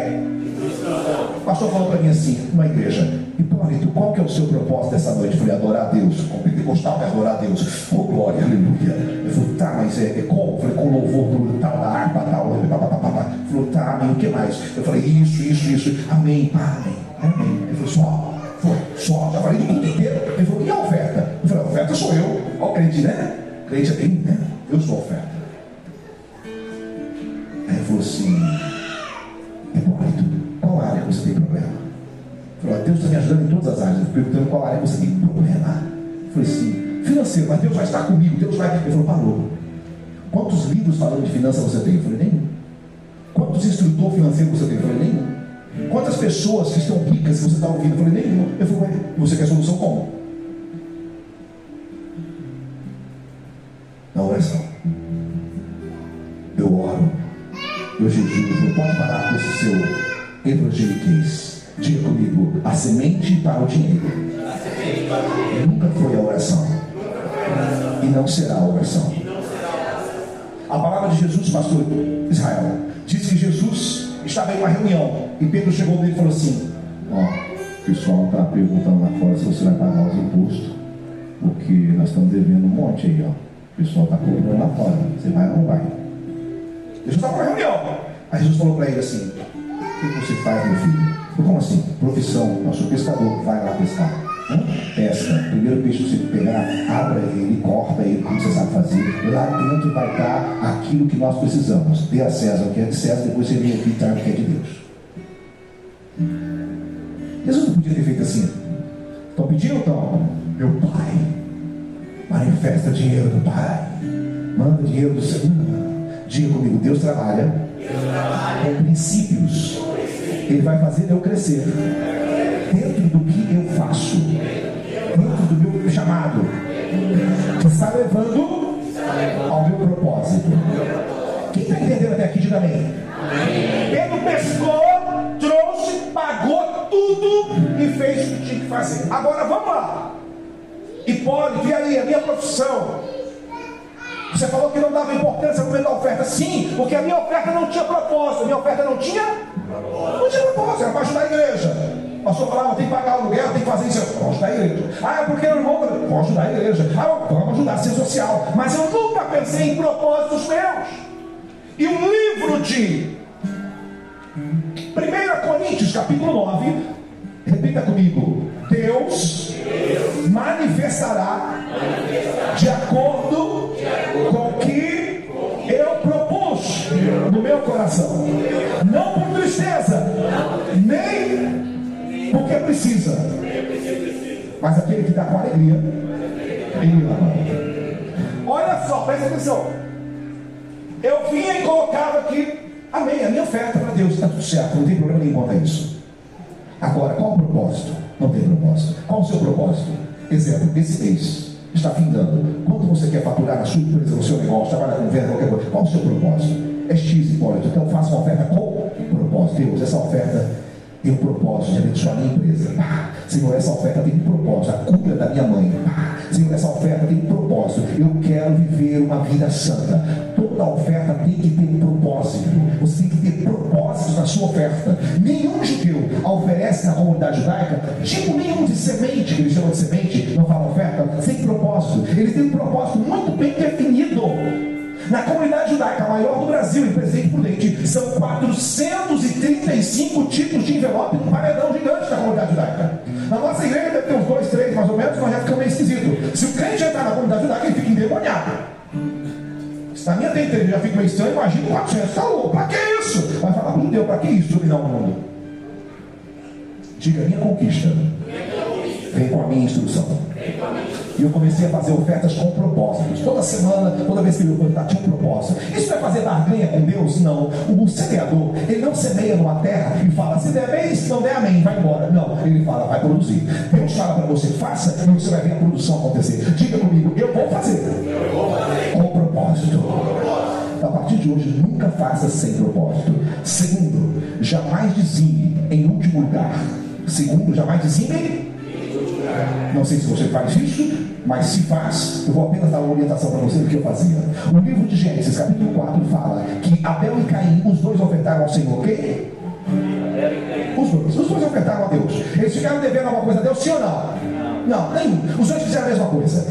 O pastor falou para mim assim, numa igreja, Hipólito, qual que é o seu propósito dessa noite? Eu falei, adorar a Deus. Com pentecostal é adorar a Deus. Oh, glória, aleluia. Ele falou, tá, mas é, é como? Eu falei, com louvor do tal, da harpa, tal. Ele falou, tá, amém, o que mais? Eu falei, isso, isso, isso. Amém, amém, amém. Ele falou, só, foi, só. Já falei do culto inteiro. Ele falou, e a oferta? Eu falei, a oferta sou eu. Olha o crente, né? Crente é bem, né? Eu sou oferta. Aí ele falou assim, Hipólito, qual área você tem problema? Ele falou, Deus está me ajudando em todas as áreas. Eu perguntando qual área você tem problema. Eu falei assim, financeiro, mas Deus vai estar comigo, Deus vai. Ele falou, parou. Quantos livros falando de finanças você tem? Eu falei, nenhum. Quantos instrutores financeiros você tem? Eu falei, nenhum. Quantas pessoas que estão ricas que você está ouvindo? Eu falei, nenhuma. Ele falou, você quer solução como? Na oração. Eu oro. Eu jejuo. Não pode parar com esse seu evangeliquez. Diga comigo, a semente para o dinheiro. Nunca foi a oração. E não será a oração. A palavra de Jesus, pastor Israel, diz que Jesus estava em uma reunião e Pedro chegou nele e falou assim: Ó, o pessoal está perguntando lá fora se você vai pagar os impostos, porque nós estamos devendo um monte aí, ó. Pessoal está cobrando lá fora. Você vai ou não vai? Jesus estava numa reunião. Aí Jesus falou para ele assim: O que você faz, meu filho? Falei, Como assim? Profissão, sou pescador, vai lá pescar. Pesca. Primeiro peixe que você pegar, abra ele, corta ele, como você sabe fazer. Lá dentro vai estar aquilo que nós precisamos. Dê a César o que é de César, depois você vem aqui e traz o que é de Deus. Jesus não podia ter feito assim. Estão pedindo, então? Meu pai, manifesta dinheiro do pai. Manda dinheiro do Senhor. Diga comigo, Deus trabalha, com princípios. Ele vai fazer eu crescer dentro do que eu faço, dentro do meu chamado, que está levando ao meu propósito. Quem está entendendo até aqui, diga amém. Pedro pescou, trouxe, pagou tudo e fez o que tinha que fazer. Agora vamos lá. Hipólito, e aí, a minha profissão? Você falou que não dava importância momento da oferta. Sim, porque a minha oferta não tinha propósito. A minha oferta não tinha? Não tinha propósito, era para ajudar a igreja. O pastor falava, tem que pagar o aluguel, tem que fazer isso. Vamos ajudar a igreja. Ah, é porque eu irmão. Vamos ajudar a igreja. Ah, vamos ajudar a ser social. Mas eu nunca pensei em propósitos meus. E um livro de 1 Coríntios, capítulo 9, repita comigo. Deus manifestará de acordo com o que eu propus no meu coração. Não por tristeza, nem porque precisa, mas aquele que dá com alegria, ele ama. Olha só, presta atenção. Eu vinha e colocava aqui, amém, a minha oferta para Deus, está tudo certo, não tem problema nenhum quanto a isso. Agora, qual o propósito? Não tem propósito. Qual o seu propósito? Exemplo, esse mês está findando. Quanto você quer faturar na sua empresa, no seu negócio, trabalhar com venda, qualquer coisa? Qual o seu propósito? É X Hipólito. Então faça uma oferta com propósito. Deus, essa oferta tem um propósito de abençoar a minha empresa. Ah, Senhor, essa oferta tem um propósito. A cura da minha mãe. Ah, Senhor, essa oferta tem um propósito. Eu quero viver uma vida santa. Toda oferta tem que ter um propósito. Você tem que ter propósitos na sua oferta. Nenhum judeu comunidade judaica, tipo nenhum de semente, que eles chamam de semente, não fala oferta, sem propósito. Eles têm um propósito muito bem definido. Na comunidade judaica, maior do Brasil em Presidente Prudente, são 435 tipos de envelope num paredão gigante da comunidade judaica. Na nossa igreja deve ter uns dois, três mais ou menos, mas já fica meio esquisito. Se o crente entrar na comunidade judaica, ele fica endemoniado. Se na minha tem já fica meio estranho, imagina 400, tá louco, pra que isso? Vai falar com Deus, pra que isso dominar o mundo? Diga, minha conquista vem com a minha instrução. E eu comecei a fazer ofertas com propósitos. Toda semana, toda vez que eu levantar, tinha um propósito. Isso vai fazer barganha com Deus? Não. O semeador, ele não semeia numa terra e fala, se der bem, se não der, amém, vai embora. Não, ele fala, vai produzir. Deus fala para você, faça, e você vai ver a produção acontecer. Diga comigo, eu vou fazer. Com propósito. A partir de hoje, nunca faça sem propósito. Segundo, jamais dizime em último lugar. Segundo, jamais dizime não sei se você faz isso, mas se faz, eu vou apenas dar uma orientação para você do que eu fazia. O livro de Gênesis, capítulo 4, fala que Abel e Caim, os dois ofertaram ao Senhor, ok? Os dois, os dois ofertaram a Deus. Eles ficaram devendo alguma coisa a Deus, sim ou não? Não, nenhum. Os dois fizeram a mesma coisa.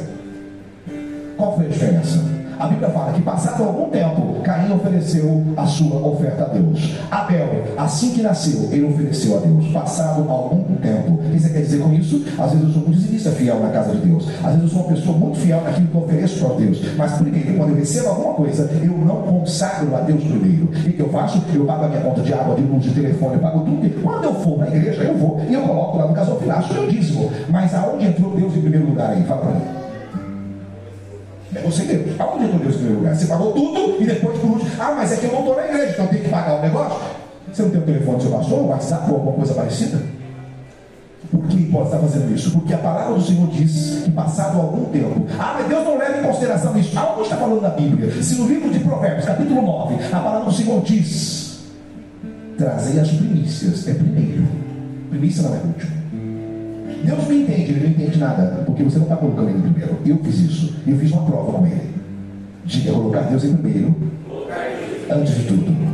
Qual foi a diferença? A Bíblia fala que passado algum tempo, Caim ofereceu a sua oferta a Deus. Abel, assim que nasceu, ele ofereceu a Deus. Passado algum tempo. O que você quer dizer com isso? Às vezes eu sou muito dizimista fiel na casa de Deus. Às vezes eu sou uma pessoa muito fiel naquilo que eu ofereço para Deus. Mas por que quando eu recebo alguma coisa, eu não consagro a Deus primeiro? O que, eu faço? Eu pago a minha conta de água, de luz, de telefone, eu pago tudo. E quando eu for na igreja, eu vou. E eu coloco lá no gasofilaço, eu dízimo. Mas aonde entrou Deus em primeiro lugar aí? Fala para mim. É você Deus. Aonde entrou Deus em primeiro lugar? Você pagou tudo e depois por último. Ah, mas é que eu não estou na igreja, então tem que pagar o negócio. Você não tem o telefone do seu pastor, o WhatsApp ou alguma coisa parecida? Por que pode estar fazendo isso? Porque a palavra do Senhor diz que passado algum tempo, ah, mas Deus não leva em consideração isso. Aonde está falando na Bíblia? Se no livro de Provérbios, capítulo 9, a palavra do Senhor diz: trazei as primícias, é primeiro. Primícia não é último. Deus me entende, ele não entende nada, porque você não está colocando ele primeiro. Eu fiz isso, eu fiz uma prova com ele. Diga colocar Deus em primeiro, antes de tudo.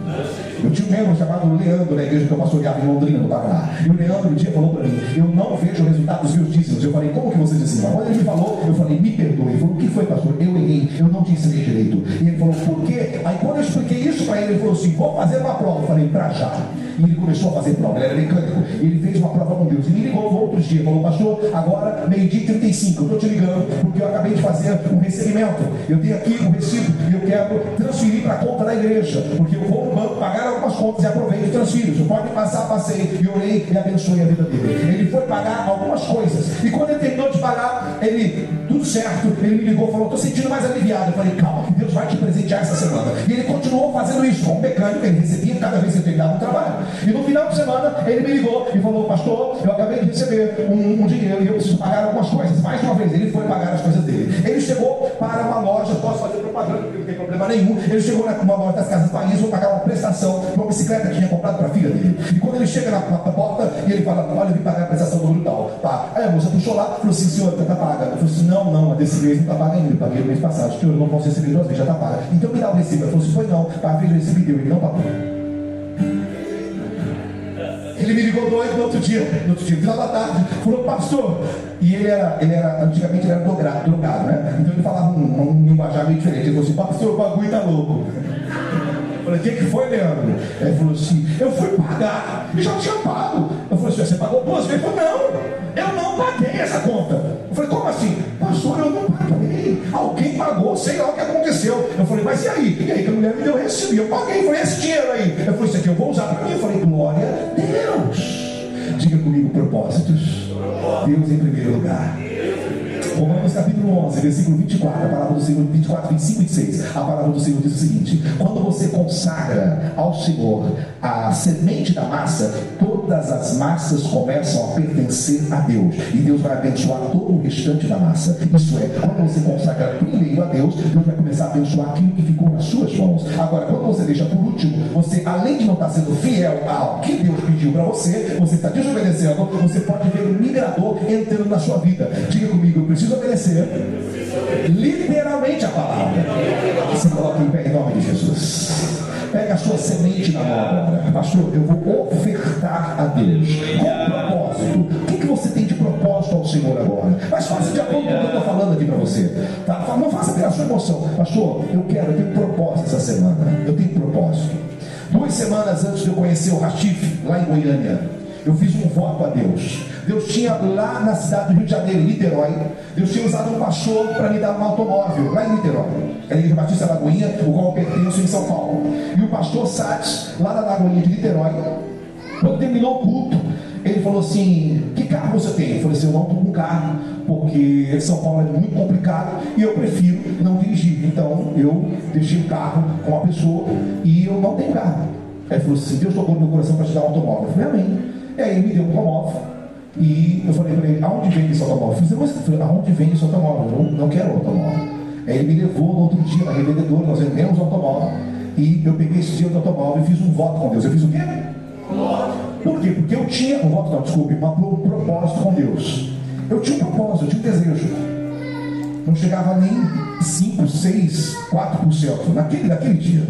Eu tinha um membro chamado Leandro na igreja que eu pastoreava em Londrina, no Paraná. E o Leandro um dia falou para mim: Eu não vejo o resultado dos meus dízimos. Eu falei: Como que você disse? Quando ele me falou, eu falei: Me perdoe. Ele falou: O que foi, pastor? Eu errei, eu não te ensinei direito. E ele falou: Por quê? Aí quando eu expliquei isso para ele, ele falou assim: Vou fazer uma prova. Eu falei: Para já. E ele começou a fazer prova, ele era mecânico. Ele fez uma prova com Deus. E me ligou outros dias, falou, pastor, agora meio-dia e 35, eu estou te ligando, porque eu acabei de fazer um recebimento. Eu tenho aqui um recibo e eu quero transferir para a conta da igreja, porque eu vou no banco pagar algumas contas e aproveito e transfiro. Você pode passar, passei e orei e abençoei a vida dele. Ele foi pagar algumas coisas. E quando ele terminou de pagar, ele, tudo certo, ele me ligou e falou, estou sentindo mais aliviado. Eu falei, calma que Deus vai te presentear essa semana. E ele continuou fazendo isso, como mecânico, ele recebia cada vez que ele terminava um trabalho. E no final de semana ele me ligou e falou, pastor, eu acabei de receber um, um, dinheiro e eu preciso pagar algumas coisas. Mais uma vez, ele foi pagar as coisas dele. Ele chegou para uma loja, posso fazer propaganda, porque não tem problema nenhum. Ele chegou numa loja das Casas Bahia, vou pagar uma prestação de uma bicicleta que tinha comprado para a filha dele. E quando ele chega na, na, porta e ele fala, olha, eu vim pagar a prestação do brutal. Tá. Aí a moça puxou lá, falou assim, senhor, está paga. Eu falei não, não, a desse mês não está paga ainda. Eu paguei o mês passado, senhor, eu não posso receber duas vezes, já está paga. Então me dá o recibo. Ele falou assim, foi não, a filha recebi deu, ele não pagou. Ele me ligou dois no outro dia, no outro dia, final da tarde, falou, pastor, e ele era, ele era antigamente ele era drogado, drogado né? Então ele falava um, um linguajar meio diferente. Ele falou assim, pastor, o bagulho tá louco. Eu falei, o que, que foi, Leandro? Ele falou assim, eu fui pagar, e já tinha pago. Eu falei assim, você pagou duas vezes? Ele falou, não, eu não paguei essa conta. Eu falei, como assim? Pastor, eu não paguei. Alguém pagou, sei lá o que aconteceu. Eu falei, mas e aí? E aí que a mulher me deu recibo? E eu paguei, falei, esse dinheiro aí. Eu falei, isso aqui eu vou usar para mim. Eu falei, glória a Deus. Diga comigo propósitos. Deus em primeiro lugar. Romanos capítulo 11, versículo 24, a palavra do Senhor, 24, 25 e 26. A palavra do Senhor diz o seguinte: Quando você consagra ao Senhor a semente da massa, todas as massas começam a pertencer a Deus. E Deus vai abençoar todo o restante da massa. Isso é, quando você consagra primeiro a Deus, Deus vai começar a abençoar aquilo que ficou nas suas mãos. Agora, quando você deixa por último, você, além de não estar sendo fiel ao que Deus pediu para você, você está desobedecendo, você pode ver um migrador entrando na sua vida. Diga comigo, eu preciso obedecer literalmente a palavra. Você coloca em pé em nome de Jesus. Pega a sua semente na agora. Pastor, eu vou ofertar a Deus. Com propósito. O que, que você tem de propósito ao Senhor agora? Mas faça de acordo com o que eu estou falando aqui para você. Tá? Não faça pela sua emoção. Pastor, eu quero, eu tenho propósito essa semana. Eu tenho propósito. Duas semanas antes de eu conhecer o Ratife, lá em Goiânia, eu fiz um voto a Deus. Deus tinha lá na cidade do Rio de Janeiro, Niterói, Deus tinha usado um pastor para me dar um automóvel, lá em Niterói. É a Igreja Batista Lagoinha, o qual eu pertenço em São Paulo. E o pastor Sades, lá na Lagoinha de Niterói, quando terminou o culto, ele falou assim: Que carro você tem? Eu falei assim: Eu não estou com carro, porque São Paulo é muito complicado e eu prefiro não dirigir. Então eu deixei o carro com a pessoa e eu não tenho carro. Ele falou assim: Deus tocou no meu coração para te dar um automóvel. Eu falei: Amém. E aí ele me deu um automóvel. E eu falei para ele: Aonde vem esse automóvel? Mas aonde vem esse automóvel? Eu não, quero automóvel. Aí ele me levou no outro dia na revendedora, nós vendemos o automóvel. E eu peguei esse dia do automóvel e fiz um voto com Deus. Eu fiz o quê? Por quê? Porque eu tinha, um voto não, desculpe, um propósito com Deus. Eu tinha um propósito, eu tinha um desejo. Não chegava nem 5, 6, 4% naquele, naquele dia.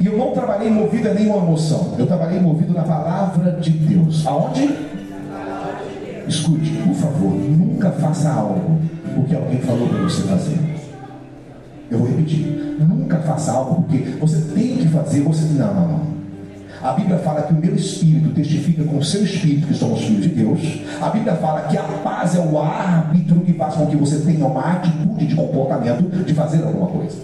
E eu não trabalhei movido a nenhuma emoção. Eu trabalhei movido na palavra de Deus. Aonde? Escute, por favor, nunca faça algo porque alguém falou para você fazer. Eu vou repetir. Nunca faça algo porque você tem que fazer, você. Não, não, não. A Bíblia fala que o meu espírito testifica com o seu espírito que somos filhos de Deus. A Bíblia fala que a paz é o árbitro que faz com que você tenha uma atitude de comportamento de fazer alguma coisa.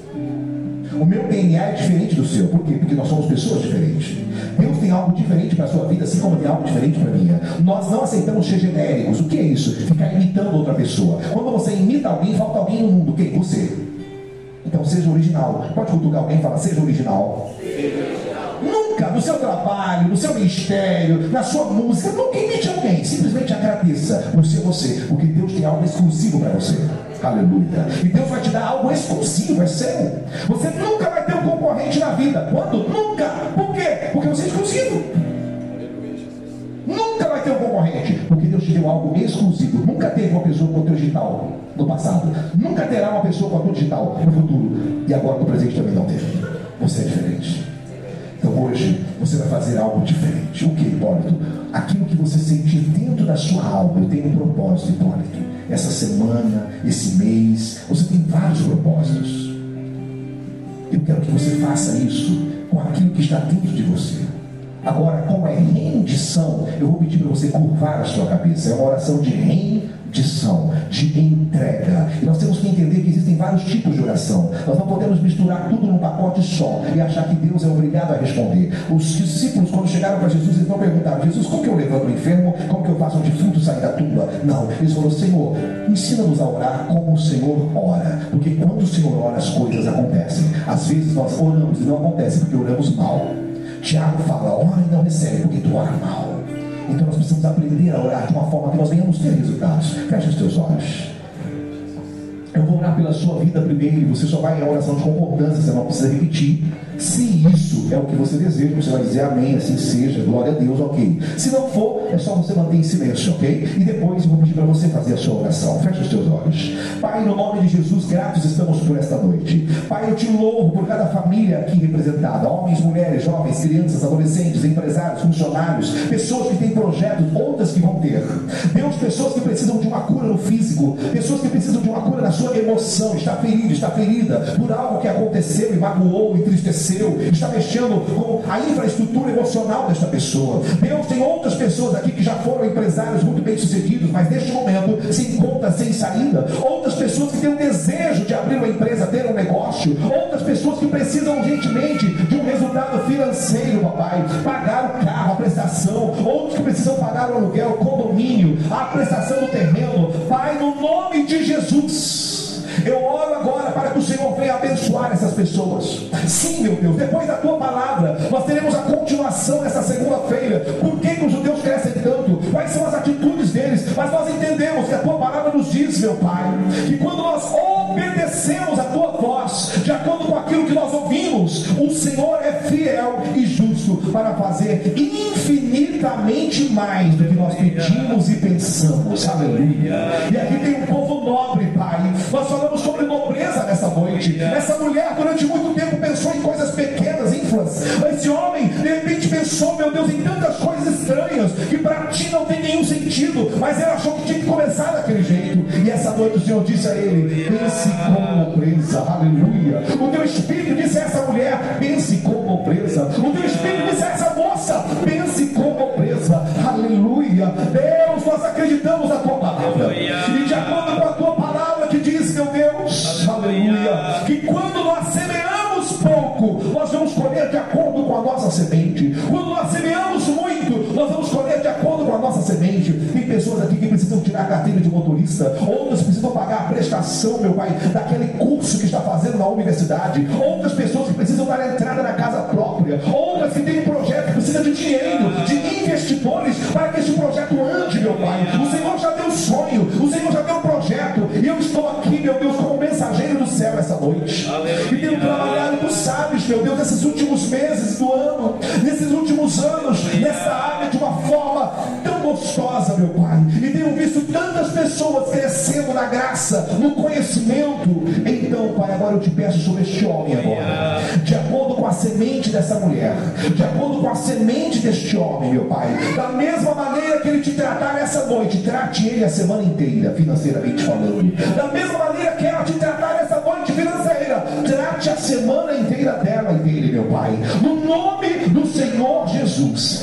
O meu DNA é diferente do seu. Por quê? Porque nós somos pessoas diferentes. Deus tem algo diferente para a sua vida, assim como tem algo diferente para a minha. Nós não aceitamos ser genéricos. O que é isso? Ficar imitando outra pessoa. Quando você imita alguém, falta alguém no mundo. Quem? Você. Então seja original. Pode cutucar alguém e falar, seja original. No seu trabalho, no seu ministério, na sua música, nunca imite alguém. Simplesmente agradeça por ser você, porque Deus tem algo exclusivo para você. Aleluia. E Deus vai te dar algo exclusivo, é sério. Você nunca vai ter um concorrente na vida. Quando? Nunca. Por quê? Porque você é exclusivo. Nunca vai ter um concorrente, porque Deus te deu algo exclusivo. Nunca teve uma pessoa com o teu digital no passado. Nunca terá uma pessoa com a tua digital no futuro. E agora no presente também não teve. Você é diferente. Então hoje você vai fazer algo diferente. O que, Hipólito? Aquilo que você sentir dentro da sua alma. Eu tenho um propósito, Hipólito. Essa semana, esse mês, você tem vários propósitos. Eu quero que você faça isso com aquilo que está dentro de você. Agora, como é rendição, eu vou pedir para você curvar a sua cabeça. É uma oração de rendição, de entrega. E nós temos que entender que existem vários tipos de oração. Nós não podemos misturar tudo num pacote só e achar que Deus é obrigado a responder. Os discípulos, quando chegaram para Jesus, eles não perguntaram: Jesus, como que eu levanto o enfermo? Como que eu faço um defunto sair da tumba? Não. Eles falaram: Senhor, ensina-nos a orar como o Senhor ora. Porque quando o Senhor ora, as coisas acontecem. Às vezes nós oramos e não acontece porque oramos mal. Tiago fala, ora e não recebe, porque tu ora mal. Então nós precisamos aprender a orar de uma forma que nós venhamos ter resultados. Feche os teus olhos. Eu vou orar pela sua vida primeiro você só vai em oração de concordância, você não precisa repetir. Se isso é o que você deseja, você vai dizer amém, assim seja, glória a Deus, ok. Se não for, é só você manter em silêncio, ok? E depois eu vou pedir para você fazer a sua oração. Feche os teus olhos. Pai, no nome de Jesus, gratos estamos por esta noite. Pai, eu te louvo por cada família aqui representada: homens, mulheres, jovens, crianças, adolescentes, empresários, funcionários, pessoas que têm projetos, outras que vão ter. Deus, pessoas que precisam de uma cura no físico, pessoas que precisam de uma cura na sua emoção, está ferida, está ferida por algo que aconteceu e magoou, entristeceu está mexendo com a infraestrutura emocional desta pessoa. Deus tem outras pessoas aqui que já foram empresários muito bem sucedidos, mas neste momento se encontra sem saída. Outras pessoas que têm o desejo de abrir uma empresa, ter um negócio. Outras pessoas que precisam urgentemente de um resultado financeiro, papai. Pagar o carro, a prestação. Outros que precisam pagar o aluguel, o condomínio, a prestação do terreno. Pai, no nome de Jesus, eu oro agora para que o Senhor venha abençoar essas pessoas. Sim, meu Deus, depois da tua palavra, nós teremos a continuação nessa segunda-feira. Por que, que os judeus crescem tanto? Quais são as atitudes deles? Mas nós entendemos que a tua palavra nos diz, meu Pai, que quando nós obedecemos a tua voz, de acordo com aquilo que nós ouvimos, o Senhor é fiel e justo para fazer infinitamente mais do que nós pedimos e pensamos. Aleluia. E aqui tem um povo nobre. Nós falamos sobre nobreza nessa noite. Essa mulher, durante muito tempo, pensou em coisas pequenas, ínfimas. Esse homem, de repente, pensou, meu Deus, em tantas coisas estranhas que para ti não tem nenhum sentido. Mas ele achou que tinha que começar daquele jeito. E essa noite o Senhor disse a ele: pense com nobreza. Aleluia. O teu espírito disse a essa mulher: pense com nobreza. O teu espírito tirar a carteira de motorista, outras precisam pagar a prestação, meu pai, daquele curso que está fazendo na universidade, outras pessoas que precisam dar entrada na casa própria, outras que têm um projeto que precisa de dinheiro, de investidores, para que esse projeto ande, meu pai. O Senhor já deu sonho, o Senhor já deu projeto, e eu estou aqui, meu Deus, como mensageiro do céu essa noite. E tenho trabalhado, tu sabes, meu Deus, nesses últimos meses do pessoas crescendo na graça, no conhecimento. Então, Pai, agora eu te peço sobre este homem agora. De acordo com a semente dessa mulher, de acordo com a semente deste homem, meu Pai. Da mesma maneira que ele te tratar essa noite, trate ele a semana inteira, financeiramente falando. Da mesma maneira que ela te tratar essa noite financeira, trate a semana inteira dela e dele, meu Pai. No nome do Senhor Jesus,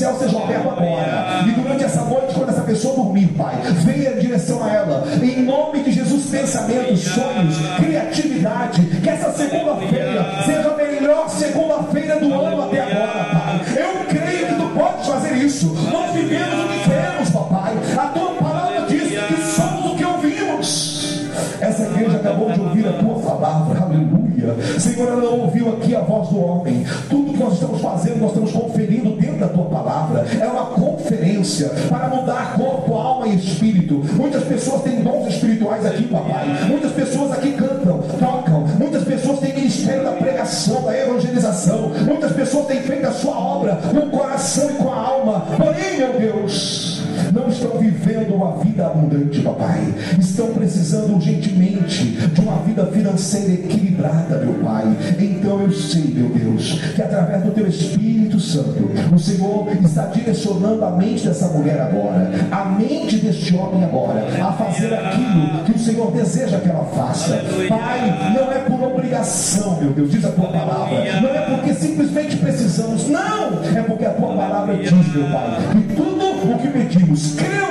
céu seja aberto agora. E durante essa noite, quando essa pessoa dormir, Pai, venha em direção a ela. Em nome de Jesus, pensamentos, sonhos, criatividade. Que essa segunda-feira seja a melhor segunda-feira do ano até agora, Pai. Eu creio que tu podes fazer isso. Nós vivemos o que queremos, papai. A tua palavra diz que somos o que ouvimos. Essa igreja acabou de ouvir a tua palavra, aleluia. Senhor, ela ouviu aqui a voz do homem. Conferência para mudar corpo, alma e espírito. Muitas pessoas têm dons espirituais aqui, papai. Muitas pessoas aqui cantam, tocam. Muitas pessoas têm ministério da pregação, da evangelização. Muitas pessoas têm feito a sua obra com o coração e com a alma. Porém, meu Deus, não estão vivendo uma vida abundante, papai. Estão precisando urgentemente de uma vida financeira equilibrada, meu pai. Então eu sei, meu Deus, que através do teu Espírito Santo, o Senhor está direcionando a mente dessa mulher agora, a mente deste homem agora, a fazer aquilo que o Senhor deseja que ela faça. Pai, não é por obrigação, meu Deus, diz a tua palavra. Não é porque simplesmente precisamos, não, é porque a tua palavra diz, meu Pai, que tudo o que pedimos, crendo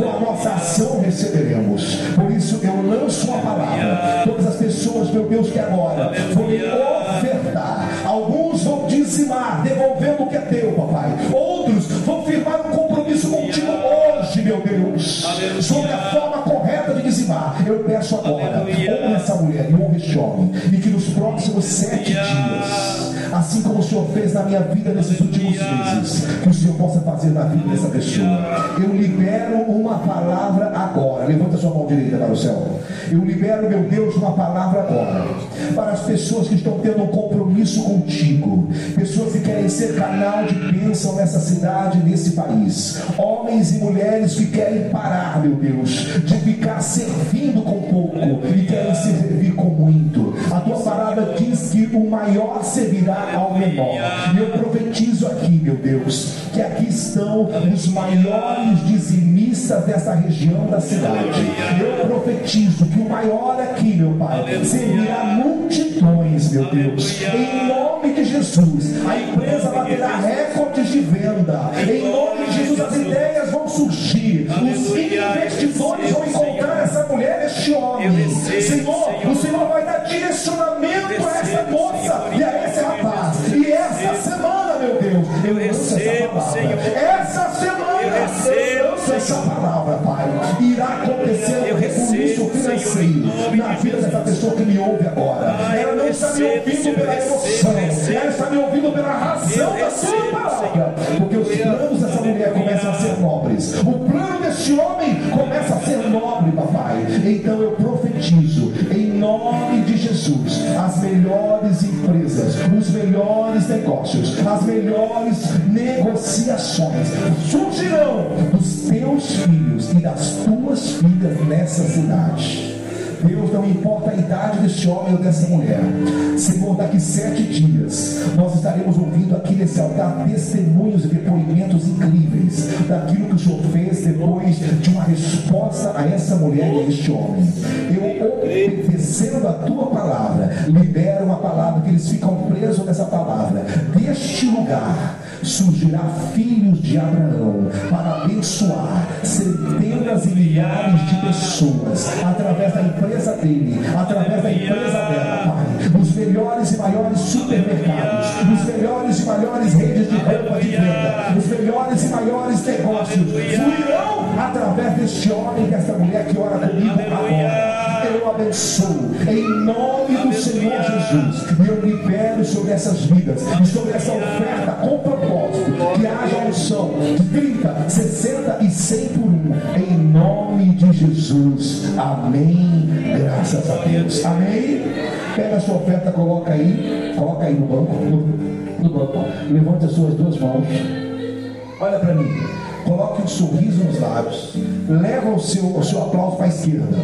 com a nossa ação receberemos. Por isso eu lanço uma palavra. Todas as pessoas, meu Deus, que agora forem Deus, sobre a forma correta de dizimar. Eu peço agora, honra essa mulher e honra este homem, e que nos próximos sete dias assim como o Senhor fez na minha vida nesses últimos meses, que o Senhor possa fazer na vida dessa pessoa. Eu libero uma palavra agora. Levanta sua mão direita para o céu. Eu libero, meu Deus, uma palavra agora para as pessoas que estão tendo um compromisso contigo, pessoas ser canal de bênção nessa cidade, nesse país, homens e mulheres que querem parar, meu Deus, de ficar servindo com pouco e querem servir com muito. A tua palavra diz que o maior servirá ao menor. E eu profetizo aqui, meu Deus, que aqui estão os maiores dizimistas dessa região da cidade. Eu profetizo que o maior aqui, meu Pai, servirá multidões, meu Deus. Em nome Jesus. A empresa baterá recordes de venda. Em nome de Jesus, as ideias vão surgir. Os investidores vão encontrar essa mulher, este homem. Senhor, o Senhor vai dar direcionamento a essa moça e a esse rapaz. E essa semana, meu Deus, eu recebo, Senhor. Essa semana. Eu recebo essa palavra, Pai. Irá acontecer um recurso financeiro na vida dessa pessoa que me ouve agora. Ela não está me ouvindo pela emoção razão Eu da sua recebo. Senhor. Porque os planos dessa mulher começam a ser nobres. O plano deste homem começa a ser nobre, papai. Então eu profetizo, em nome de Jesus, as melhores empresas, os melhores negócios, as melhores negociações surgirão dos teus filhos e das tuas filhas nessa cidade. Deus, não importa a idade deste homem ou dessa mulher. Senhor, daqui sete dias, altar testemunhos e depoimentos incríveis daquilo que o Senhor fez depois de uma resposta a essa mulher e a este homem. Eu, obedecendo a tua palavra, libero uma palavra que eles ficam presos nessa palavra. Deste lugar surgirá filhos de Abraão para abençoar centenas e milhares de pessoas através da empresa dele, através da empresa dela, Pai. Os melhores e maiores supermercados, os melhores e maiores redes de roupa de venda, os melhores e maiores negócios fluirão através deste homem e desta mulher que ora comigo agora. Eu abençoo em nome do Senhor Jesus. E eu libero sobre essas vidas sobre essa Amém. Graças a Deus. Amém. Pega a sua oferta, coloca aí. Coloca aí no banco. No, no banco. Levante as suas duas mãos. Olha para mim. Coloque um sorriso nos lábios. Leva o seu, o seu aplauso para a esquerda.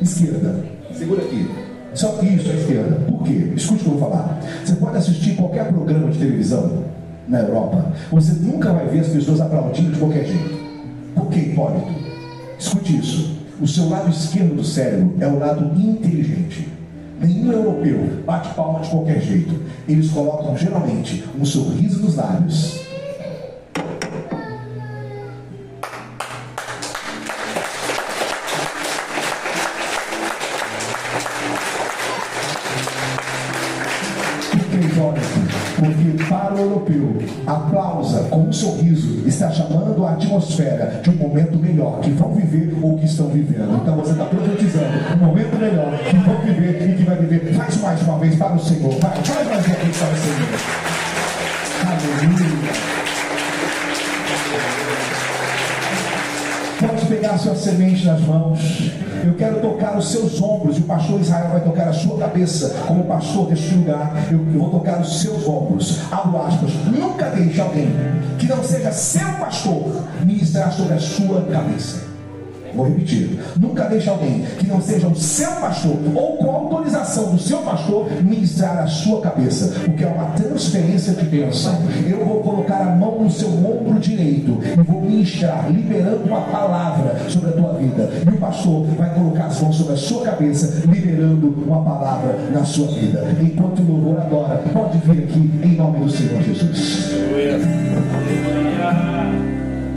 Esquerda. Segura aqui. Só que isso, à esquerda. Por quê? Escute o que eu vou falar. Você pode assistir qualquer programa de televisão na Europa. Você nunca vai ver as pessoas aplaudindo de qualquer jeito. Por que, Hipólito? Escute isso. O seu lado esquerdo do cérebro é o lado inteligente. Nenhum europeu bate palma de qualquer jeito. Eles colocam geralmente um sorriso nos lábios. Porque para o europeu, aplausa com um sorriso está chamando a atmosfera de um momento melhor que vão viver ou que estão vivendo. Então você está profetizando um momento melhor que vão viver e que vai viver. Faz mais uma vez para o Senhor. Vai, faz mais uma vez para o Senhor. Nas mãos. Eu quero tocar os seus ombros. E o pastor Israel vai tocar a sua cabeça. Como pastor deste lugar, eu, eu vou tocar os seus ombros. Abro aspas. Nunca deixe alguém que não seja seu pastor ministrar sobre a sua cabeça. Vou repetir. Nunca deixe alguém que não seja o seu pastor ou com autorização do seu pastor ministrar a sua cabeça, porque é uma transferência de bênção. Eu vou colocar a mão no seu ombro direito e vou ministrar, liberando uma palavra sobre a tua vida. E o pastor vai colocar as mãos sobre a sua cabeça, liberando uma palavra na sua vida. Enquanto o louvor adora, pode vir aqui em nome do Senhor Jesus. Aleluia.